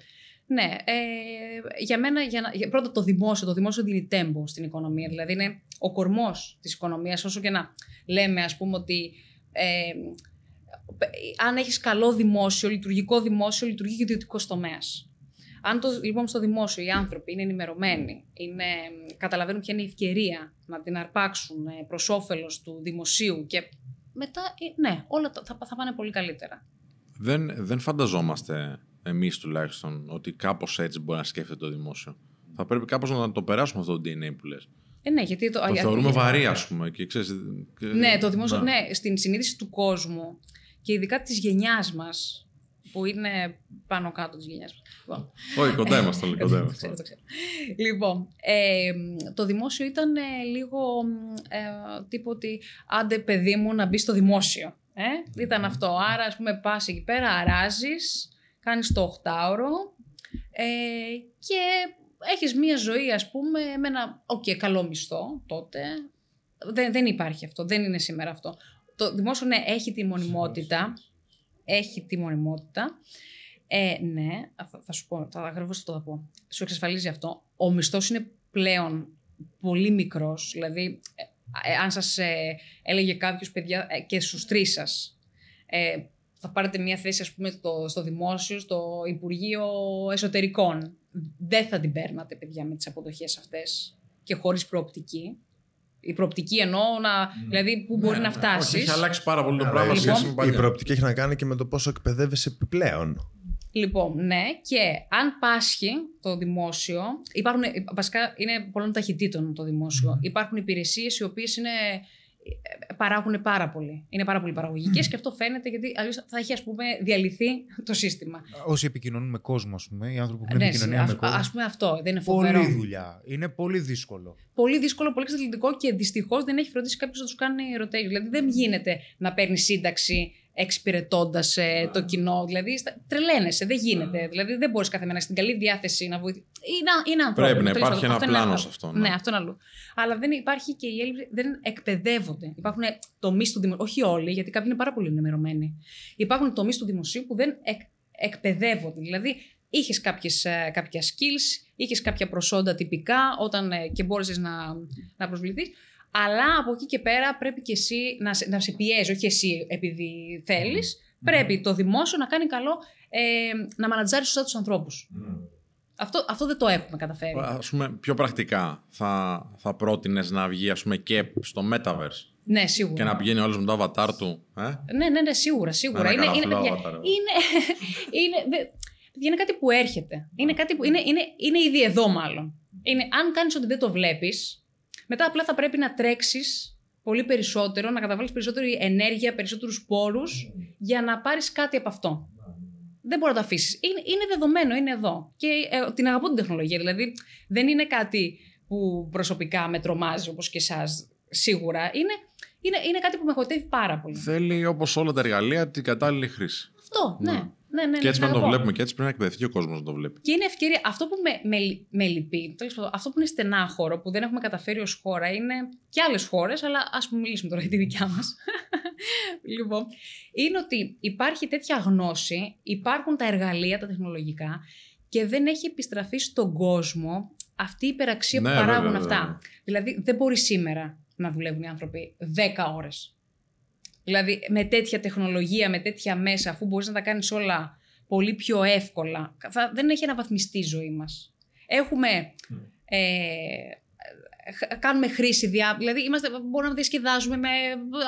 Ναι, ε, για μένα, για να, για, πρώτα το δημόσιο, το δημόσιο δίνει τέμπο στην οικονομία. Δηλαδή είναι ο κορμός της οικονομίας, όσο και να λέμε ας πούμε ότι ε, αν έχεις καλό δημόσιο, λειτουργικό δημόσιο, λειτουργεί και ιδιωτικός τομέας. Αν το, λοιπόν στο δημόσιο οι άνθρωποι είναι ενημερωμένοι, είναι, καταλαβαίνουν ποια είναι η ευκαιρία να την αρπάξουν προς όφελος του δημοσίου και μετά, ε, ναι, όλα τα- θα, θα πάνε πολύ καλύτερα. Δεν, δεν φανταζόμαστε εμείς τουλάχιστον ότι κάπως έτσι μπορεί να σκέφτεται το δημόσιο. Θα πρέπει κάπως να το περάσουμε αυτό το DNA που λες. Ε, ναι, γιατί το, Το α, θεωρούμε για- βαρύ, ας πούμε. Και ξέρεις, και- Ναι, το δημόσιο, Να. ναι, στην συνείδηση του κόσμου και ειδικά της γενιάς μας, που είναι πάνω κάτω της γενιάς μας. Λοιπόν, Όχι, κοντά είμαστε όλοι. Κοντά το είμαστε. ξέρω, το ξέρω. Λοιπόν, ε, το δημόσιο ήταν ε, λίγο ε, τύπο ότι άντε παιδί μου να μπεις στο δημόσιο. Ε; Ήταν αυτό. Άρα, ας πούμε, πας εκεί πέρα, αράζεις, κάνεις το οχτάωρο ε, και έχεις μία ζωή, ας πούμε, με ένα οκ, καλό μισθό τότε. Δεν, δεν υπάρχει αυτό, δεν είναι σήμερα αυτό. Το δημόσιο, ναι, έχει τη μονιμότητα, έχει τη μονιμότητα. Ε, ναι, θα, θα σου πω, θα ακριβώς αυτό θα πω. Σου εξασφαλίζει αυτό. Ο μισθός είναι πλέον πολύ μικρός, δηλαδή ε, ε, αν σας ε, έλεγε κάποιος παιδιά ε, και στους τρεις σας, ε, θα πάρετε μια θέση ας πούμε στο, στο δημόσιο, στο Υπουργείο Εσωτερικών. Δεν θα την παίρνατε παιδιά με τις αποδοχές αυτές και χωρίς προοπτική. Η προοπτική εννοώ να, δηλαδή που μπορεί να Όχι, φτάσεις. έχει αλλάξει πάρα πολύ το Αλλά πράγμα η- σχέση με Η παλιά. προοπτική έχει να κάνει και με το πόσο εκπαιδεύεσαι επιπλέον. Λοιπόν, ναι, και αν πάσχει το δημόσιο, υπάρχουν, βασικά είναι πολλών ταχυτήτων το δημόσιο. Υπάρχουν υπηρεσίες οι οποίες είναι, ε, παράγουν πάρα πολύ. Είναι πάρα πολύ παραγωγικές και αυτό φαίνεται γιατί αλλιώς θα έχει ας πούμε διαλυθεί το σύστημα. Όσοι επικοινωνούν με κόσμο, ας πούμε, οι άνθρωποι που έχουν Ναι, επικοινωνία ας, με κόσμο. ας πούμε αυτό, δεν είναι φοβερό. Πολύ δουλειά. Είναι πολύ δύσκολο. Πολύ δύσκολο, πολύ εξαντλητικό και δυστυχώς δεν έχει φροντίσει κάποιος να τους κάνει rotation. Δηλαδή δεν γίνεται να παίρνει σύνταξη εξυπηρετώντας το κοινό. Δηλαδή στα- τρελαίνεσαι, δεν γίνεται. Δηλαδή δεν μπορείς κάθε μέρα στην καλή διάθεση να βοηθήσει. Είναι, είναι ανθρώπινο. Πρέπει να τέλος υπάρχει πάντων. ένα Αυτό είναι πλάνο άλλο. σε αυτό, ναι. Ναι, αυτό είναι αλλού. Αλλά δεν υπάρχει και η έλλειψη, δεν εκπαιδεύονται. Υπάρχουν τομείς του δημοσίου, όχι όλοι, γιατί κάποιοι είναι πάρα πολύ ενημερωμένοι. Υπάρχουν τομείς του δημοσίου που δεν εκ, εκπαιδεύονται. Δηλαδή, είχες κάποια skills, είχες κάποια προσόντα τυπικά όταν, ε, και μπόρεσες να, να προσβληθείς. Αλλά από εκεί και πέρα πρέπει και εσύ να σε, να σε πιέζει, όχι εσύ επειδή θέλεις. Πρέπει το δημόσιο να κάνει καλό ε, να μανατζάρει σωστά τους ανθρώπους. Αυτό, αυτό δεν το έχουμε καταφέρει. Ας πούμε, πιο πρακτικά, θα, θα πρότεινες να βγει ας πούμε, και στο Metaverse Ναι, σίγουρα. και να πηγαίνει όλος με το avatar του. Ε; Ναι, ναι, ναι, σίγουρα, σίγουρα. Με ένα Είναι, είναι, καραφλό παιδιά, avatar. είναι, είναι, δε- παιδιά, είναι κάτι που έρχεται. Είναι, κάτι που, είναι, είναι, είναι ήδη εδώ μάλλον. Είναι, αν κάνεις ότι δεν το βλέπεις, μετά απλά θα πρέπει να τρέξεις πολύ περισσότερο, να καταβάλεις περισσότερη ενέργεια, περισσότερους πόρους για να πάρεις κάτι από αυτό. Δεν μπορεί να το αφήσεις. Είναι, είναι δεδομένο, είναι εδώ. Και ε, την αγαπώ την τεχνολογία. Δηλαδή, δεν είναι κάτι που προσωπικά με τρομάζει όπως και εσάς σίγουρα. Είναι, είναι, είναι κάτι που με χωτεύει πάρα πολύ. Θέλει όπως όλα τα εργαλεία την κατάλληλη χρήση. Αυτό, ναι. Ναι. Ναι, ναι, και έτσι ναι, πρέπει να το αγαπώ. βλέπουμε και έτσι πρέπει να εκπαιδευτεί ο κόσμος να το βλέπει. Και είναι ευκαιρία. Αυτό που με, με, με λυπεί, τέλος πάντων, αυτό που είναι στενάχωρο, που δεν έχουμε καταφέρει ως χώρα, είναι και άλλες χώρες, αλλά ας πούμε μιλήσουμε τώρα για τη δικιά μας. λοιπόν, είναι ότι υπάρχει τέτοια γνώση, υπάρχουν τα εργαλεία, τα τεχνολογικά και δεν έχει επιστραφεί στον κόσμο αυτή η υπεραξία Ναι, που παράγουν βέβαια, αυτά. βέβαια. Δηλαδή, δεν μπορεί σήμερα να δουλεύουν οι άνθρωποι 10 ώρες. Δηλαδή, με τέτοια τεχνολογία, με τέτοια μέσα, αφού μπορείς να τα κάνεις όλα πολύ πιο εύκολα, θα, δεν έχει αναβαθμιστεί η ζωή μας. Έχουμε. Ε, χ- κάνουμε χρήση διά... Δηλαδή, είμαστε, μπορούμε να διασκεδάζουμε με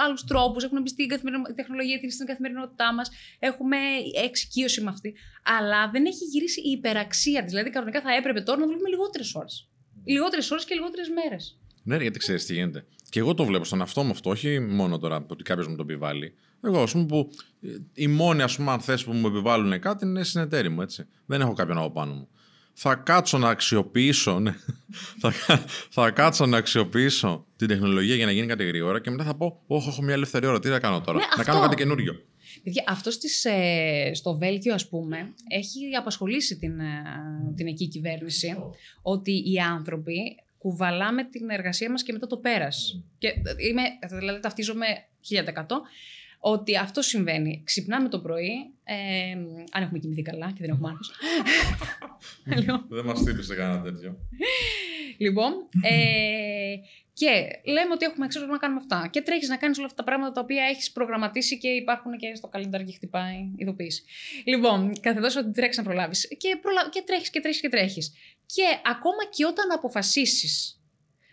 άλλους τρόπους. Έχουμε μπει στην καθημερινο- τεχνολογία την- στην καθημερινότητά μας. Έχουμε εξοικείωση με αυτή. Αλλά δεν έχει γυρίσει η υπεραξία της. Δηλαδή, κανονικά θα έπρεπε τώρα να δουλεύουμε λιγότερες ώρες. Λιγότερες ώρες και λιγότερες μέρες. Ναι, γιατί ξέρεις τι γίνεται. Και εγώ το βλέπω στον εαυτό μου αυτό, όχι μόνο τώρα ότι κάποιος μου το επιβάλλει. Εγώ, ας πούμε, που ε, οι μόνοι ας πούμε, αν θες, που μου επιβάλλουν κάτι είναι συνεταίροι μου, έτσι. Δεν έχω κάποιον από πάνω μου. Θα κάτσω να αξιοποιήσω, ναι. θα, θα κάτσω να αξιοποιήσω την τεχνολογία για να γίνει κάτι γρήγορα και μετά θα πω: Όχι, έχω μια ελεύθερη ώρα. Τι να κάνω τώρα; Ναι, να αυτό. κάνω κάτι καινούριο. Παιδιά, αυτός στις, ε, στο Βέλγιο, ας πούμε, έχει απασχολήσει την, ε, την εκεί κυβέρνηση ότι οι άνθρωποι κουβαλάμε την εργασία μας και μετά το πέρας. Και ε, είμαι, δηλαδή ταυτίζομαι 1000% ότι αυτό συμβαίνει. Ξυπνάμε το πρωί, ε, αν έχουμε κοιμηθεί καλά και δεν έχουμε άγχος. Λοιπόν, Δεν μας τύπησε κανένα τέτοιο. Λοιπόν, ε, και λέμε ότι έχουμε ξέρω να κάνουμε αυτά. Και τρέχεις να κάνεις όλα αυτά τα πράγματα τα οποία έχεις προγραμματίσει και υπάρχουν και στο καλεντάρι και χτυπάει ειδοποίηση. Λοιπόν, καθεδό ότι τρέχεις να προλάβεις. Και, προλα... και τρέχεις και τρέχεις και τρέχεις. Και ακόμα και όταν αποφασίσεις.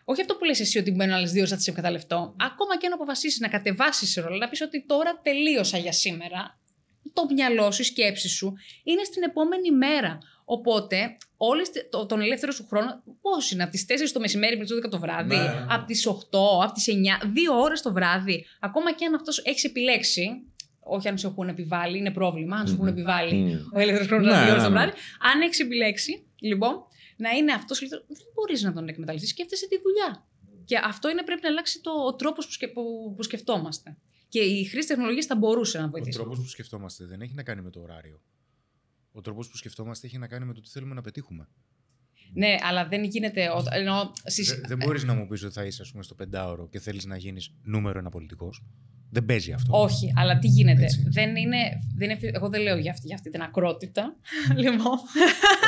Όχι αυτό που λες εσύ ότι μπαίνουν άλλες δύο, θα τις εκμεταλλευτώ. Ακόμα και αν αποφασίσεις να κατεβάσεις ρόλο, να πεις ότι τώρα τελείωσα για σήμερα, το μυαλό σου, η σκέψη σου είναι στην επόμενη μέρα. Οπότε, όλες, τε- το, τον ελεύθερο σου χρόνο, πώς είναι, από τις 4 το μεσημέρι μέχρι τις 12 το βράδυ, Ναι, ναι. από τις 8, από τις 9, δύο ώρες το βράδυ. Ακόμα και αν αυτός έχεις επιλέξει, όχι αν σου έχουν επιβάλει, είναι πρόβλημα, αν σου έχουν επιβάλει ο ελεύθερος χρόνος Ναι, δύο ώρε ναι, το ναι. βράδυ. Αν έχεις επιλέξει, λοιπόν, να είναι αυτός ελεύθερο, δεν μπορείς να τον εκμεταλλευτείς. Σκέφτεσαι τη δουλειά. Και αυτό είναι, πρέπει να αλλάξει το, ο τρόπος που, σκε, που, που σκεφτόμαστε. Και η χρήση τεχνολογία θα μπορούσε να Ο βοηθήσει. τρόπος που σκεφτόμαστε δεν έχει να κάνει με το ωράριο. Ο τρόπος που σκεφτόμαστε έχει να κάνει με το τι θέλουμε να πετύχουμε. Ναι, αλλά δεν γίνεται. ο- Εννοώ, στις- Δε- δεν μπορείς να μου πεις ότι θα είσαι ας πούμε, στο πεντάωρο και θέλεις να γίνεις νούμερο ένα πολιτικός. Δεν παίζει αυτό. Όχι, αλλά τι γίνεται; Έτσι. Δεν είναι, δεν είναι, εγώ δεν λέω για αυτή, για αυτή την ακρότητα. λοιπόν.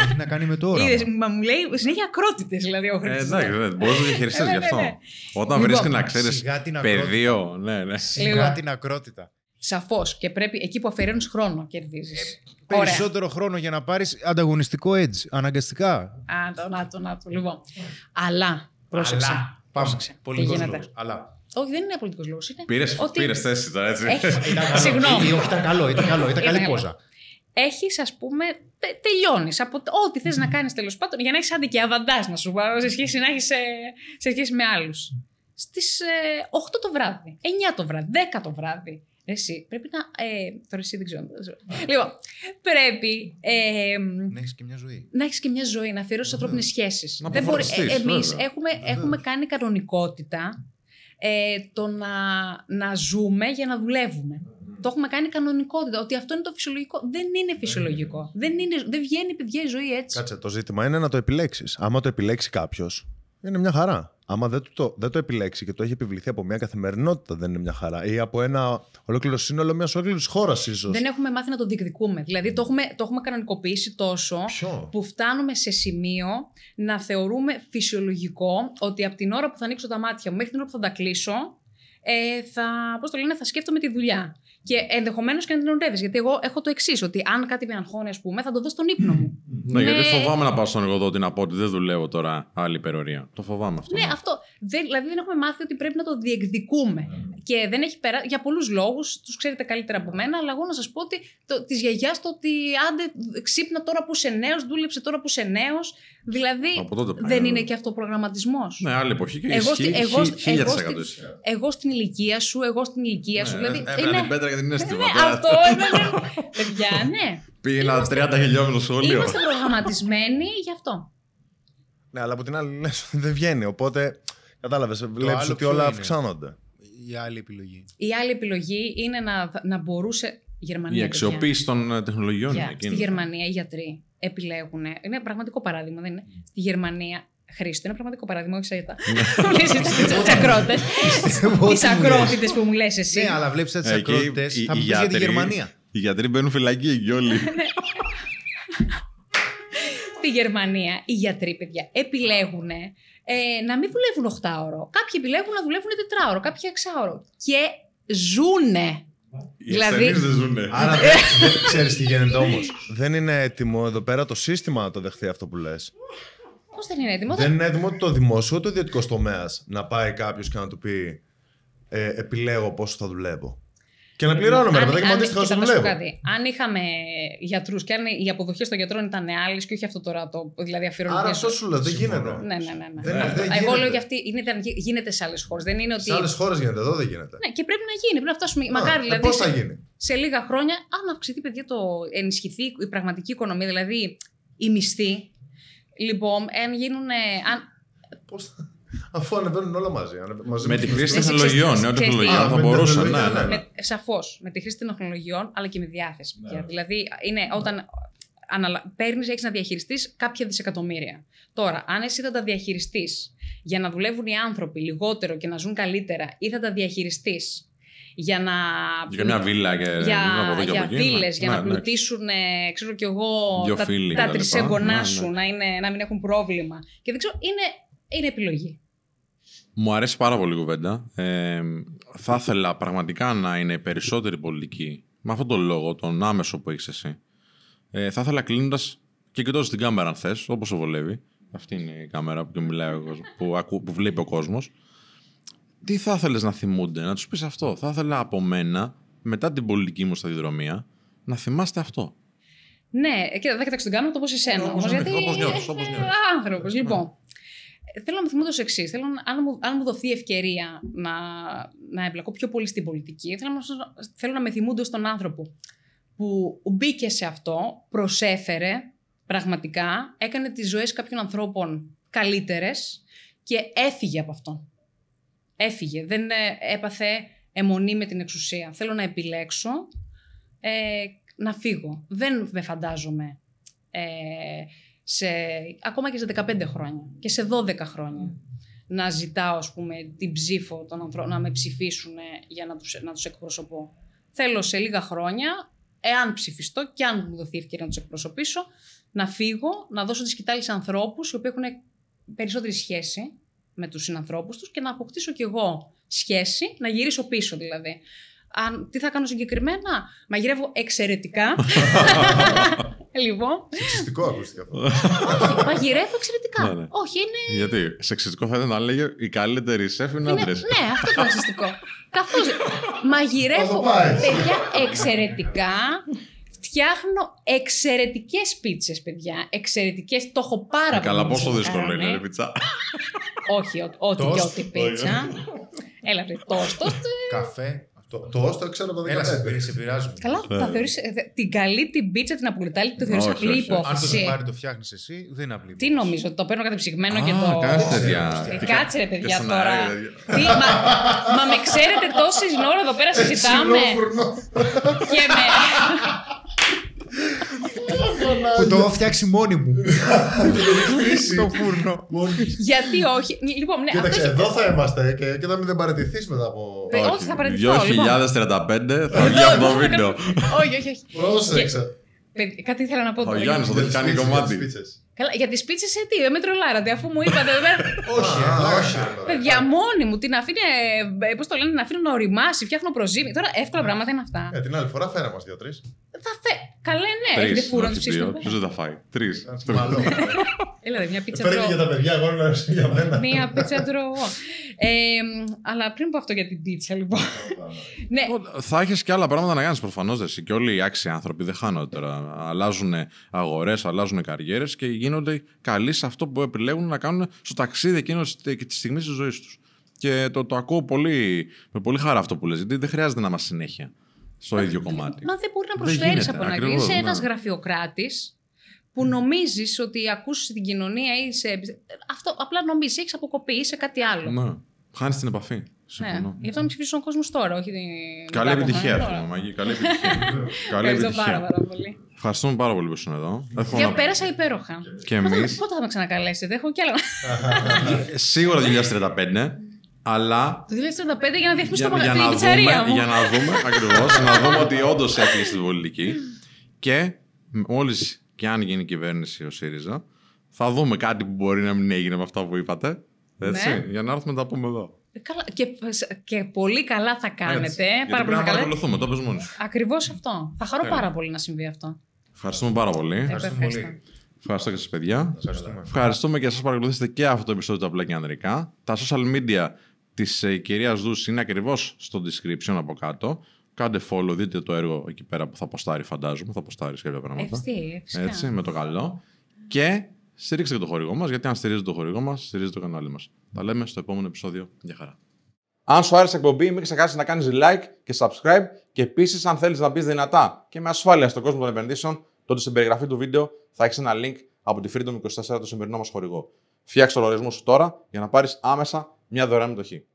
Έχει να κάνει με το όραμα. Είδες, μα μου λέει συνέχεια ακρότητες δηλαδή ο Ε, Χρήστος. εντάξει, δεν μπορείς να το διαχειριστείς Ε, ναι, γι' ναι, αυτό. ναι. Όταν Λοιπόν, βρίσκει να ξέρεις σιγά την ακρότητα. πεδίο. Ναι, ναι. Σιγά Λίγο. την ακρότητα. Σαφώς. Και πρέπει εκεί που αφαιρώνει χρόνο κερδίζεις. Περισσότερο χρόνο για να πάρεις ανταγωνιστικό edge. Αναγκαστικά. Α, το, να το, να το. Λοιπόν. Αλλά. Πρόσεξε. Αλλά. Πάμε. Πρόσεξε. Τι Πολιτικός γίνεται; λόγος. Αλλά. Όχι, δεν είναι πολιτικό λόγος. Πήρε πήρες θέση τώρα, έτσι. Έχει, συγγνώμη. Ή, όχι, ήταν καλό, ήταν καλό. Ήταν Ήταν καλή καλό. πόζα. Έχεις, ας πούμε, τε, τελειώνεις από το- ό,τι θες να κάνεις τέλος πάντων για να έχεις άντε και αβαντάζ να σου πω, σε σχέση, να έχεις, ε, σε σχέση με άλλους. Στις 8 το βράδυ, 9 το βράδυ, 10 το βράδυ. Εσύ πρέπει να. Ε, τώρα εσύ δεν ξέρω. δεν ξέρω. λοιπόν, πρέπει ε, Να έχεις και μια ζωή. να έχεις και μια ζωή, να αφιερώσεις ανθρώπινες σχέσεις. Να Δεν μπορεί. αποφορτιστείς, Εμείς βέβαια. έχουμε, έχουμε κάνει κανονικότητα ε, το να, να ζούμε για να δουλεύουμε. Το έχουμε κάνει κανονικότητα. Ότι αυτό είναι το φυσιολογικό. Δεν είναι φυσιολογικό. Δεν, είναι, δεν βγαίνει, παιδιά, η ζωή έτσι. Κάτσε, το ζήτημα είναι να το επιλέξεις. Άμα το επιλέξει κάποιος, είναι μια χαρά. Άμα δεν το, δεν το επιλέξει και το έχει επιβληθεί από μια καθημερινότητα, δεν είναι μια χαρά. Ή από ένα ολόκληρο σύνολο μιας ολόκληρης χώρας, ίσως. Δεν έχουμε μάθει να το διεκδικούμε. Δηλαδή το έχουμε, το έχουμε κανονικοποιήσει τόσο Ποιο; που φτάνουμε σε σημείο να θεωρούμε φυσιολογικό ότι από την ώρα που θα ανοίξω τα μάτια μου μέχρι την ώρα που θα τα κλείσω, ε, θα, πώς το λένε, θα σκέφτομαι τη δουλειά. Και ενδεχομένως και να την ονειρεύει. Γιατί εγώ έχω το εξής, ότι αν κάτι με αγχώνει, ας πούμε, θα το δω στον ύπνο μου. Ναι, γιατί Ναι. φοβάμαι να πάω στον εργοδότη να πω ότι δεν δουλεύω τώρα άλλη υπερορία. Το φοβάμαι αυτό. Ναι, αυτό. Δεν, δηλαδή δεν έχουμε μάθει ότι πρέπει να το διεκδικούμε. Και δεν έχει περάσει. Για πολλούς λόγους, τους ξέρετε καλύτερα από μένα, αλλά εγώ να σας πω ότι το, της γιαγιάς το ότι άντε ξύπνα τώρα που είσαι νέος, δούλεψε τώρα που είσαι νέος. Δηλαδή Από τότε πάει, δεν ναι. είναι και αυτό προγραμματισμός. Ναι, άλλη εποχή και Εγώ στη- ισχύει εγώ χι- στη- χίλια εγώ της στη- εκατό ισχύει. Εγώ στην ηλικία σου, εγώ στην ηλικία σου. Ναι, δηλαδή, Έβγαλε είναι- την πέτρα για την αίσθημα. Ναι, τώρα. αυτό είναι. ναι. Παιδιά, ναι. Πήγαινα 30 χιλιόμετρο στο σχολείο. Είμαστε προγραμματισμένοι γι' αυτό. Ναι, αλλά από την άλλη λες, δεν βγαίνει. Οπότε κατάλαβες, βλέπεις άλλο ότι ποιο όλα είναι; αυξάνονται. Η άλλη επιλογή. Η άλλη επιλογή είναι να, να μπορούσε. Γερμανία, Η παιδιά. αξιοποίηση των ε, τεχνολογιών Για- είναι στη εκείνη. Γερμανία οι γιατροί επιλέγουν. Είναι πραγματικό παράδειγμα, δεν είναι; Στη Γερμανία. Χρήστο, είναι πραγματικό παράδειγμα, όχι σαϊτά. Μου λες εσύ τις ακρότες. Τις ακρότητες που μου λες εσύ. Ναι, αλλά βλέπεις τις Ε, και οι- ακρότητες. οι- Θα οι μου πει για τη γιατροί- Γερμανία. Οι γιατροί μπαίνουν φυλακή εκεί όλοι. Στη Γερμανία οι γιατροί, παιδιά, επιλέγουν ε, να μην δουλεύουν 8 ώρο. Κάποιοι επιλέγουν να δουλεύουν 4 ώρο, κάποιοι 6 ώρο. Και ζούνε. Οι Δηλαδή- ασθενείς δεν ζουνε. Άρα δεν, δεν ξέρεις τι γίνεται όμως. Δεν είναι έτοιμο εδώ πέρα το σύστημα να το δεχθεί αυτό που λες. Πώς δεν είναι έτοιμο; Δεν είναι έτοιμο το δημόσιο ούτε ο ιδιωτικός τομέας να πάει κάποιος και να του πει ε, Επιλέγω πόσο θα δουλεύω. Και να πληρώνομαι, ρε Αν- παιδάκι μου, αν- αντίστοιχα κοίτα, όσο να σου πω δουλεύω. κάτι. Αν είχαμε γιατρούς και αν οι αποδοχές των γιατρών ήταν άλλες και όχι αυτό τώρα το. Δηλαδή αφιερώνει. Άρα αυτό σου λέω, δεν γίνεται. Ναι, ναι, ναι. ναι. Δεν- Αυτό. δεν Εγώ γίνεται. λέω για αυτή. Είναι, δεν γι- γίνεται σε άλλες χώρες. Δεν είναι ότι. Σε άλλες χώρες γίνεται, εδώ δεν γίνεται. Ναι, και πρέπει να γίνει. Πρέπει να φτάσουμε. μακάρι δηλαδή. Πώς σε- θα γίνει; σε λίγα χρόνια, αν αυξηθεί, παιδιά, το ενισχυθεί η πραγματική οικονομία, δηλαδή η μισθή. Λοιπόν, αν γίνουν. Αν... Πώς θα- Αφού ανεβαίνουν όλα μαζί. ανε- μαζί Με τους τη μισθούς. χρήση Εσύ τεχνολογιών, ξέρεις- νέων ξέρεις τι- τεχνολογιών Α, θα με την μπορούσαν. τεχνολογία, Ναι, ναι. ναι. Με, σαφώς, με τη χρήση τεχνολογιών, αλλά και με διάθεση. παιδιά. Δηλαδή, είναι όταν αναλα... παίρνεις, έχεις να διαχειριστείς κάποια δισεκατομμύρια. Τώρα, αν εσύ θα τα διαχειριστείς για να δουλεύουν οι άνθρωποι λιγότερο και να ζουν καλύτερα, ή θα τα διαχειριστείς για να. Για μια βίλα και για, από εδώ και για από εκεί. βίλες, ναι. για Ναι, να ναι. πλουτίσουν, ε, ξέρω κι εγώ, Δυο τα, φίλοι τα κτλ. τρισέ γονά Ναι, σου ναι. να, είναι, να μην έχουν πρόβλημα. Και δεν ξέρω, είναι, είναι επιλογή. Μου αρέσει πάρα πολύ η κουβέντα. Ε, θα ήθελα πραγματικά να είναι περισσότερη πολιτική με αυτόν τον λόγο, τον άμεσο που έχεις εσύ. Ε, θα ήθελα κλείνοντας και κοιτώντας την κάμερα, αν θε, όπως σε βολεύει. Αυτή είναι η κάμερα που, μιλάει ο κόσμος, που, ακού, που βλέπει ο κόσμος. Τι θα ήθελες να θυμούνται, να τους πεις αυτό. Θα ήθελα από μένα, μετά την πολιτική μου σταδιοδρομία, να θυμάστε αυτό. Ναι, και δεν κοιτάξω την κάμερα όπως εσένα. Όπως Όμως, νιώθεις, γιατί όπως νιώθεις, όπως νιώθεις. άνθρωπος. Λοιπόν, ε, θέλω να με θυμούνται το εξής. Θέλω, να- αν, μου, αν μου δοθεί ευκαιρία να, να εμπλακώ πιο πολύ στην πολιτική, θέλω να, θέλω να με θυμούνται ως τον άνθρωπο που μπήκε σε αυτό, προσέφερε πραγματικά, έκανε τις ζωές κάποιων ανθρώπων καλύτερες και έφυγε από αυτό. Έφυγε. Δεν ε, έπαθε αιμονή με την εξουσία. Θέλω να επιλέξω ε, να φύγω. Δεν με φαντάζομαι ε, σε, ακόμα και σε 15 χρόνια και σε 12 χρόνια να ζητάω, ας πούμε, την ψήφο των ανθρώπων, να με ψηφίσουν για να τους, να τους εκπροσωπώ. Θέλω σε λίγα χρόνια, εάν ψηφιστώ και αν μου δοθεί ευκαιρία να τους εκπροσωπήσω, να φύγω, να δώσω τη σκητάλη σε ανθρώπους οι οποίοι έχουν περισσότερη σχέση με τους συνανθρώπους τους και να αποκτήσω κι εγώ σχέση, να γυρίσω πίσω δηλαδή. Αν, τι θα κάνω συγκεκριμένα, μαγειρεύω εξαιρετικά. λοιπόν, Σεξιστικό ακούστηκε αυτό. όχι, μαγειρεύω εξαιρετικά. Ναι, ναι. Όχι, είναι Γιατί σεξιστικό θα ήταν να λέγε οι καλύτεροι σεφ είναι Είναι- άντρες. ναι, αυτό είναι ρατσιστικό. Καθώς μαγειρεύω Θα το πάει. παιδιά εξαιρετικά. Φτιάχνω εξαιρετικές πίτσες, παιδιά. Εξαιρετικές. Το έχω πάρα πολύ. Ε, Καλά, πόσο να δύσκολο κάνω. είναι, ρε πιτσα. Όχι, ό- ό,τι και Τόστ. ό,τι πίτσα. Έλα, βρε, τόστο. Καφέ. Το, το όστο ξέρω από το Έλα, σε 15. πειράζει, σε πειράζουμε. Καλά, θα θεωρείς, ε, δε- την καλή την πίτσα, την απολυτάλη, το θεωρείς Όχι, απλή όχι. Αν το υπόθεση. ζυμάρι το φτιάχνεις εσύ, δεν είναι απλή. Τι υπόθεση. νομίζω, ότι το παίρνω κατεψυγμένο Α, και το. κάνεις τέτοια. Ε, Κάτσε ρε παιδιά στον τώρα. αέρα, δηλαδή. Τι, μα, μα με ξέρετε τόση ώρα εδώ πέρα συζητάμε. Ξυλόφουρνο. και με. Που το έχω φτιάξει μόνη μου. Στο φούρνο. Γιατί όχι; Λοιπόν, ναι, αυτό Κοίταξε, έχει- εδώ θα είμαστε και, και θα μην δεν παραιτηθείς μετά από. Ε, όχι, θα παραιτηθώ. Λοιπόν. 2035 θα βγει αυτό το βίντεο. όχι, όχι, όχι. Πρόσεξε. Παιδί, Κάτι ήθελα να πω. Ο τώρα. Γιάννης θα το έχει κάνει Σπίτσες, κομμάτι. σπίτσες. Καλά, για τις πίτσες σε τι, δεν με τρολάρατε, αφού μου είπατε. βέβαια, Όχι, Α, ε, όχι. Παιδιά, μόνη μου την αφήνει. Πώς το λένε, την αφήνω να οριμάσει, φτιάχνω προζύμι. Τώρα εύκολα πράγματα είναι αυτά. Ε, την άλλη φορά φέρα μας δύο-τρει. Θα φε. Καλέ, ναι, έχετε Τρεις, φούρο να όχι τις ψήσουμε. δύο. Ποιος δεν τα φάει. Τρεις. Μάλλον. Έλα, ρε, μια πίτσα Φέρε και τρώω. για τα παιδιά, εγώ να για μένα. Μία πίτσα τρώω. Ε, αλλά πριν πω αυτό για την πίτσα, λοιπόν. ναι, Θα έχεις και άλλα πράγματα να κάνεις προφανώς. Και όλοι οι άξιοι άνθρωποι δεν χάνονται τώρα. Αλλάζουν αγορές, αλλάζουν καριέρες και γίνονται καλοί σε αυτό που επιλέγουν να κάνουν στο ταξίδι εκείνο της στιγμής της ζωής τους. Και το, το ακούω πολύ, με πολύ χαρά αυτό που λες, γιατί δεν χρειάζεται να είμαστε συνέχεια στο ίδιο κομμάτι. Μα δεν μπορεί να Δεν προσφέρεις γίνεται, από ένα ακριβώς, Είσαι ένας ναι. γραφειοκράτης που νομίζεις ότι ακούσει την κοινωνία ή σε. Αυτό απλά νομίζεις, έχεις αποκοπεί, είσαι κάτι άλλο. Ναι. Χάνεις την επαφή. Ναι. Συμφωνώ. Γι' αυτό να ψηφίσει ο κόσμος τώρα, όχι την. Καλή μετά από επιτυχία, χρόνια, εύχομαι, τώρα. Μαγί. Καλή επιτυχία. Καλή Ευχαριστώ πάρα, επιτυχία. πάρα πολύ. Ευχαριστούμε πάρα πολύ που ήσουν εδώ. Εύχομαι Για να- πέρασα υπέροχα. Και Πότε, εμείς. πότε θα με ξανακαλέσετε, έχω κι άλλα. Σίγουρα 2035, αλλά Το 2035 για να διαφημίσω για, το για, μαγαζί, να την πιτσαρία δούμε, μου. για να δούμε, ακριβώς, να δούμε ότι όντως έφυγε στην πολιτική και μόλις και αν γίνει κυβέρνηση ο ΣΥΡΙΖΑ, θα δούμε κάτι που μπορεί να μην έγινε με αυτά που είπατε. Έτσι, Ναι. για να έρθουμε να τα πούμε εδώ. Ε, Καλά, και, και πολύ καλά θα Έτσι. κάνετε. Γιατί Πάρα πολύ πρέπει να θα κάνετε. παρακολουθούμε, το πες μόνος σου. Ακριβώς αυτό. Θα χαρώ Τέλεια. πάρα πολύ να συμβεί αυτό. Ευχαριστούμε πάρα πολύ. Ευχαριστούμε Ευχαριστώ. πολύ. Ευχαριστώ και σας παιδιά. Ευχαριστούμε. Ευχαριστούμε και εσάς που παρακολουθήσατε και αυτό το επεισόδιο του Απλά και Ανδρικά. Τα social media της ε, κυρίας Δούς είναι ακριβώς στο description από κάτω. Κάντε follow, δείτε το έργο εκεί πέρα που θα ποστάρει, φαντάζομαι. Θα ποστάρει κάποια πράγματα. Ευθύ, φυσικά. Έτσι, με το καλό. Και στηρίξτε και το χορηγό μας, γιατί αν στηρίζετε το χορηγό μας, στηρίζετε το κανάλι μας. Τα λέμε στο επόμενο επεισόδιο. Γεια χαρά. Αν σου άρεσε η εκπομπή, μην ξεχάσεις να κάνεις like και subscribe και επίσης αν θέλεις να μπεις δυνατά και με ασφάλεια στον κόσμο των επενδύσεων, τότε στην περιγραφή του βίντεο θα έχεις ένα link από τη Freedom 24 το σημερινό μας χορηγό. Φτιάξε το λογαριασμό σου τώρα για να πάρεις άμεσα μια δωρεάν μετοχή.